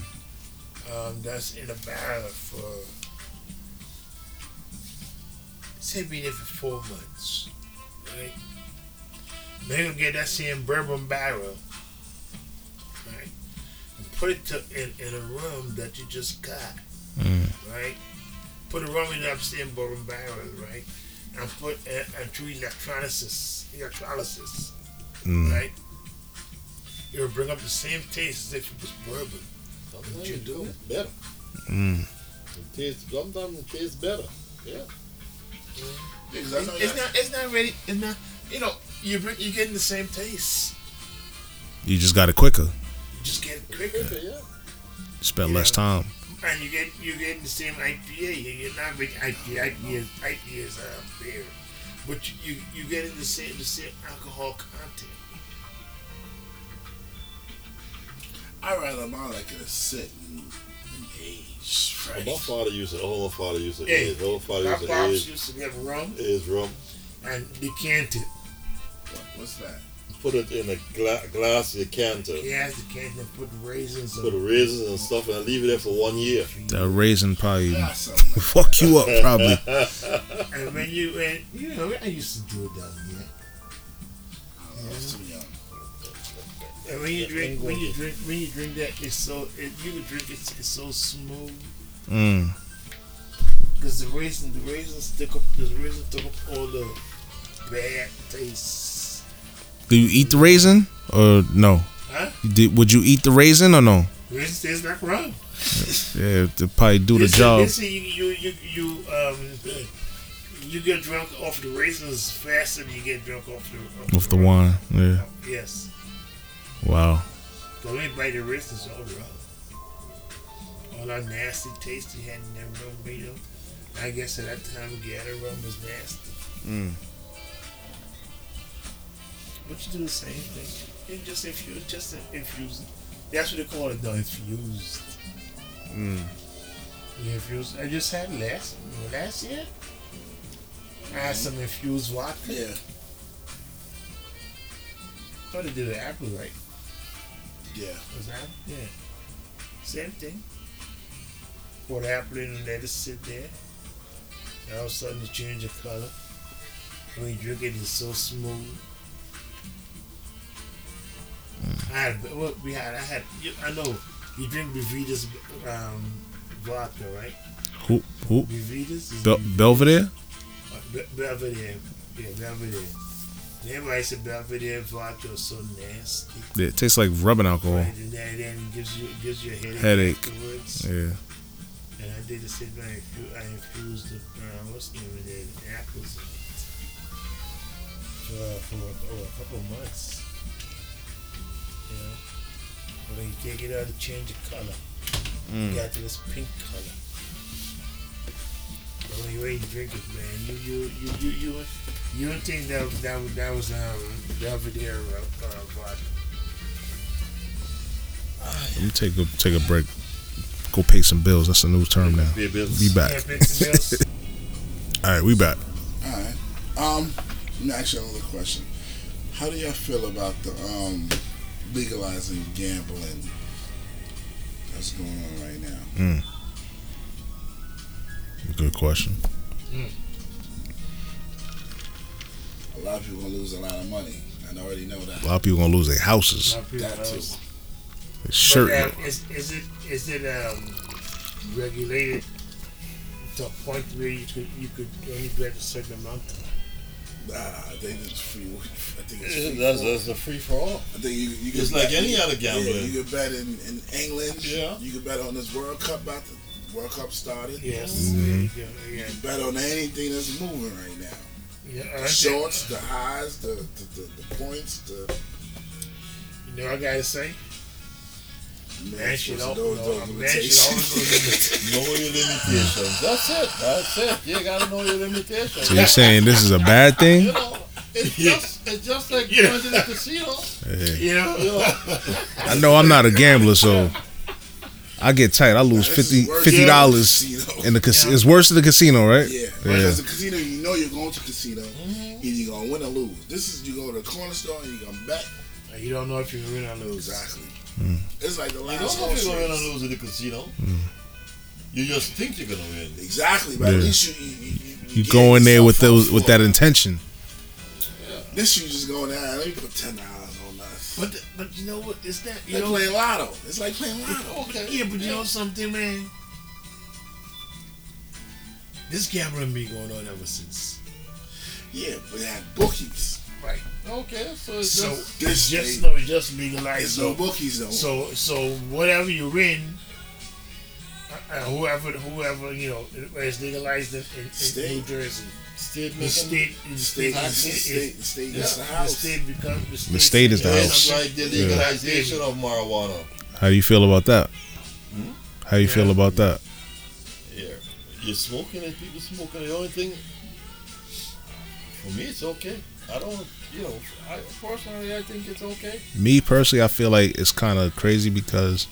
Um, that's in a barrel for say be there for four months, right? Then you get that same bourbon barrel, right? And put it to, in, in a room that you just got, Mm. right? Put a rum in that same bourbon barrel, right? And put and, and through electrolysis, electrolysis, Mm. right? It will bring up the same taste as if it was bourbon. Sometimes you do? tastes better. Mm. It tastes, sometimes it tastes better. Yeah. Yeah, 'cause It's, it's not. It's not really. It's not. You know, you bring, you're getting the same taste. You just got it quicker. You just get it quicker. Okay, yeah. Spend Yeah. less time. and you get you get the same IPA. You're not big IPA. IPA is IPA is uh, beer, but you, you you getting the same the same alcohol content. I rather my liquor to sit and, and age. Right? My father used it. All my father used it. Hey, His whole father My used it. pops His, used to get rum his rum. and decant it. What, what's that? Put it in a gla- glass decanter. He has decant and put raisins Put the and raisins and stuff, and leave it there for one year. That raisin probably That's like fuck you up, probably. And when you when you know I used to do it down here. I was too young. And when you drink when you drink when you drink that it's so it, you can drink it it's so smooth Mm. because the raisin the raisins stick up the raisins stick up all the bad taste. Do you eat the raisin or no? Huh? Did, would you eat the raisin or no? Raisins taste like rum. Yeah, to probably do the Listen, job. Listen, you you you you um you get drunk off the raisins faster than you get drunk off the With the wine, yeah. Yes. Wow. Cause when you bite the raisins all rum. All that nasty tasty you had in that rum, you know. I guess at that time Gather rum was nasty. Mm. But you do the same thing. You just infused, just infuse. That's what they call it, though. Infused. Mm. You infuse. I just had last last year. I had some infused vodka. Yeah. Thought they did the apple right. Yeah. Was that? Yeah. Same thing. Pour the apple in and let it sit there. And all of a sudden it change the color. When you drink it, it's so smooth. I had what we had. I had. you- I know you drink Bevita's um, vodka, right? Who? Who? Bevita's. is Bel- Belvedere? Uh, Be- Belvedere. Yeah, Belvedere. And Everybody said Belvedere vodka was so nasty. It tastes like rubbing alcohol. Right, and then it gives you it gives you a headache, Headache. afterwards. Yeah. And I did the same thing. I infu- I infused the uh, what's the name of it? Apples in it for, for oh, a couple months. You know, but then you take it out to change the color. Mm. You got to this pink color. Only way you drink it, man, you you you you you you don't think that that was- that was um Belvedere uh, uh, vodka? Let me take a take a break. Go pay some bills. That's a new term now. Pay bills. Be back. Yeah, All right, we back. All right. Um, let me ask you another question. How do y'all feel about the um legalizing gambling that's going on right now? Good question. A lot of people gonna lose a lot of money. I already know that. A lot of people gonna lose their houses. Not people That too. else. Their shirt. But, um, is, is it is it um, regulated to a point where you could you could only bet a certain amount? Nah, I think it's free. I think it's free. That's, for- that's a free for all. I think you, you It's like bet- any other Yeah, gambling. you could bet in, in England. Yeah. You could bet on this World Cup. About the World Cup started. Yes. Mhm. Yeah. Yeah. You bet on anything that's moving right now. Yeah. The shorts, the highs, the the, the, the points, the You know, what I gotta say, man should those- al- those- no, those a man should limitations. Know your limitations. That's it. That's it. You gotta know your limitations. So you're saying this is a bad You thing? know, it's just it's just like Yeah. going to the casino. Hey, you know. You know, I know I'm not a gambler, so I get tight. I lose Nah, this 50 is worse fifty than dollars casino. in the casino. Yeah. It's worse than the casino, right? Yeah, Yeah. because the casino, you know you're going to casino, either you're gonna win or lose. This is you go to the corner store and you're gonna bet. You don't know if you're gonna lose. Exactly. Mm. It's like the last. you last don't know if you're going to race. lose at the casino. You just think you're gonna win. Exactly, but Yeah. at least you you, you, you, You go in there with those with that it. intention. This you just go in there. Let me put ten dollars on this. But the, but you know what? It's that you know. playing lotto. It's like playing lotto. Okay. Yeah, but you know something, man. This gambling been going on ever since. Yeah, but they had bookies. Right. Okay, so it's So just This just no, just legalized. There's So no bookies though. So so whatever you win, uh, uh, whoever whoever you know, it's legalized in, in, in New Jersey. State The state, the state, state, the is- state, is- the state the, gets the the state the state. state is the becomes house. Like the Yeah. legalization of marijuana. How do you feel about that? Hmm? How you feel about that? Yeah, you're smoking and people smoking. The only thing for me, it's okay. I don't, you know, I personally I think it's okay. Me personally, I feel like it's kind of crazy because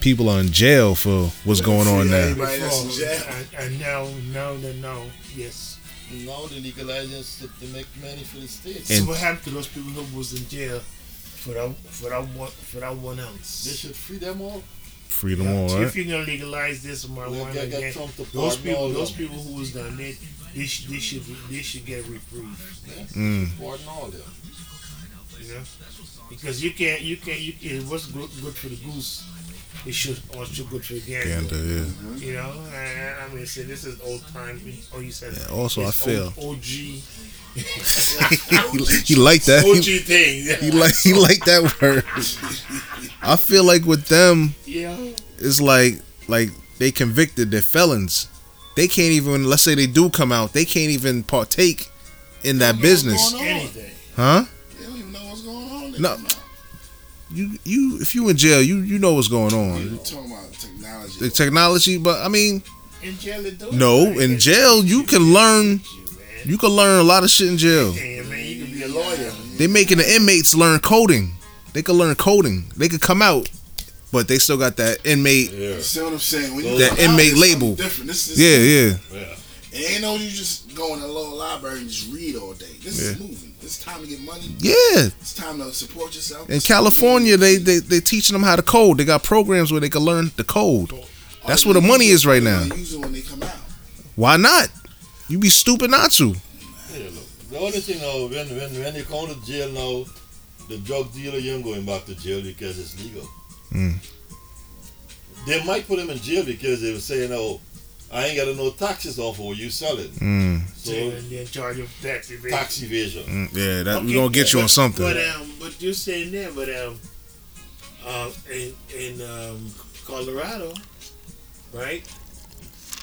people are in jail for what's going on now. Everybody that's in Before, jail. And, and now, now, no, no, yes. Now they legalize it to, to make money for the states. So what happened to those people who was in jail for that for that one for that one ounce? they should free them all. Freedom all So right. If you're gonna legalize this They marijuana get, again, get Trump to those people, those them. people who was done it, they should, they should, they should get reprieve. Mm. Pardon all them. You know, because you can't, you can't, you it what's good, good for the goose, it should also good for the gander. Gander, yeah. You know, I, I mean, say this is old time. Oh, you said. Yeah, also, I feel- old, OG. he, he like that. OG He, thing. he like he like that word. I feel like with them, yeah. it's like like they convicted, they're felons. They can't even. Let's say they do come out, they can't even partake in that What's business, going on? Huh? They don't even know what's going on. They No. Come out. You you if you in jail, you you know what's going on. You on. talking about technology? The technology, but I mean, In jail, they do no, They in jail you can learn. you, can learn a lot of shit in jail. Hey, man, you can be a lawyer. They making the inmates learn coding. They could learn coding. They could come out, but they still got that inmate. Yeah, See what I'm saying? When you That come out, inmate label. Different. This is Yeah, yeah. yeah. It ain't no you just go in a little library and just read all day. This Yeah. is moving. It's time to get money. Yeah. It's time to support yourself. In California, they they they teaching them how to code. They got programs where they can learn the code. That's where the money is right now. Use it when they come out. Why not? You be stupid not to. Yeah, look. The only thing though, when when when you come to jail now, the drug dealer you ain't going back to jail because it's legal. Mm. They might put him in jail because they were saying, "Oh, I ain't got no taxes off of what you selling." Mm, So So they're in charge of tax evasion. tax evasion. mm, yeah, that we Okay, gonna get you but- on something. But um, but you're saying that, but um, uh, in in um, Colorado, right?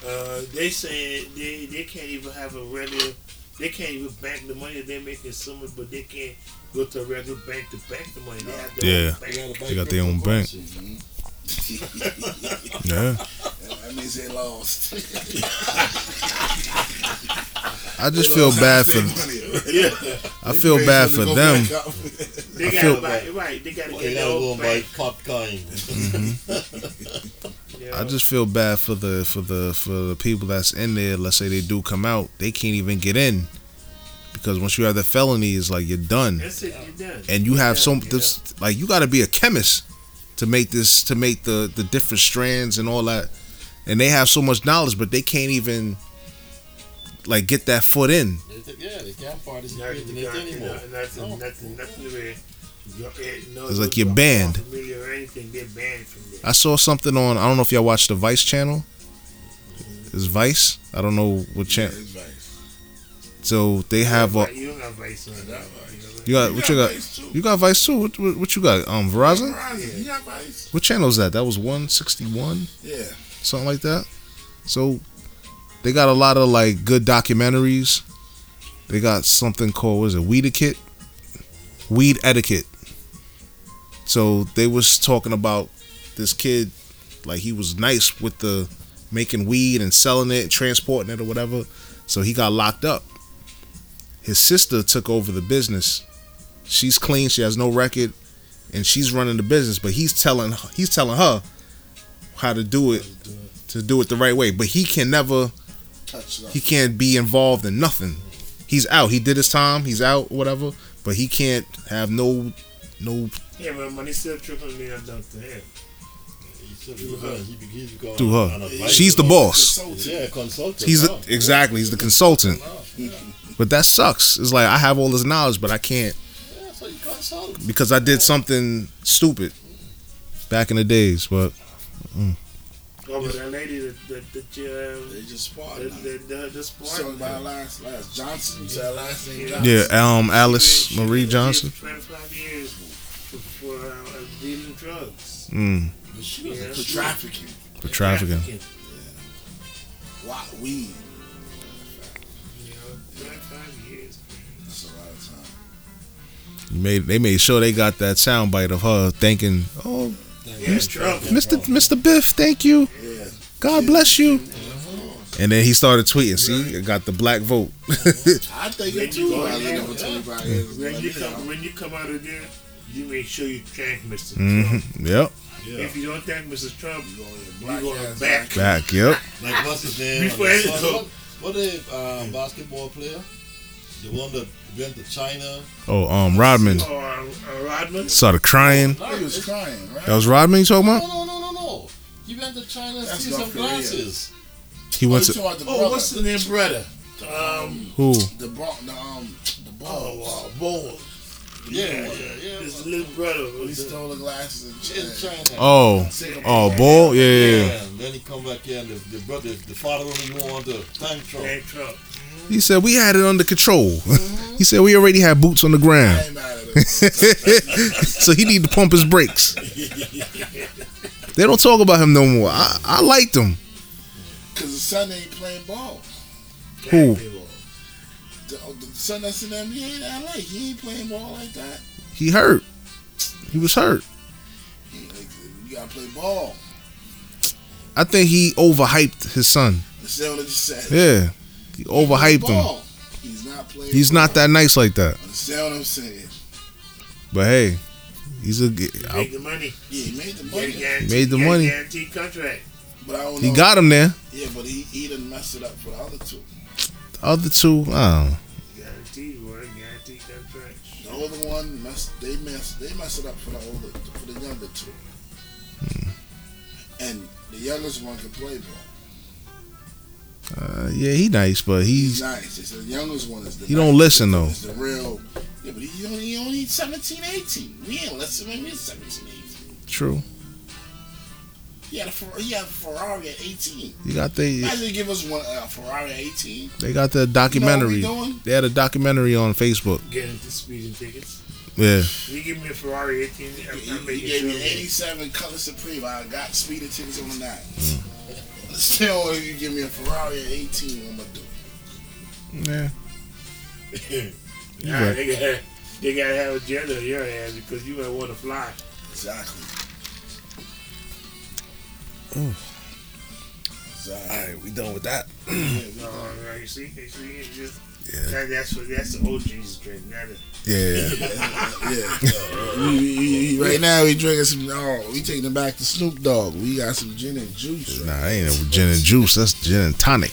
Uh, they say they they can't even have a regular. They can't even bank the money they're making so much, but they can't go to a regular bank to bank the money. They have their Yeah. own bank. They got their own bank. Yeah, That means they lost. I just feel bad for. yeah. I feel bad for them. They got to buy right. They got to get you their gotta go and buy bank. pot kind. Mm-hmm. I just feel bad for the for the for the people that's in there. Let's say they do come out, they can't even get in because once you have the felony, it's like you're done. That's it. You're done. and you have Yeah, some yeah. like you got to be a chemist to make this to make the the different strands and all that and they have so much knowledge but they can't even like get that foot in yeah, they can't participate Nothing, in it nothing, anymore. nothing, No. nothing, nothing where you're, no, It's like you're banned. paraphernalia Or anything, they're banned from there. i saw something on i don't know if y'all watch the vice channel it's vice i don't know what channel so they have a you don't have vice on that. You got what you got you got vice too what, what, what you got um verizon vice. what channel is that that was 161 Yeah. something like that. So they got a lot of like good documentaries. They got something called what is it weed etiquette, weed etiquette. So they was talking about this kid, like he was nice with the making weed and selling it, and transporting it or whatever. So he got locked up. His sister took over the business. She's clean. She has no record, and she's running the business. But he's telling he's telling her how to do it to do it the right way. But he can never Touch it up. he can't be involved in nothing. He's out. He did his time. He's out. Whatever. But he can't have no no Yeah, but money still trickling down down to him. He said he become- he be- he's become To her. She's the boss. Yeah, consultant. He's now. the, exactly. He's the consultant. But that sucks. It's like I have all this knowledge, but I can't Yeah, so you consult. because I did something stupid back in the days. But Oh, but that lady, that the the, uh, They just the, sparred. the, the, the sport. So about last last Johnson. You said last name Yeah. Johnson. yeah, um, Alice She- she- Marie she- Johnson. Twenty five years for, for uh, dealing drugs. Mm, She was Yeah. for trafficking. for trafficking. What weed? Made they made sure they got that sound bite of her thanking. Oh, Yeah, Trump. Mr. Mr. Biff, thank you. Yeah. God bless you. And then he started tweeting. See, I got the black vote. I think Then it you too. go I in live there. for 25 years. When you come when you come out of there, you make sure you thank Mr. hmm Trump. Yep. Yeah. If you don't thank Mr. Trump, you go in you black go back. Back. Yep. Like what's his name? Before And it the son- go- what, what the um, basketball player? The one that went to China. Oh, um, Rodman Or uh, Rodman. started crying. No, He was crying, right? That was Rodman you talking no, about? no, no, no, no. He went to China to see some Korea. glasses. He Oh, went you to talking about the Oh, brother. what's the name, brother? Um, who? the bro, the um, the ball. oh, uh, Ball. Yeah, yeah, yeah. His little brother. He Was stole the glasses and In shit. China. Oh, Singapore. oh, Ball. Yeah, yeah. Yeah, yeah. and then he come back here and the, the brother, the father don't even want to thank Trump. thank Trump. He said we had it under control. he said we already had boots on the ground, I ain't mad at him. so he need to pump his brakes. They don't talk about him no more. I, I liked him. Cause the son ain't playing ball. Who? The, oh, the son that's in them, he ain't like. He ain't playing ball like that. He hurt. He was hurt. He, like, you gotta play ball. I think he overhyped his son. That's what I just said. Yeah, he overhyped him. He's not playing. He's not that nice like that. Understand what I'm saying? But hey, he's a. Make the money. Yeah, he made the money, He Made the money. Guaranteed contract. but I don't He know. got him there. Yeah, but he he done messed it up for the other two. The other two, oh, Guaranteed work. Guaranteed contract. The older one messed. They messed. They messed it up for the older for the younger two. Hmm. And the youngest one can play ball. Uh, yeah, he nice, but He's he's nice. It's the youngest one is the. he don't listen though. It's the real. Yeah, but he only he only 17, 18. We ain't listen when we was 17, 18. True. He had a Fer- he had a Ferrari at 18. You got the Imagine give us one uh, Ferrari at 18. they got the You know what documentary. doing? They had a documentary on Facebook. Getting into speeding tickets. Yeah, You give me a Ferrari 18. I'm, He, I'm he making gave sure. me an 87 Cutlass Supreme. I got speeding tickets on that. Mm. Still, oh, if you give me a Ferrari at 18, what I'm gonna do? yeah. You Nah, right. they, gotta, they gotta have a jet on your ass because you might want to fly. Exactly. Ooh. Exactly. right, we done with that. No, no, you see, you see, it's just Yeah, that, that's what that's the OG's drink, not a yeah. yeah. We- we- we- right now, we drinking some. Oh, we taking it back to Snoop Dogg. We got some gin and juice. Right? Nah, I ain't no gin and juice. That's gin and tonic.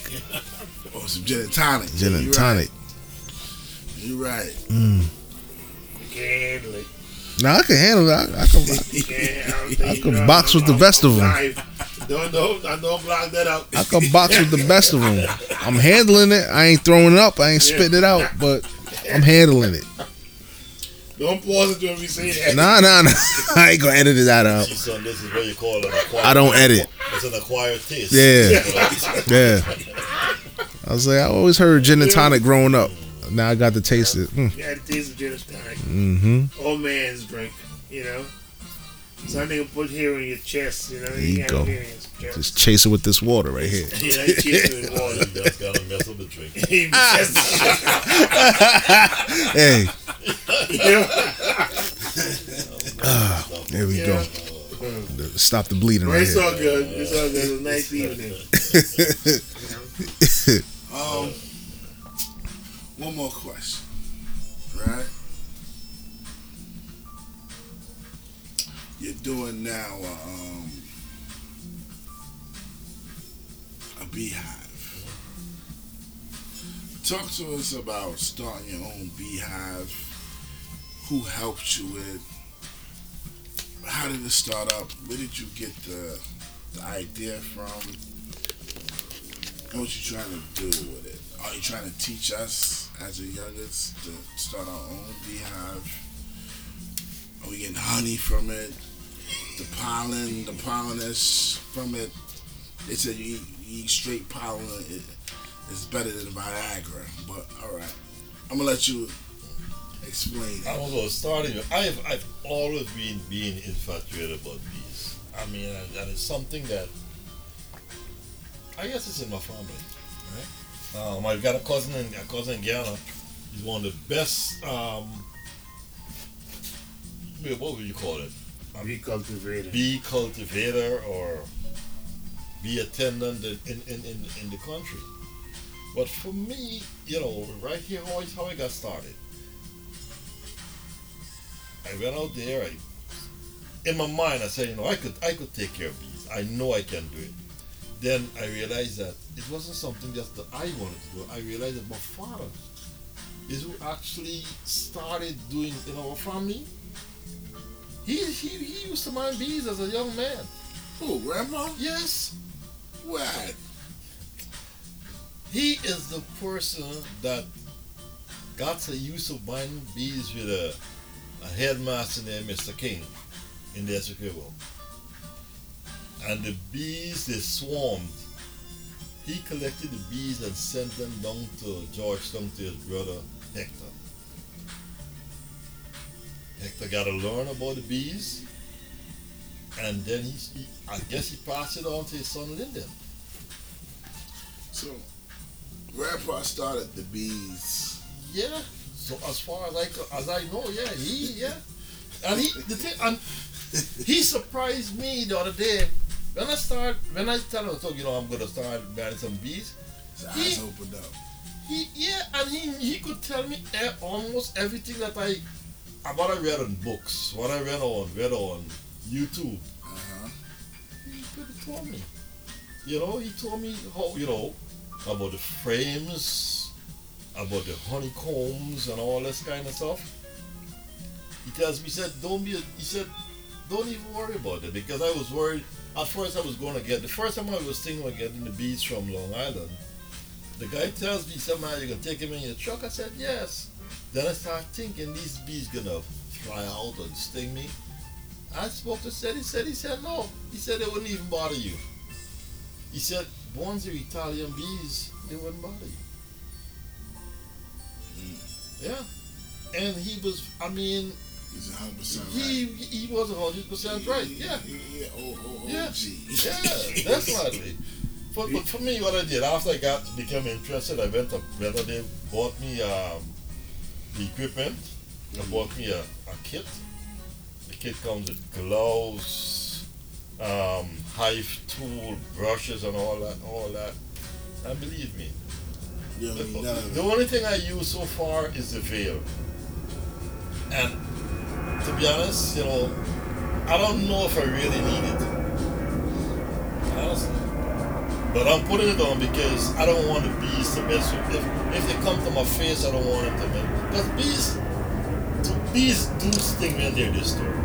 Or some gin and tonic. Gin Yeah, and you tonic. Right. You right. Mm. you can't handle it. Nah, I can handle that. I, I can. You can't. I, I you could know, box with the best of I'm 'em. live. Don't know. I don't block that out. I can box with the best of them. I'm handling it. I ain't throwing it up. I ain't spitting it out, but I'm handling it. Don't pause it when we say that. Nah, nah, nah. I ain't gonna edit that out. See, son, this is what you call an acquired I don't edit. It's an acquired taste. Yeah. Yeah. I was like, I always heard gin and tonic growing up. Now I got to taste it. Mm. You gotta taste the gin and tonic. Mm-hmm. Old man's drink, you know. Something you put here in your chest, you know. There you gotta go. put it in your chest. Just chase it with this water right here. You know, you chase it with water. That's gonna mess up the drink. He just- Hey, you know? there we Yeah. go. Stop the bleeding Well, right it's all good. It's all good. It's a nice evening. Um, one more question, right? Doing now uh, um, a beehive. Talk to us about starting your own beehive. Who helped you with? How did it start up? Where did you get the, the idea from? What you trying to do with it? Are you trying to teach us as the youngest to start our own beehive? Are we getting honey from it? The pollen, the polliners from it. They said you eat, you eat straight pollen, it, it's better than Viagra. But all right, I'm gonna let you explain. I was starting. I've I've always been being infatuated about bees. I mean, and, and something that I guess it's in my family, right? Um, I've got a cousin in a cousin in Ghana. He's one of the best. Um, what would you call it? Bee cultivator. bee cultivator or bee attendant in, in, in, in, the country. But for me, you know, right here I, how I got started. I went out there. I, in my mind, I said, you know, I could I could take care of bees. I know I can do it. Then I realized that it wasn't something just that I wanted to do. I realized that my father is who actually started doing in our family. He, he, he used to mind bees as a young man. Who, Grandpa? Yes. What? He is the person that got so use of minding bees with a, a headmaster named Mr. King in the Essequibo. And the bees, they swarmed. He collected the bees and sent them down to Georgetown to his brother Hector. Hector got to learn about the bees, and then he, he I guess he passed it on to his son Lyndon. So, Grandpa started the bees. Yeah. So as far as I as I know, yeah, he yeah, and he the thing and he surprised me the other day when I start when I tell him, so you know, I'm gonna start buying some bees. His He- eyes opened up. He yeah, and he he could tell me e- almost everything that I what I read in books, what I read on read on YouTube. Uh-huh. He could have told me. You know, he told me how you know about the frames, about the honeycombs and all this kind of stuff. He tells me, he said, don't be, he said, don't even worry about it because I was worried. At first, I was going to get the first time I was thinking of getting the bees from Long Island. The guy tells me, somehow you can take him in your truck. I said, yes. Then I start thinking these bees gonna fly out and sting me. I spoke to said he said he said no. He said they wouldn't even bother you. He said once Italian bees, they wouldn't bother you. Yeah. And he was I mean He's 100% right. he he was hundred percent right. Yeah. Yeah. Oh, oh, oh, Yeah. gee. Yeah, definitely. But, but for me, what I did after I got became interested, I went to whether they bought me um, the equipment. They bought me a, a kit. The kit comes with gloves, um, hive tool, brushes, and all that. All that. And believe me, don't the, the only thing I use so far is the veil. And to be honest, you know, I don't know if I really need it. Honestly. But I'm putting it on because I don't want the bees to mess with if if they come to my face I don't want them to mess because bees bees do sting when they're disturbed.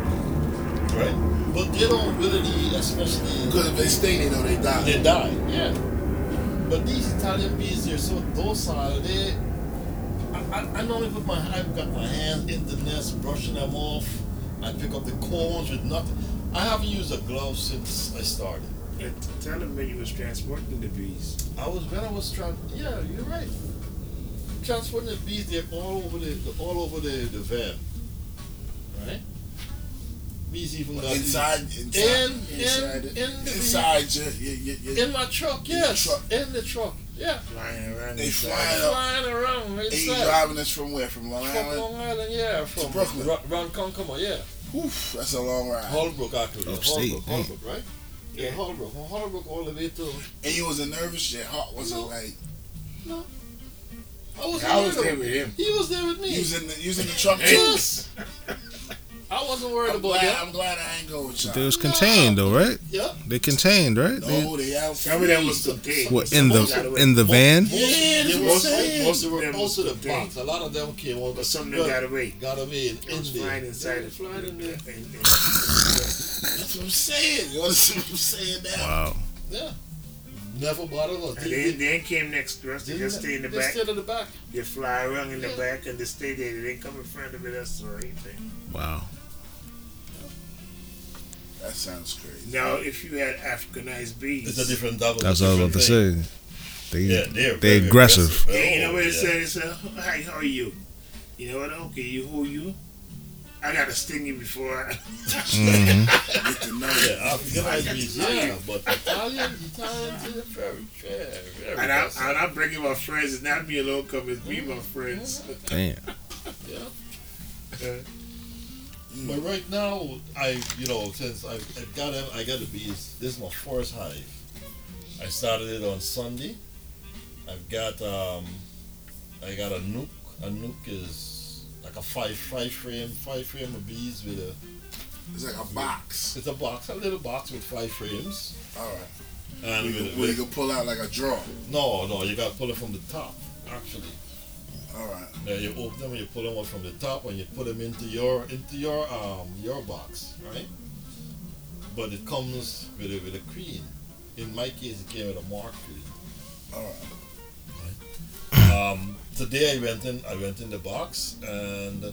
Right? But they don't really especially Because if they sting, they know they die. they die. Yeah. But these Italian bees, they're so docile. They, I, I, normally put my, I've got my hand in the nest, brushing them off. I pick up the cones with nothing. I haven't used a glove since I started. And tell them when you was transporting the bees. I was when I was trying. Yeah, you're right. Transporting the bees, they're all over the, all over the, the van. Right. Bees even got Inside, inside, in inside, in it. in the inside your, your, your, your in my truck. In the Yes, truck. in the truck. Yeah. Flying around They inside. flying up. Flying around And you inside. driving this from where? From Long From Island? Long Island, yeah, from to Brooklyn. Ra- Ronkonkoma, yeah. Oof, that's a long ride. Holbrook, actually. Upstate, Holbrook. Holbrook, right? Yeah, Holbrook. From Holbrook all the way to. And you was a nervous? shit. heart wasn't No. like I was, I was there with him. He was there with me. you was in the you was in the truck too. yes. I wasn't worried I'm about glad, that. I'm glad I ain't go with y'all. They was contained though, right? Yeah. They contained, right? They- no, they out. Some of them was free. contained. what in the in the van? Most, Yeah, they that's were, what I'm saying. most of them were Them out was of the contained. box. A lot of them came out. But some of them got away. Got away in It India. flying inside Yeah, flying in there. and- and- That's what I'm saying. You understand what I'm saying now? Wow. Yeah. Never bothered us. And then, then came next to us. They They just stay in the they back. stayed in the back. They fly around in the back and they stay there. They didn't come in front of us or anything. Wow. That sounds crazy. Now, if you had Africanized bees, It's a different double. That's what I was about to say. They Yeah, they're they very aggressive. Yeah, you know what it yeah. said? It said, "Hi, how are you? You know what? Okay, you who you? I gotta sting you before." I... hmm Get to know Yeah, it. African bees, yeah, but Italian, Italian, is very, very, very. and, I, and I'm bringing my friends. It's not me alone. Come, it's me, my friends. Damn. Yeah. But right now, I you know since I, I got them, I got the bees. This is my first hive. I started it on Sunday. I've got um, I got a nuc. A nuc is like a five five frame five frame of bees with a It's like a box. it's a box a little box with five frames. All right. And Where you, with, you can pull out like a drawer. no no you got to pull it from the top actually. All right. Now you open them and you pull them out from the top and you put them into your into your um your box, right? But it comes with a with a queen. In my case, it came with a mark queen. All right. Um, today I went in I went in the box and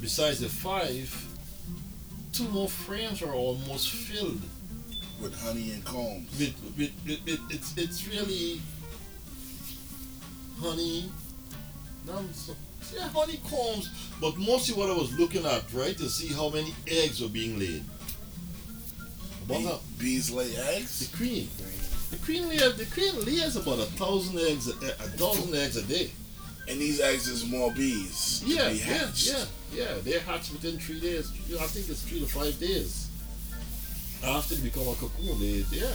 besides the five, two more frames are almost filled With honey and combs. with, with, with, with it's it's really honey. No, so, yeah, honeycombs. But mostly what I was looking at, right, to see how many eggs were being laid. About Bee, how- bees lay eggs. the eggs. queen. The queen lays the queen lays about a thousand eggs a, a thousand eggs a day. And these eggs is more bees. to Yeah, be yeah, hatched. yeah, yeah. They hatch within three days. You know, I think it's three to five days. After they become a cocoon, they yeah.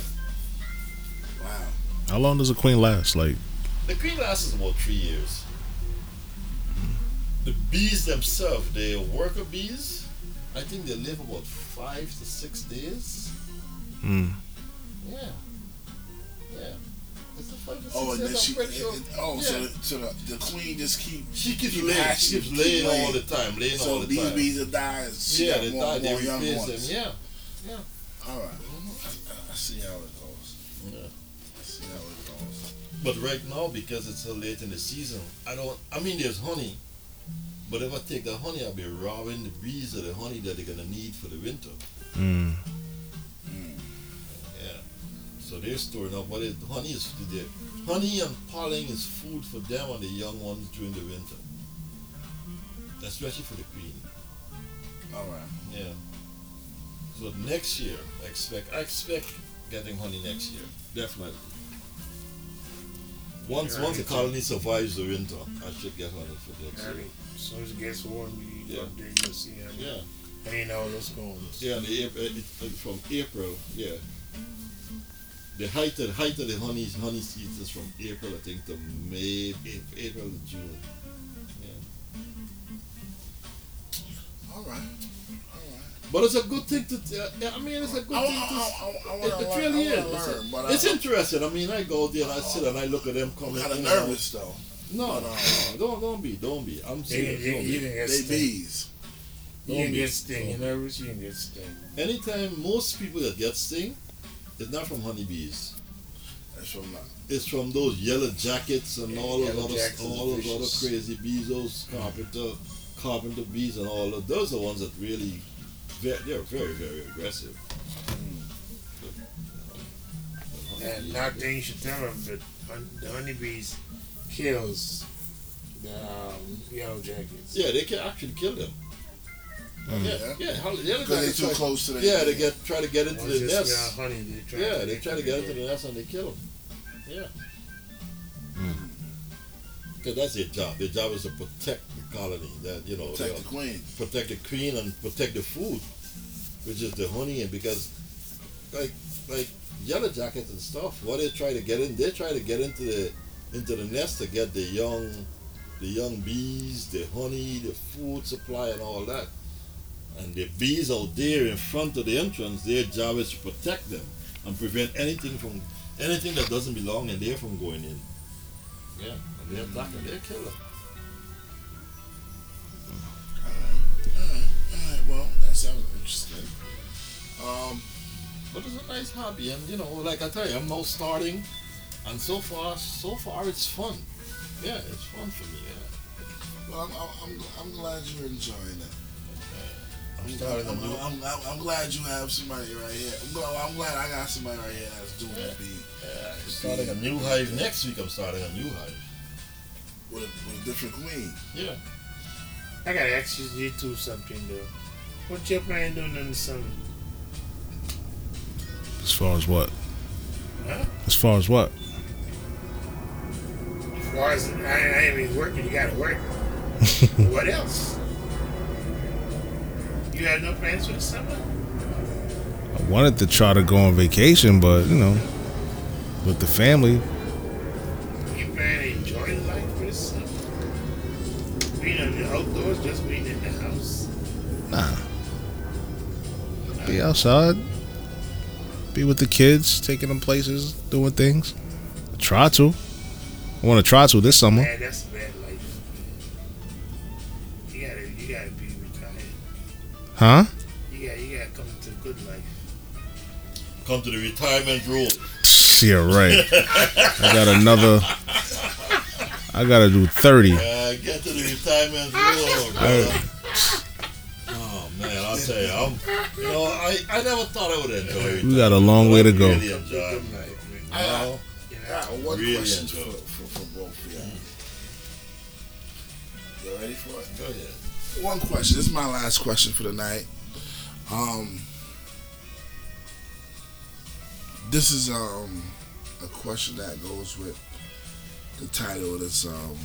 Wow. How long does a queen last? Like, The queen lasts about three years. The bees themselves, the worker bees, I think they live about five to six days. mm, Yeah. Yeah. It's a five to six Oh, and then she. pretty sure. it- it- oh, so, the, so the, the queen just keep. She keeps keep laying. hatching, She keeps keep laying laying. all the time, laying all So the these time. bees that die, she yeah, got they more, die, they more young replace ones. them. Yeah. All right. I, I- I see how it But right now, because it's so late in the season, I don't. I mean, there's honey, but if I take the honey, I'll be robbing the bees of the honey that they're gonna need for the winter. mm, Yeah. So they're storing up what is honey is the honey and pollen is food for them and the young ones during the winter. Especially for the queen. All right. Yeah. So next year, I expect I expect getting honey next year. Definitely. Once once the colony survives the winter, I should get honey for next year. as soon as it gets warm, you Yeah. up there, you'll see him. Yeah. And you know what's going on. Yeah, and April, it, it, from April, yeah. The height of, height of the honey honey season is from April, I think, to May, April, June. Right. All right. But it's a good thing to. Uh, I mean, it's a good I, thing to. I, I, I, It, want to it learn. really I is. wanna It's, learn, but it's I, interesting. I mean, I go there and I sit and I look at them coming. kind of in and nervous though. No, no, uh, no, don't don't be, don't be. I'm You, serious. you, Don't you can get They sting. bees. You Don't can be. get sting. You're nervous, you can get sting. Anytime most people that get sting, it's not from honeybees. That's from the, It's from those yellow jackets and Yeah, all those other all are those other crazy bees, those carpenter carpenter bees and all of those are the ones that really ve- they're very very aggressive. And not thing you should tell them, but hun- the honeybees kills the um, yellow jackets. Yeah, they can actually kill them. Mm. Yeah, yeah. how- the other because they're too try- close to the. Yeah, they get try to get into Once the nest. honey, they try Yeah, to they try to get into the nest and they kill them. Yeah. Mm. Because that's their job. Their job is to protect the colony. That you know, protect uh, the queen. protect the queen and protect the food, which is the honey. And because, like, like yellow jackets and stuff, what they try to get in, they try to get into the into the nest to get the young, the young bees, the honey, the food supply, and all that. And the bees out there in front of the entrance, their job is to protect them and prevent anything from anything that doesn't belong in there from going in. Yeah, and they attack and they kill them. Alright, alright, alright. Well, that sounds interesting. Um, But it's a nice hobby, and you know, like I tell you, I'm now starting, and so far, so far, it's fun. Yeah, it's fun for me. Yeah, well, I'm, I'm, I'm glad you're enjoying it. I'm I'm, starting a I'm, new. I'm, I'm, I'm glad you have somebody right here. I'm glad, I'm glad I got somebody right here that's doing the beat. Yeah, I'm starting a new hive next week. I'm starting a new hive. With a, with a different queen. Yeah. I gotta ask you, you two something though. What your plan doing in the summer? As far as what? Huh? As far as what? As far as I, I ain't even working, you gotta work. what else? You had no plans for the summer? I wanted to try to go on vacation, but you know, with the family, Be outside, be with the kids, taking them places, doing things. I Try to. I want to try to this summer. Man, that's a bad life. You gotta, you gotta be retired. Huh? You gotta, you gotta come to the good life. Come to the retirement room. You're right. I got another. I gotta do thirty. Uh, get to the retirement room, brother. Man, I'll tell you, I'm. You know, I, I never thought I would enjoy it. We got a long way to go. Really enjoy it. Good. I, I, know? I one Really question for, for, for both of y'all. You ready for it? Go ahead. One question. This is my last question for the night. Um, this is um a question that goes with the title of this um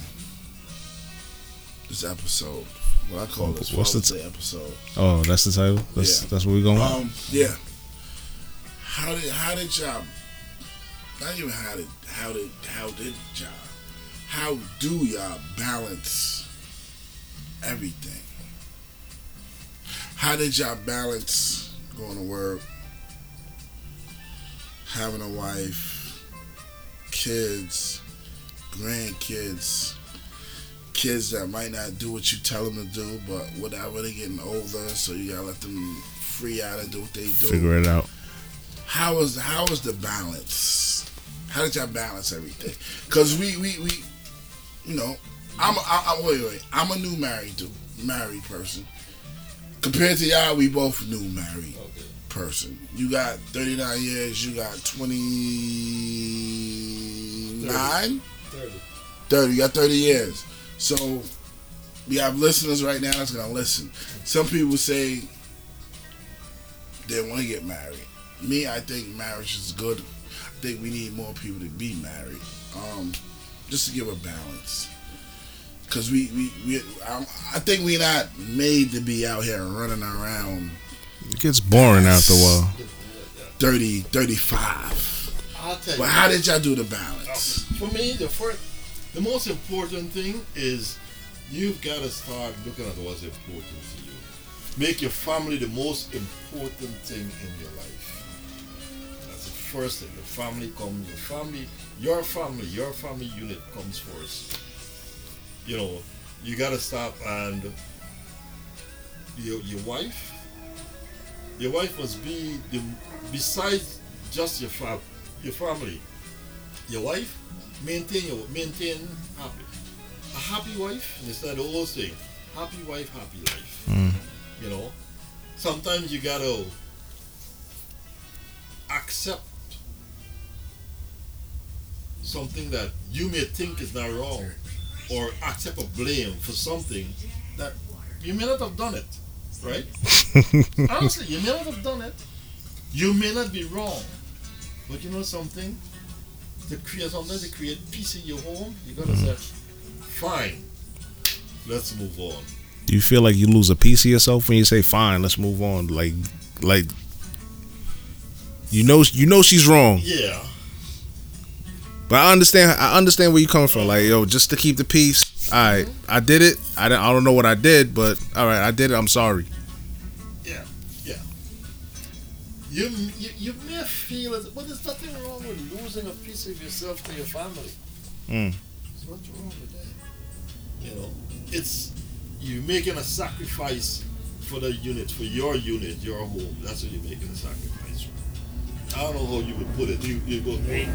this episode. What I call this What's the Day episode. Oh, that's the title. That's Yeah. that's what we're going. with? Um, yeah. How did how did y'all? Not even how did how did how did y'all? How do y'all balance everything? How did y'all balance going to work, having a wife, kids, grandkids, kids that might not do what you tell them to do, but whatever they're getting older, so you gotta let them free out and do what they do. Figure it out. How was how was the balance? How did y'all balance everything? Because we, we we you know I'm a, I, I, wait wait I'm a new married dude, married person. Compared to y'all, we both new married Okay. person. You got 39 years. You got 29. 30. 30. You got 30 years. So we have listeners right now that's gonna listen. Some people say they want to get married. Me, I think marriage is good. I think we need more people to be married, um, just to give a balance. Cause we, we, we um, I think we're not made to be out here running around It gets boring after a while. 30, 35. I'll tell you. But how did y'all do the balance? For me, the first, the most important thing is you've got to start looking at what's important to you. Make your family the most important thing in your life. That's the first thing. Your family comes. Your family, your family, your family unit comes first. You know, you got to stop and your your wife. Your wife must be the besides just your fam, your family. Your wife maintain your maintain happy. A happy wife, instead of old saying, happy wife, happy life. Mm. You know, sometimes you gotta accept something that you may think is not wrong, or accept a blame for something that you may not have done it, right? Honestly, you may not have done it. You may not be wrong, but you know something. To create something to create peace in your home, you gotta mm-hmm. say, fine, let's move on. Do you feel like you lose a piece of yourself when you say, "Fine, let's move on"? Like, like you know, you know she's wrong, Yeah, but I understand. I understand where you're coming from. Like, yo, just to keep the peace. All right, I did it. I don't, I don't know what I did, but all right, I did it. I'm sorry. Yeah, yeah. You, you you may feel it, but there's nothing wrong with losing a piece of yourself to your family. Mm. There's nothing wrong with that. You know, it's you're making a sacrifice for the unit, for your unit, your home. That's what you're making a sacrifice for. I don't know how you would put it. You you go. Me?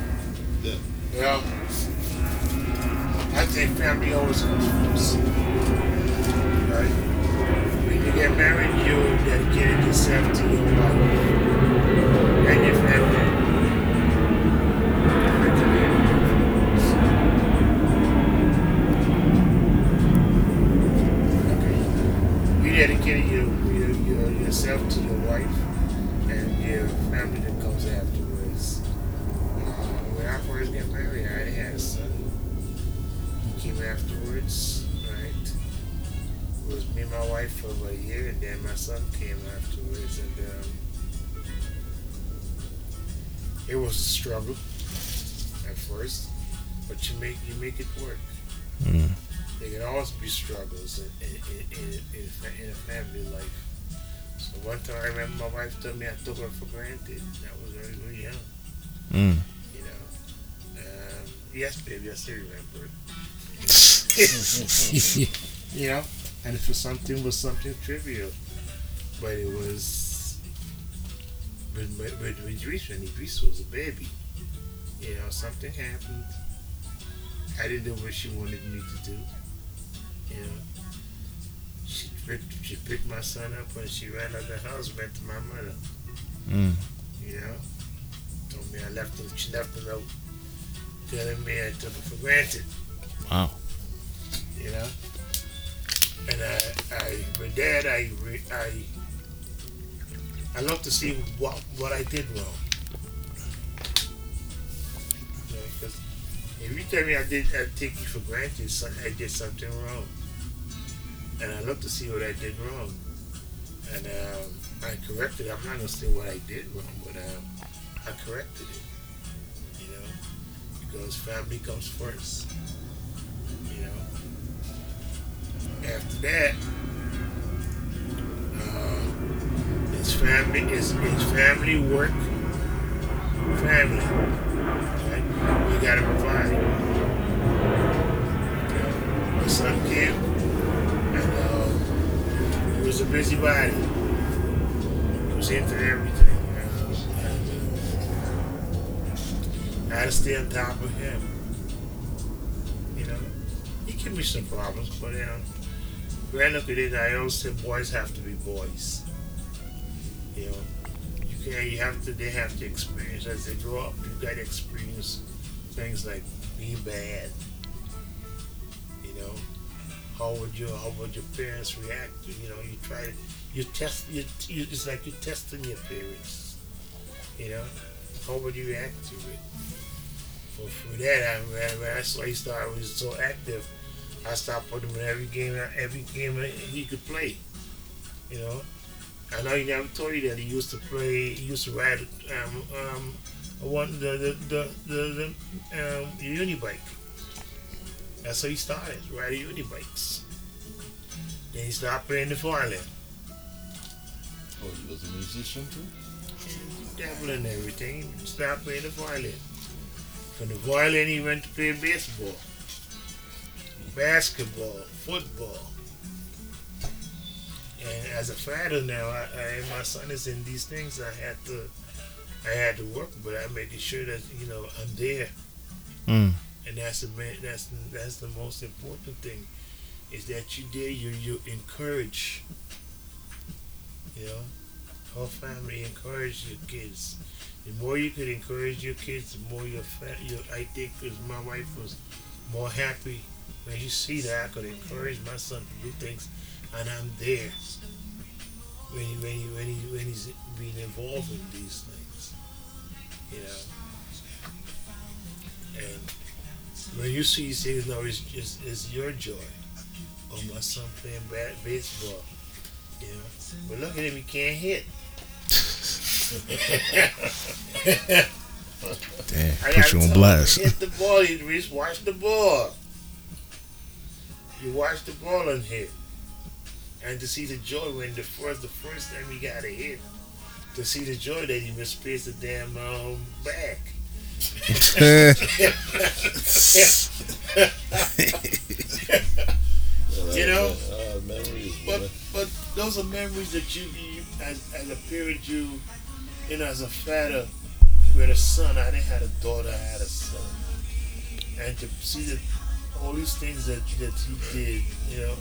Yeah. Well, I think family always comes first. Right? When you get married, you dedicate yourself to your wife and your family. Dedicated your, your, your, yourself to your wife and your family that comes afterwards. Uh, when I first got married, I had a son. He came afterwards, right? it was me and my wife for about a year, and then my son came afterwards, and um, it was a struggle at first, but you make you make it work. Mm. There can always be struggles in, in, in, in, in a family life. So one time I remember my wife told me I took her for granted. That was very, very young. Mm. You know. Um, yes, baby, I still remember it. you know, and for something was something trivial, but it was. With, with Idris, when Idris was a baby, you know, something happened. I didn't know what she wanted me to do. You know, she picked, she picked my son up when she ran out of the house, went to my mother. Mm. You know, told me I left her. She left a note telling me I took it for granted. Wow. You know, and I, I, with that, I, I, I love to see what what I did wrong. You know, if you tell me I did, I take you for granted, I did something wrong, and I love to see what I did wrong, and um, I corrected. I'm not gonna say what I did wrong, but um, I corrected it. You know, because family comes first. You know. After that, uh, it's family. It's, it's family work. Family. Right? You gotta provide. Okay. My son he was a busybody. He was into everything. Uh, and, uh, I had to stay on top of him. You know, he gave me some problems, but um, when I look at it, I always say boys have to be boys. You know, you can you have to they have to experience as they grow up. You got to experience things like being bad. You know, how would your how would your parents react? You know, you try to you test you, you it's like you're testing your parents. You know, how would you react to it? For, for that, I, I saw he started was so active, I stopped putting him in every game, every game he could play. You know, I know he never told you that he used to play. He used to ride um, um, one the the the the, the um, uni bike. That's how he started riding uni bikes. Then he started playing the violin. Oh, he was a musician too? He dabbled in everything. He started playing the violin. From the violin, he went to play baseball, basketball, football. And as a father now, I, I, my son is in these things. I had to, I had to work, but I'm making sure that you know I'm there. Mm. And that's the. That's that's the most important thing, is that you there. You you encourage. You know, whole family encourage your kids. The more you could encourage your kids, the more your fa- your I think because my wife was more happy when she see that I could encourage my son to do things, and I'm there when he, when he, when he, when he's being involved in these things, you know. And when you see things now, it's just it's your joy. Oh, my son playing bad baseball, you know. But look at him, he can't hit. Damn. I Put you on blast. Hit the ball, you just Watch the ball. You watch the ball and hit. And to see the joy when the first the first time he got a hit, to see the joy that he misplaced the damn um, bag. You know? Uh, memories, But but those are memories that you, you as, as a parent you you know as a father with a son. I didn't have a daughter, I had a son. And to see that all these things that that he did, you know,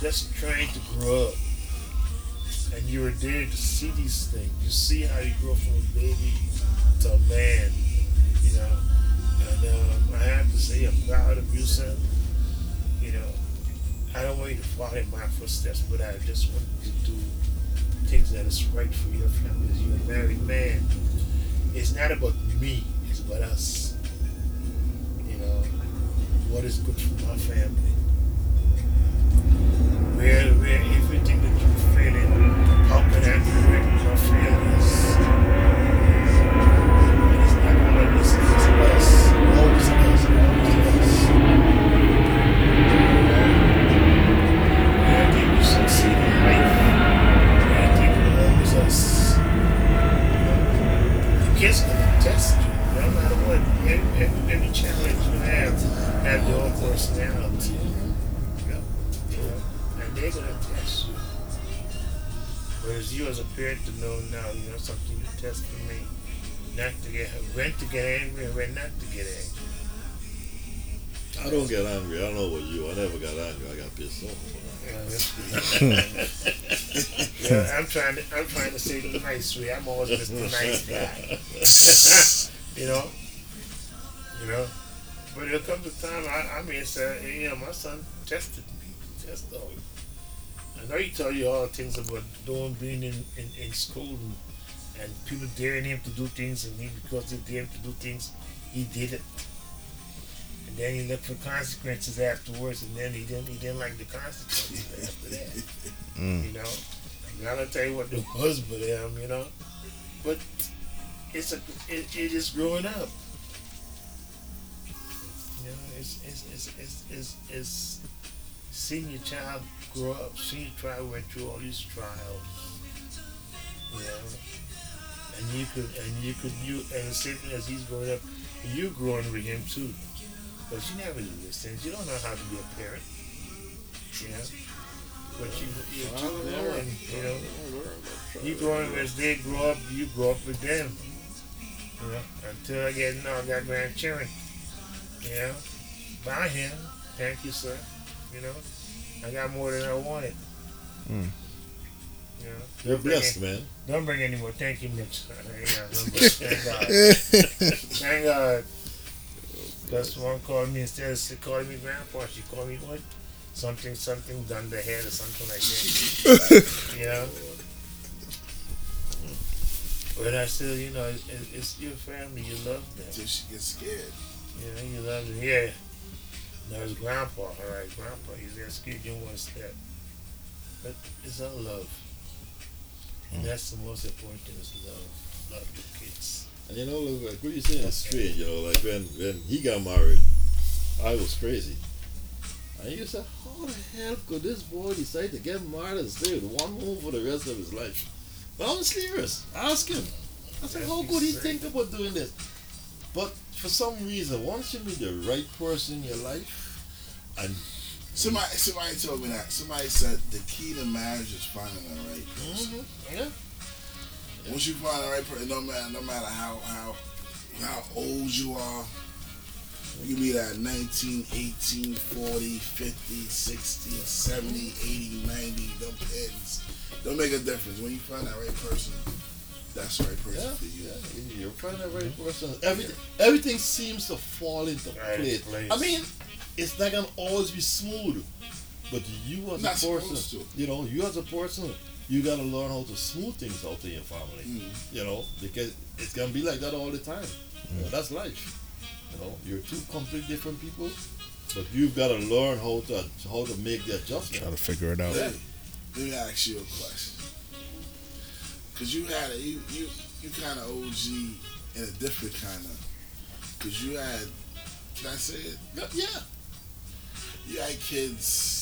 just trying to grow up. And you were there to see these things. You see how you grow from a baby to a man, you know. And um, I have to say I'm proud of you, son. You know, I don't want you to follow in my footsteps, but I just want you to do things that is right for your family as you're a married man. It's not about me, it's about us. You know, what is good for my family. where, where everything that you're feeling, how can I yeah, I'm trying to I'm trying to say the nice way. I'm always Mr. Nice Guy. you know? You know? But there comes a time I, I mean say, you know, my son tested me. Tested on me. I know he tell you all things about doing being in, in, in school and, and people daring him to do things and he because they dare him to do things, he did it. Then he looked for consequences afterwards and then he didn't he didn't like the consequences after that. Mm. You know? I'm not gonna tell you what the was but him, you know. But it's a it, it is growing up. You know, it's it's it's it's it's, it's seeing your child grow up, seeing you try went through all these trials. You know. And you could and you could you and the same thing as he's growing up, you're growing with him too. But you never do these things. You don't know how to be a parent. You know? But you you you know and you know you growing as they grow up, you grow up with them. You know, until I get now I got grandchildren. You know, by him. Thank you, sir. You know, I got more than I wanted. Mm. You know, You're don't bring blessed, man. Don't bring any more. Thank you, Mitch. Yeah, Thank God. Thank God. That's one called me instead of calling me grandpa, she called me what? Something, something done the head or something like that. you know. But I still, you know, it, it's your family. You love them. Till she gets scared. You know, you love them. Yeah. No, it's grandpa. All right, grandpa. He's there scared you one step. But it's all love. And that's the most important thing is love. Love. And you know, like what you saying is strange. You know, like when when he got married, I was crazy. And you said, how the hell could this boy decide to get married and stay with one woman for the rest of his life? But I'm serious. Ask him. I said, how could he think about doing this? But for some reason, once you meet the right person in your life, and Somebody, somebody told me that. Somebody said the key to marriage is finding the right person. Mm-hmm. Yeah. Once you find the right person, no matter no matter how how how old you are, you can be that 19, 18, 40, 50, 60, 70, 80, 90, them pins. Don't make a difference. When you find that right person, that's the right person yeah, for you. yeah, you're finding the right person. Everything, everything seems to fall into Right place. place. I mean, it's not gonna always be smooth, but you as Not a person, to. you know, you as a person, you gotta learn how to smooth things out in your family. Mm. You know, because it's gonna be like that all the time. You know, that's life. You know, you're two completely different people, but you've got to learn how to how to make the adjustment. Try to figure it out. Hey, let me ask you a question. Cause you had a you you you kind of OG in a different kind of. Cause you had, can I say it? Yeah, yeah. You had kids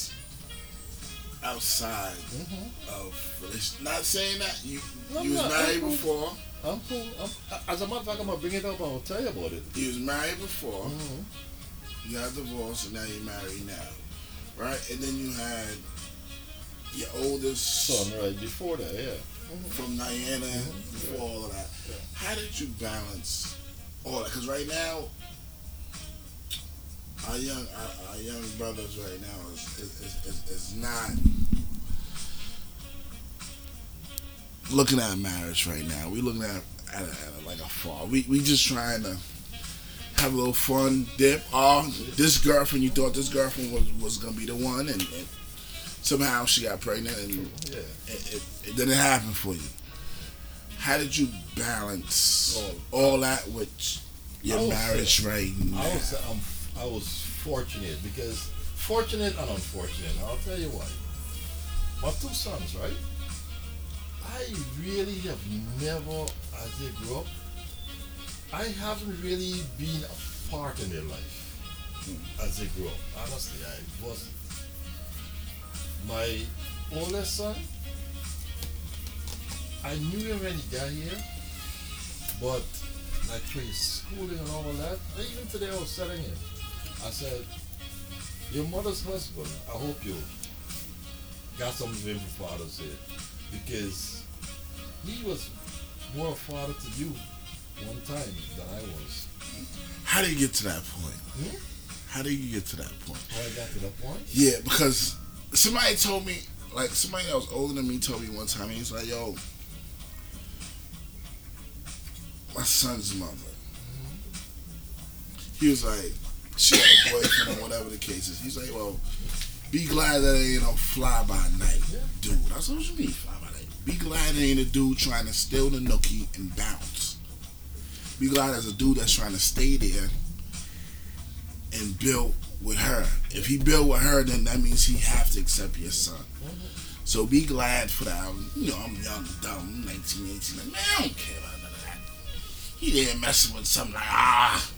outside Mm-hmm. of. Not saying that you No, you was married I'm- before. I'm cool. I'm, as a matter of fact, I'm gonna bring it up and I'll tell you about it. You was married before. Mm-hmm. You got divorced, and now you're married now, right? And then you had your oldest Son, right before that, yeah. from Diana Mhm. before all of that. Yeah. How did you balance all that? Because right now, our young our, our young brothers right now is is, is, is not looking at marriage right now. We looking at at, a, at a, like a fall. We we just trying to have a little fun dip. Oh, this girlfriend you thought this girlfriend was, was gonna be the one, and, and somehow she got pregnant, and Yeah. it, it, it didn't happen for you. How did you balance Oh. all that with your would marriage right now? I was um, I was fortunate because fortunate and unfortunate. I'll tell you why. my two sons, right? I really have never, as they grew up, I haven't really been a part in their life as they grew up. Honestly, I wasn't. My oldest son, I knew him when he got here, but like through his schooling and all of that, even today I was telling him, I said, your mother's husband, I hope you got something for Father's Day because he was more a father to you one time than I was. How do you get to that point? Hmm? How do you get to that point? How I got to that point? Yeah, because somebody told me, like somebody that was older than me told me one time, he was like, yo, my son's mother. He was like, she had a boyfriend or whatever the case is. He's like, well, be glad that ain't no fly by night dude. I said, what you mean fly by night? Be glad ain't a dude trying to steal the nookie and bounce. Be glad there's a dude that's trying to stay there and build with her. If he build with her, then that means he have to accept your son. So be glad for that. You know, I'm young, dumb, 19, 18. Like, man, I don't care about none of that. He there messing with something like, ah.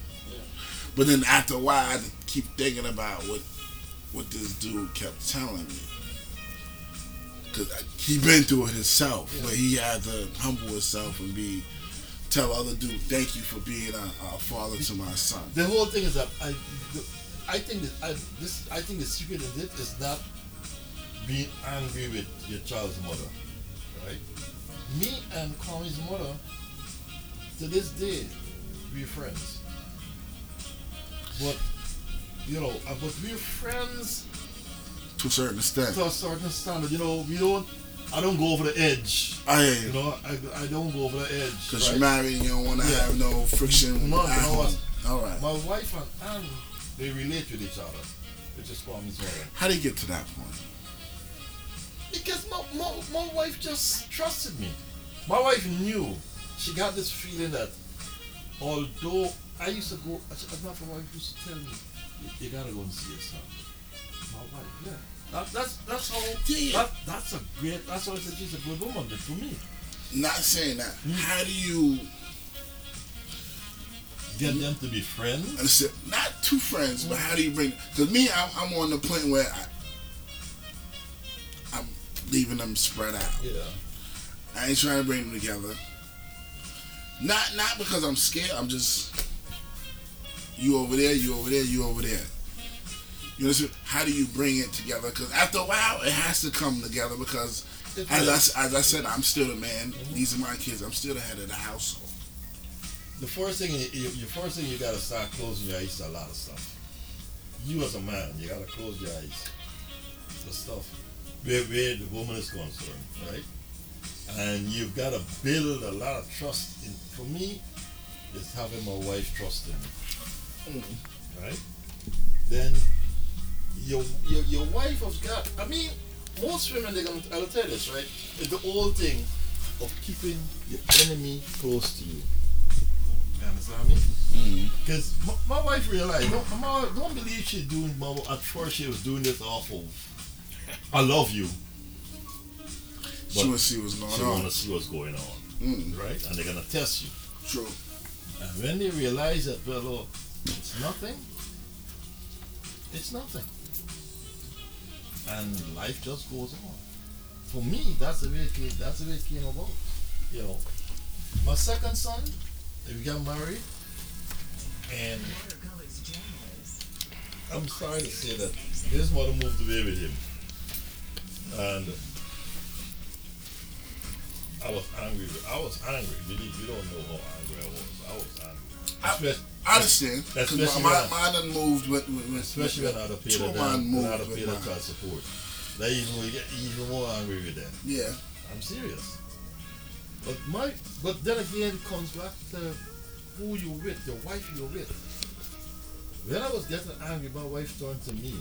But then after a while, I keep thinking about what what this dude kept telling me. Because he been through it himself, where he had to humble himself and be, tell other dude, thank you for being a, a father to my son. The whole thing is that I, the, I think that I, this, I think the secret in it is not being angry with your child's mother, right? Me and Kwami's mother, to this day, we're friends. But you know, but we're friends To a certain extent. to a certain standard. You know, we don't. I don't go over the edge. I You know, I, I don't go over the edge. Because right? you're married and you don't want to Yeah. have no friction No, at you know home. All right. My wife and Anne, they relate with each other. Which is Kwami's mother. How do you get to that point? Because my, my, my wife just trusted me. My wife knew. She got this feeling that although I used to go, I said, my wife used to tell me, you, you gotta go and see your son. My wife, yeah. That, that's that's how Yeah, yeah. That, that's a great that's why I said she's a good woman to me. Not saying that. Mm. How do you Get them to be friends. understand? Not two friends, but how do you bring? Because me, I'm, I'm on the point where I, I'm leaving them spread out. Yeah. I ain't trying to bring them together. Not not because I'm scared. I'm just you over there, you over there, you over there. You understand? How do you bring it together? Because after a while, it has to come together. Because as. I, as I said, I'm still the man. These are my kids. I'm still the head of the household. The first thing, you, first thing you gotta start closing your eyes to a lot of stuff. You as a man, you gotta close your eyes to stuff where, where the woman is concerned, right? And you've gotta build a lot of trust. In, for me, it's having my wife trust in me, right? Then your, your your wife has got. I mean, most women they're gonna. I'll tell you this, right? It's the old thing of keeping your enemy close to you. You understand me? Mm. Because my, my wife realized, don't, my, don't believe she's doing, mama, at first she was doing this awful. I love you. She want to see what's going She on. want to see what's going on, Mm. right? And they're going to test you. True. And when they realize that, well, it's nothing, it's nothing. And life just goes on. For me, that's the way it came, that's the way it came about. You know, my second son, we got married, and I'm sorry to say that his mother moved away with him. And I was angry. I was angry. Really, you don't know how angry I was. I was angry. I- I understand. Because Especially my, my, mine done moved with, with, with especially when I had to pay two the of when I had moved to pay with the child support. They even get even more angry with that. Yeah. I'm serious. But my, but then again, it comes back to who you with, the wife you're with. When I was getting angry, my wife turned to me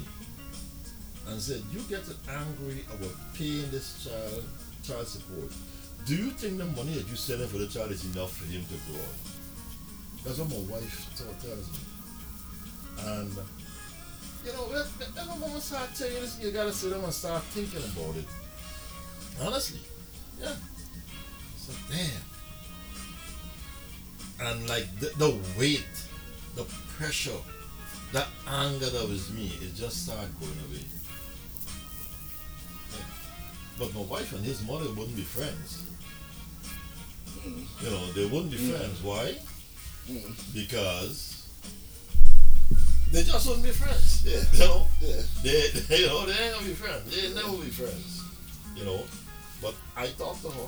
and said, "You getting angry about paying this child child support? Do you think the money that you sending for the child is enough for him to grow up?" That's what my wife told- tells me. And you know, when my mama start telling you this, you gotta sit down and start thinking about it. Honestly. Yeah. So damn. And like the, the weight, the pressure, that anger that was me, it just started going away. Yeah. But my wife and his mother wouldn't be friends. Hmm. You know, they wouldn't be hmm. friends. Why? Because they just wouldn't be friends. Yeah. You know? Yeah. They, they, you know, they ain't gonna be friends. They never be friends. You know. But I talked to her.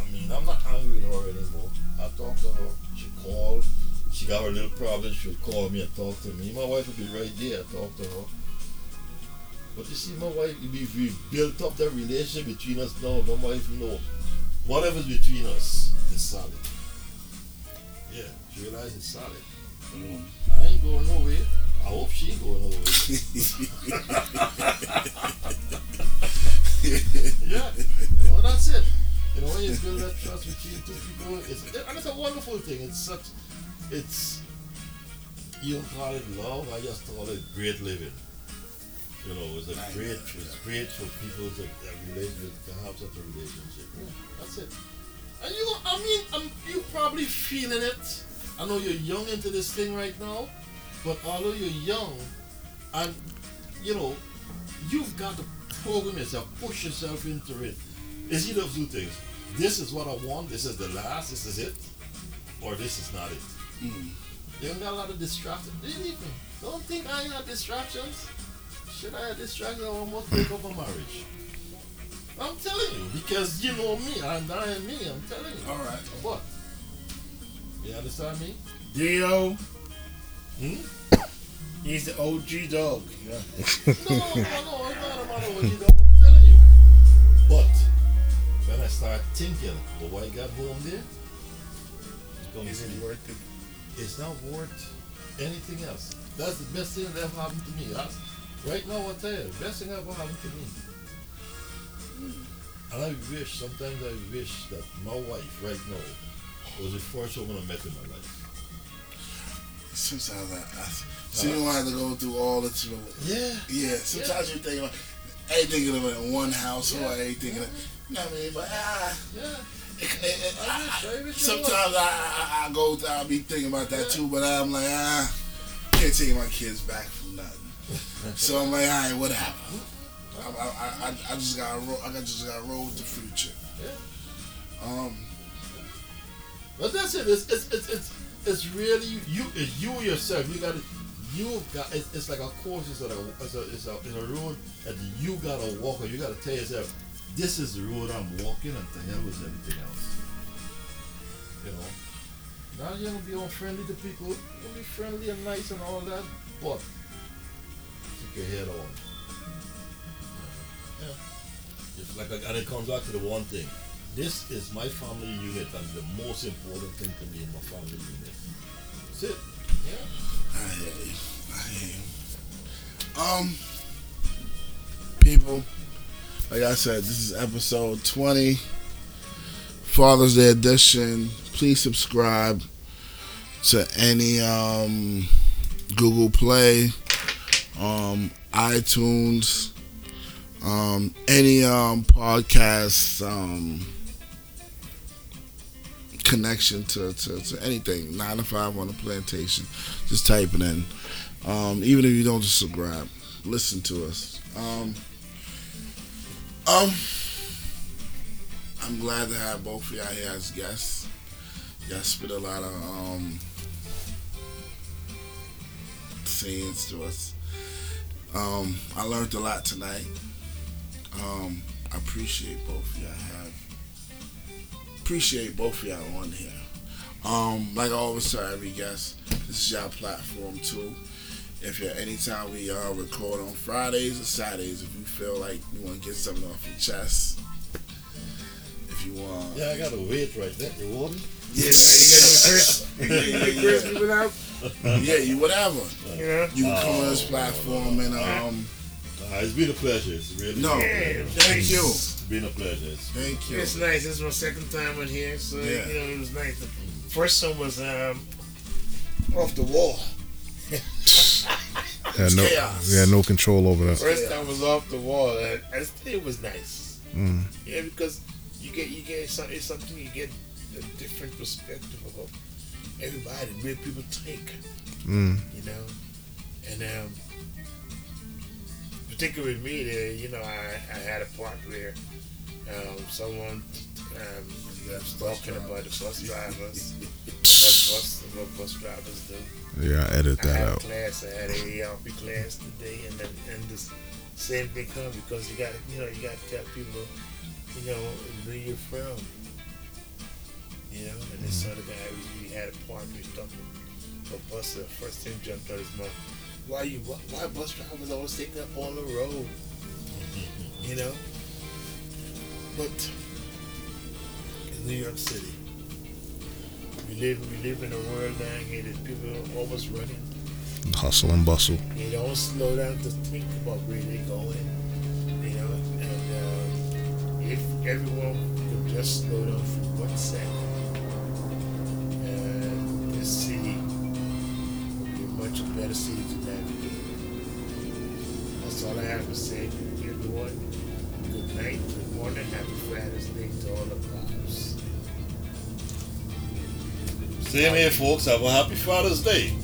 I mean, I'm not angry with her anymore. I talked to her. She called. She got her little problem. She would call me and talk to me. My wife would be right there. I talk to her. But you see, my wife, we, we built up that relationship between us now. My wife know whatever's between us is solid. She realized it's solid. Mm. I ain't going nowhere. I hope she ain't going nowhere. yeah, you know, that's it. You know, when you build that trust between two people, it's, and it's a wonderful thing. It's such, it's, you don't call it love, I just call it great living. You know, it's a Right. great, it's great for people to, a relationship, to have such a relationship. Yeah, that's it. And you, I mean, um, you probably feeling it. I know you're young into this thing right now, but although you're young, and you know, you've got to program yourself, push yourself into it. It's either of two things. This is what I want. This is the last. This is it, or this is not it. Mm. You don't got a lot of distractions. Believe me. Don't think I had distractions. Should I have distractions? I almost break up a marriage. I'm telling you because you know me. I'm dying me. I'm telling you. All right. What? You understand me? Dio, Hmm? he's the OG dog. Yeah. No, no, no, it's not a matter what you don't. I'm telling you. But when I start thinking, the white got home there, it's gonna be- it worth it? it's not worth anything else. That's the best thing that ever happened to me. That's, right now, I tell you, the best thing that ever happened to me. And I wish, sometimes I wish that my wife right now was the first woman I met in my life. Sometimes I, I see you have to go through all the know, Yeah. Yeah, sometimes you think like everything of it in one house or Yeah. everything. Yeah. You know what I mean? But ah, Yeah. I I I, sometimes. I, I I go I'll be thinking about that Yeah. too. But I'm like ah, can't take my kids back from nothing. so I'm like, all right, whatever. I, I, I, I just got roll. I got just got roll with the future. Yeah. Um, But that's it. It's it's it's it's, it's really you. It's you yourself. You got to. You got. It's, it's like a course. It's a. It's a. It's a. It's a road that you gotta walk. Or you gotta tell yourself, this is the road I'm walking, and to hell with everything else. You know. Now you're gonna be unfriendly to people. Gonna be friendly and nice and all that, but keep your head on. Yeah. It's like, and it comes back to the one thing. This is my family unit and the most important thing to me in my family unit. That's it. Yeah. I you. I. Um, people, like I said, this is episode 20, Father's Day edition. Please subscribe to any um, Google Play, um, iTunes, um, any um, podcast um, connection to, to, to anything. 9 to 5 on the plantation. Just type it in. Um, even if you don't subscribe, listen to us. Um, um, I'm glad to have both of y'all here as guests. Y'all spit a lot of um, sayings to us. Um, I learned a lot tonight. Um, I appreciate both of y'all appreciate both of y'all on here. Um, like I always tell every guest, this is y'all platform too. If you're anytime we uh, record on Fridays or Saturdays, if you feel like you want to get something off your chest, if you want, Yeah, I got a wait right there. You wouldn't? yeah, Chris, yeah, yeah, yeah, people out. yeah, yeah, you whatever. You? You can come on this Oh, platform and um, Uh, it's been a pleasure. It's really no, Yeah, thank you, It's been a pleasure. It's, thank you. It's nice. This is my second time on here, so Yeah. you know it was nice. The first one was um, off the wall. Had no, chaos. we had no control over that. First time was off the wall. and I, I, it was nice. Mm. Yeah, because you get you get some, it's something you get a different perspective of everybody, the way people think. Mm. You know, and um, particularly with me, there, you know, I, I had a part where um, someone um, was talking about the bus drivers, what bus what bus drivers do. Yeah, I edit I that had a out. class, I had a class today, and then and this same thing come because you got to you know you got to tell people you know where you're from. You know, and this other guy we, had a part we was talking about bus. The first thing jumped out his mouth. Why you why, bus drivers always taking up on the road? You know, but in New York City, we live we live in a world here that people are always running. Hustle and bustle. They don't slow down to think about where they're going. You know, and um, if everyone could just slow down for one second, and this city would be a much better city. That's all I have to say. Everyone, good night, good morning, happy Father's Day to all the pops. Same here, folks. Have a happy Father's Day.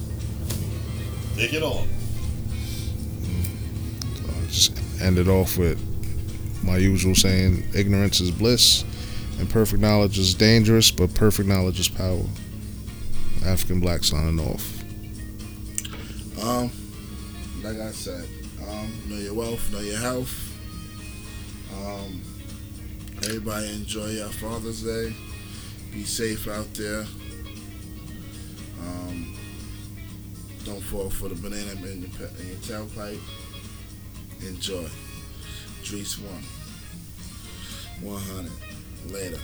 Take it on. I'll just end it off with my usual saying ignorance is bliss and perfect knowledge is dangerous, but perfect knowledge is power. African black signing off. Um, like I said, um, know your wealth, know your health. Um, everybody enjoy your Father's Day. Be safe out there. Um, don't fall for the banana in your, in your tailpipe. Enjoy. Drees one. 100. Later.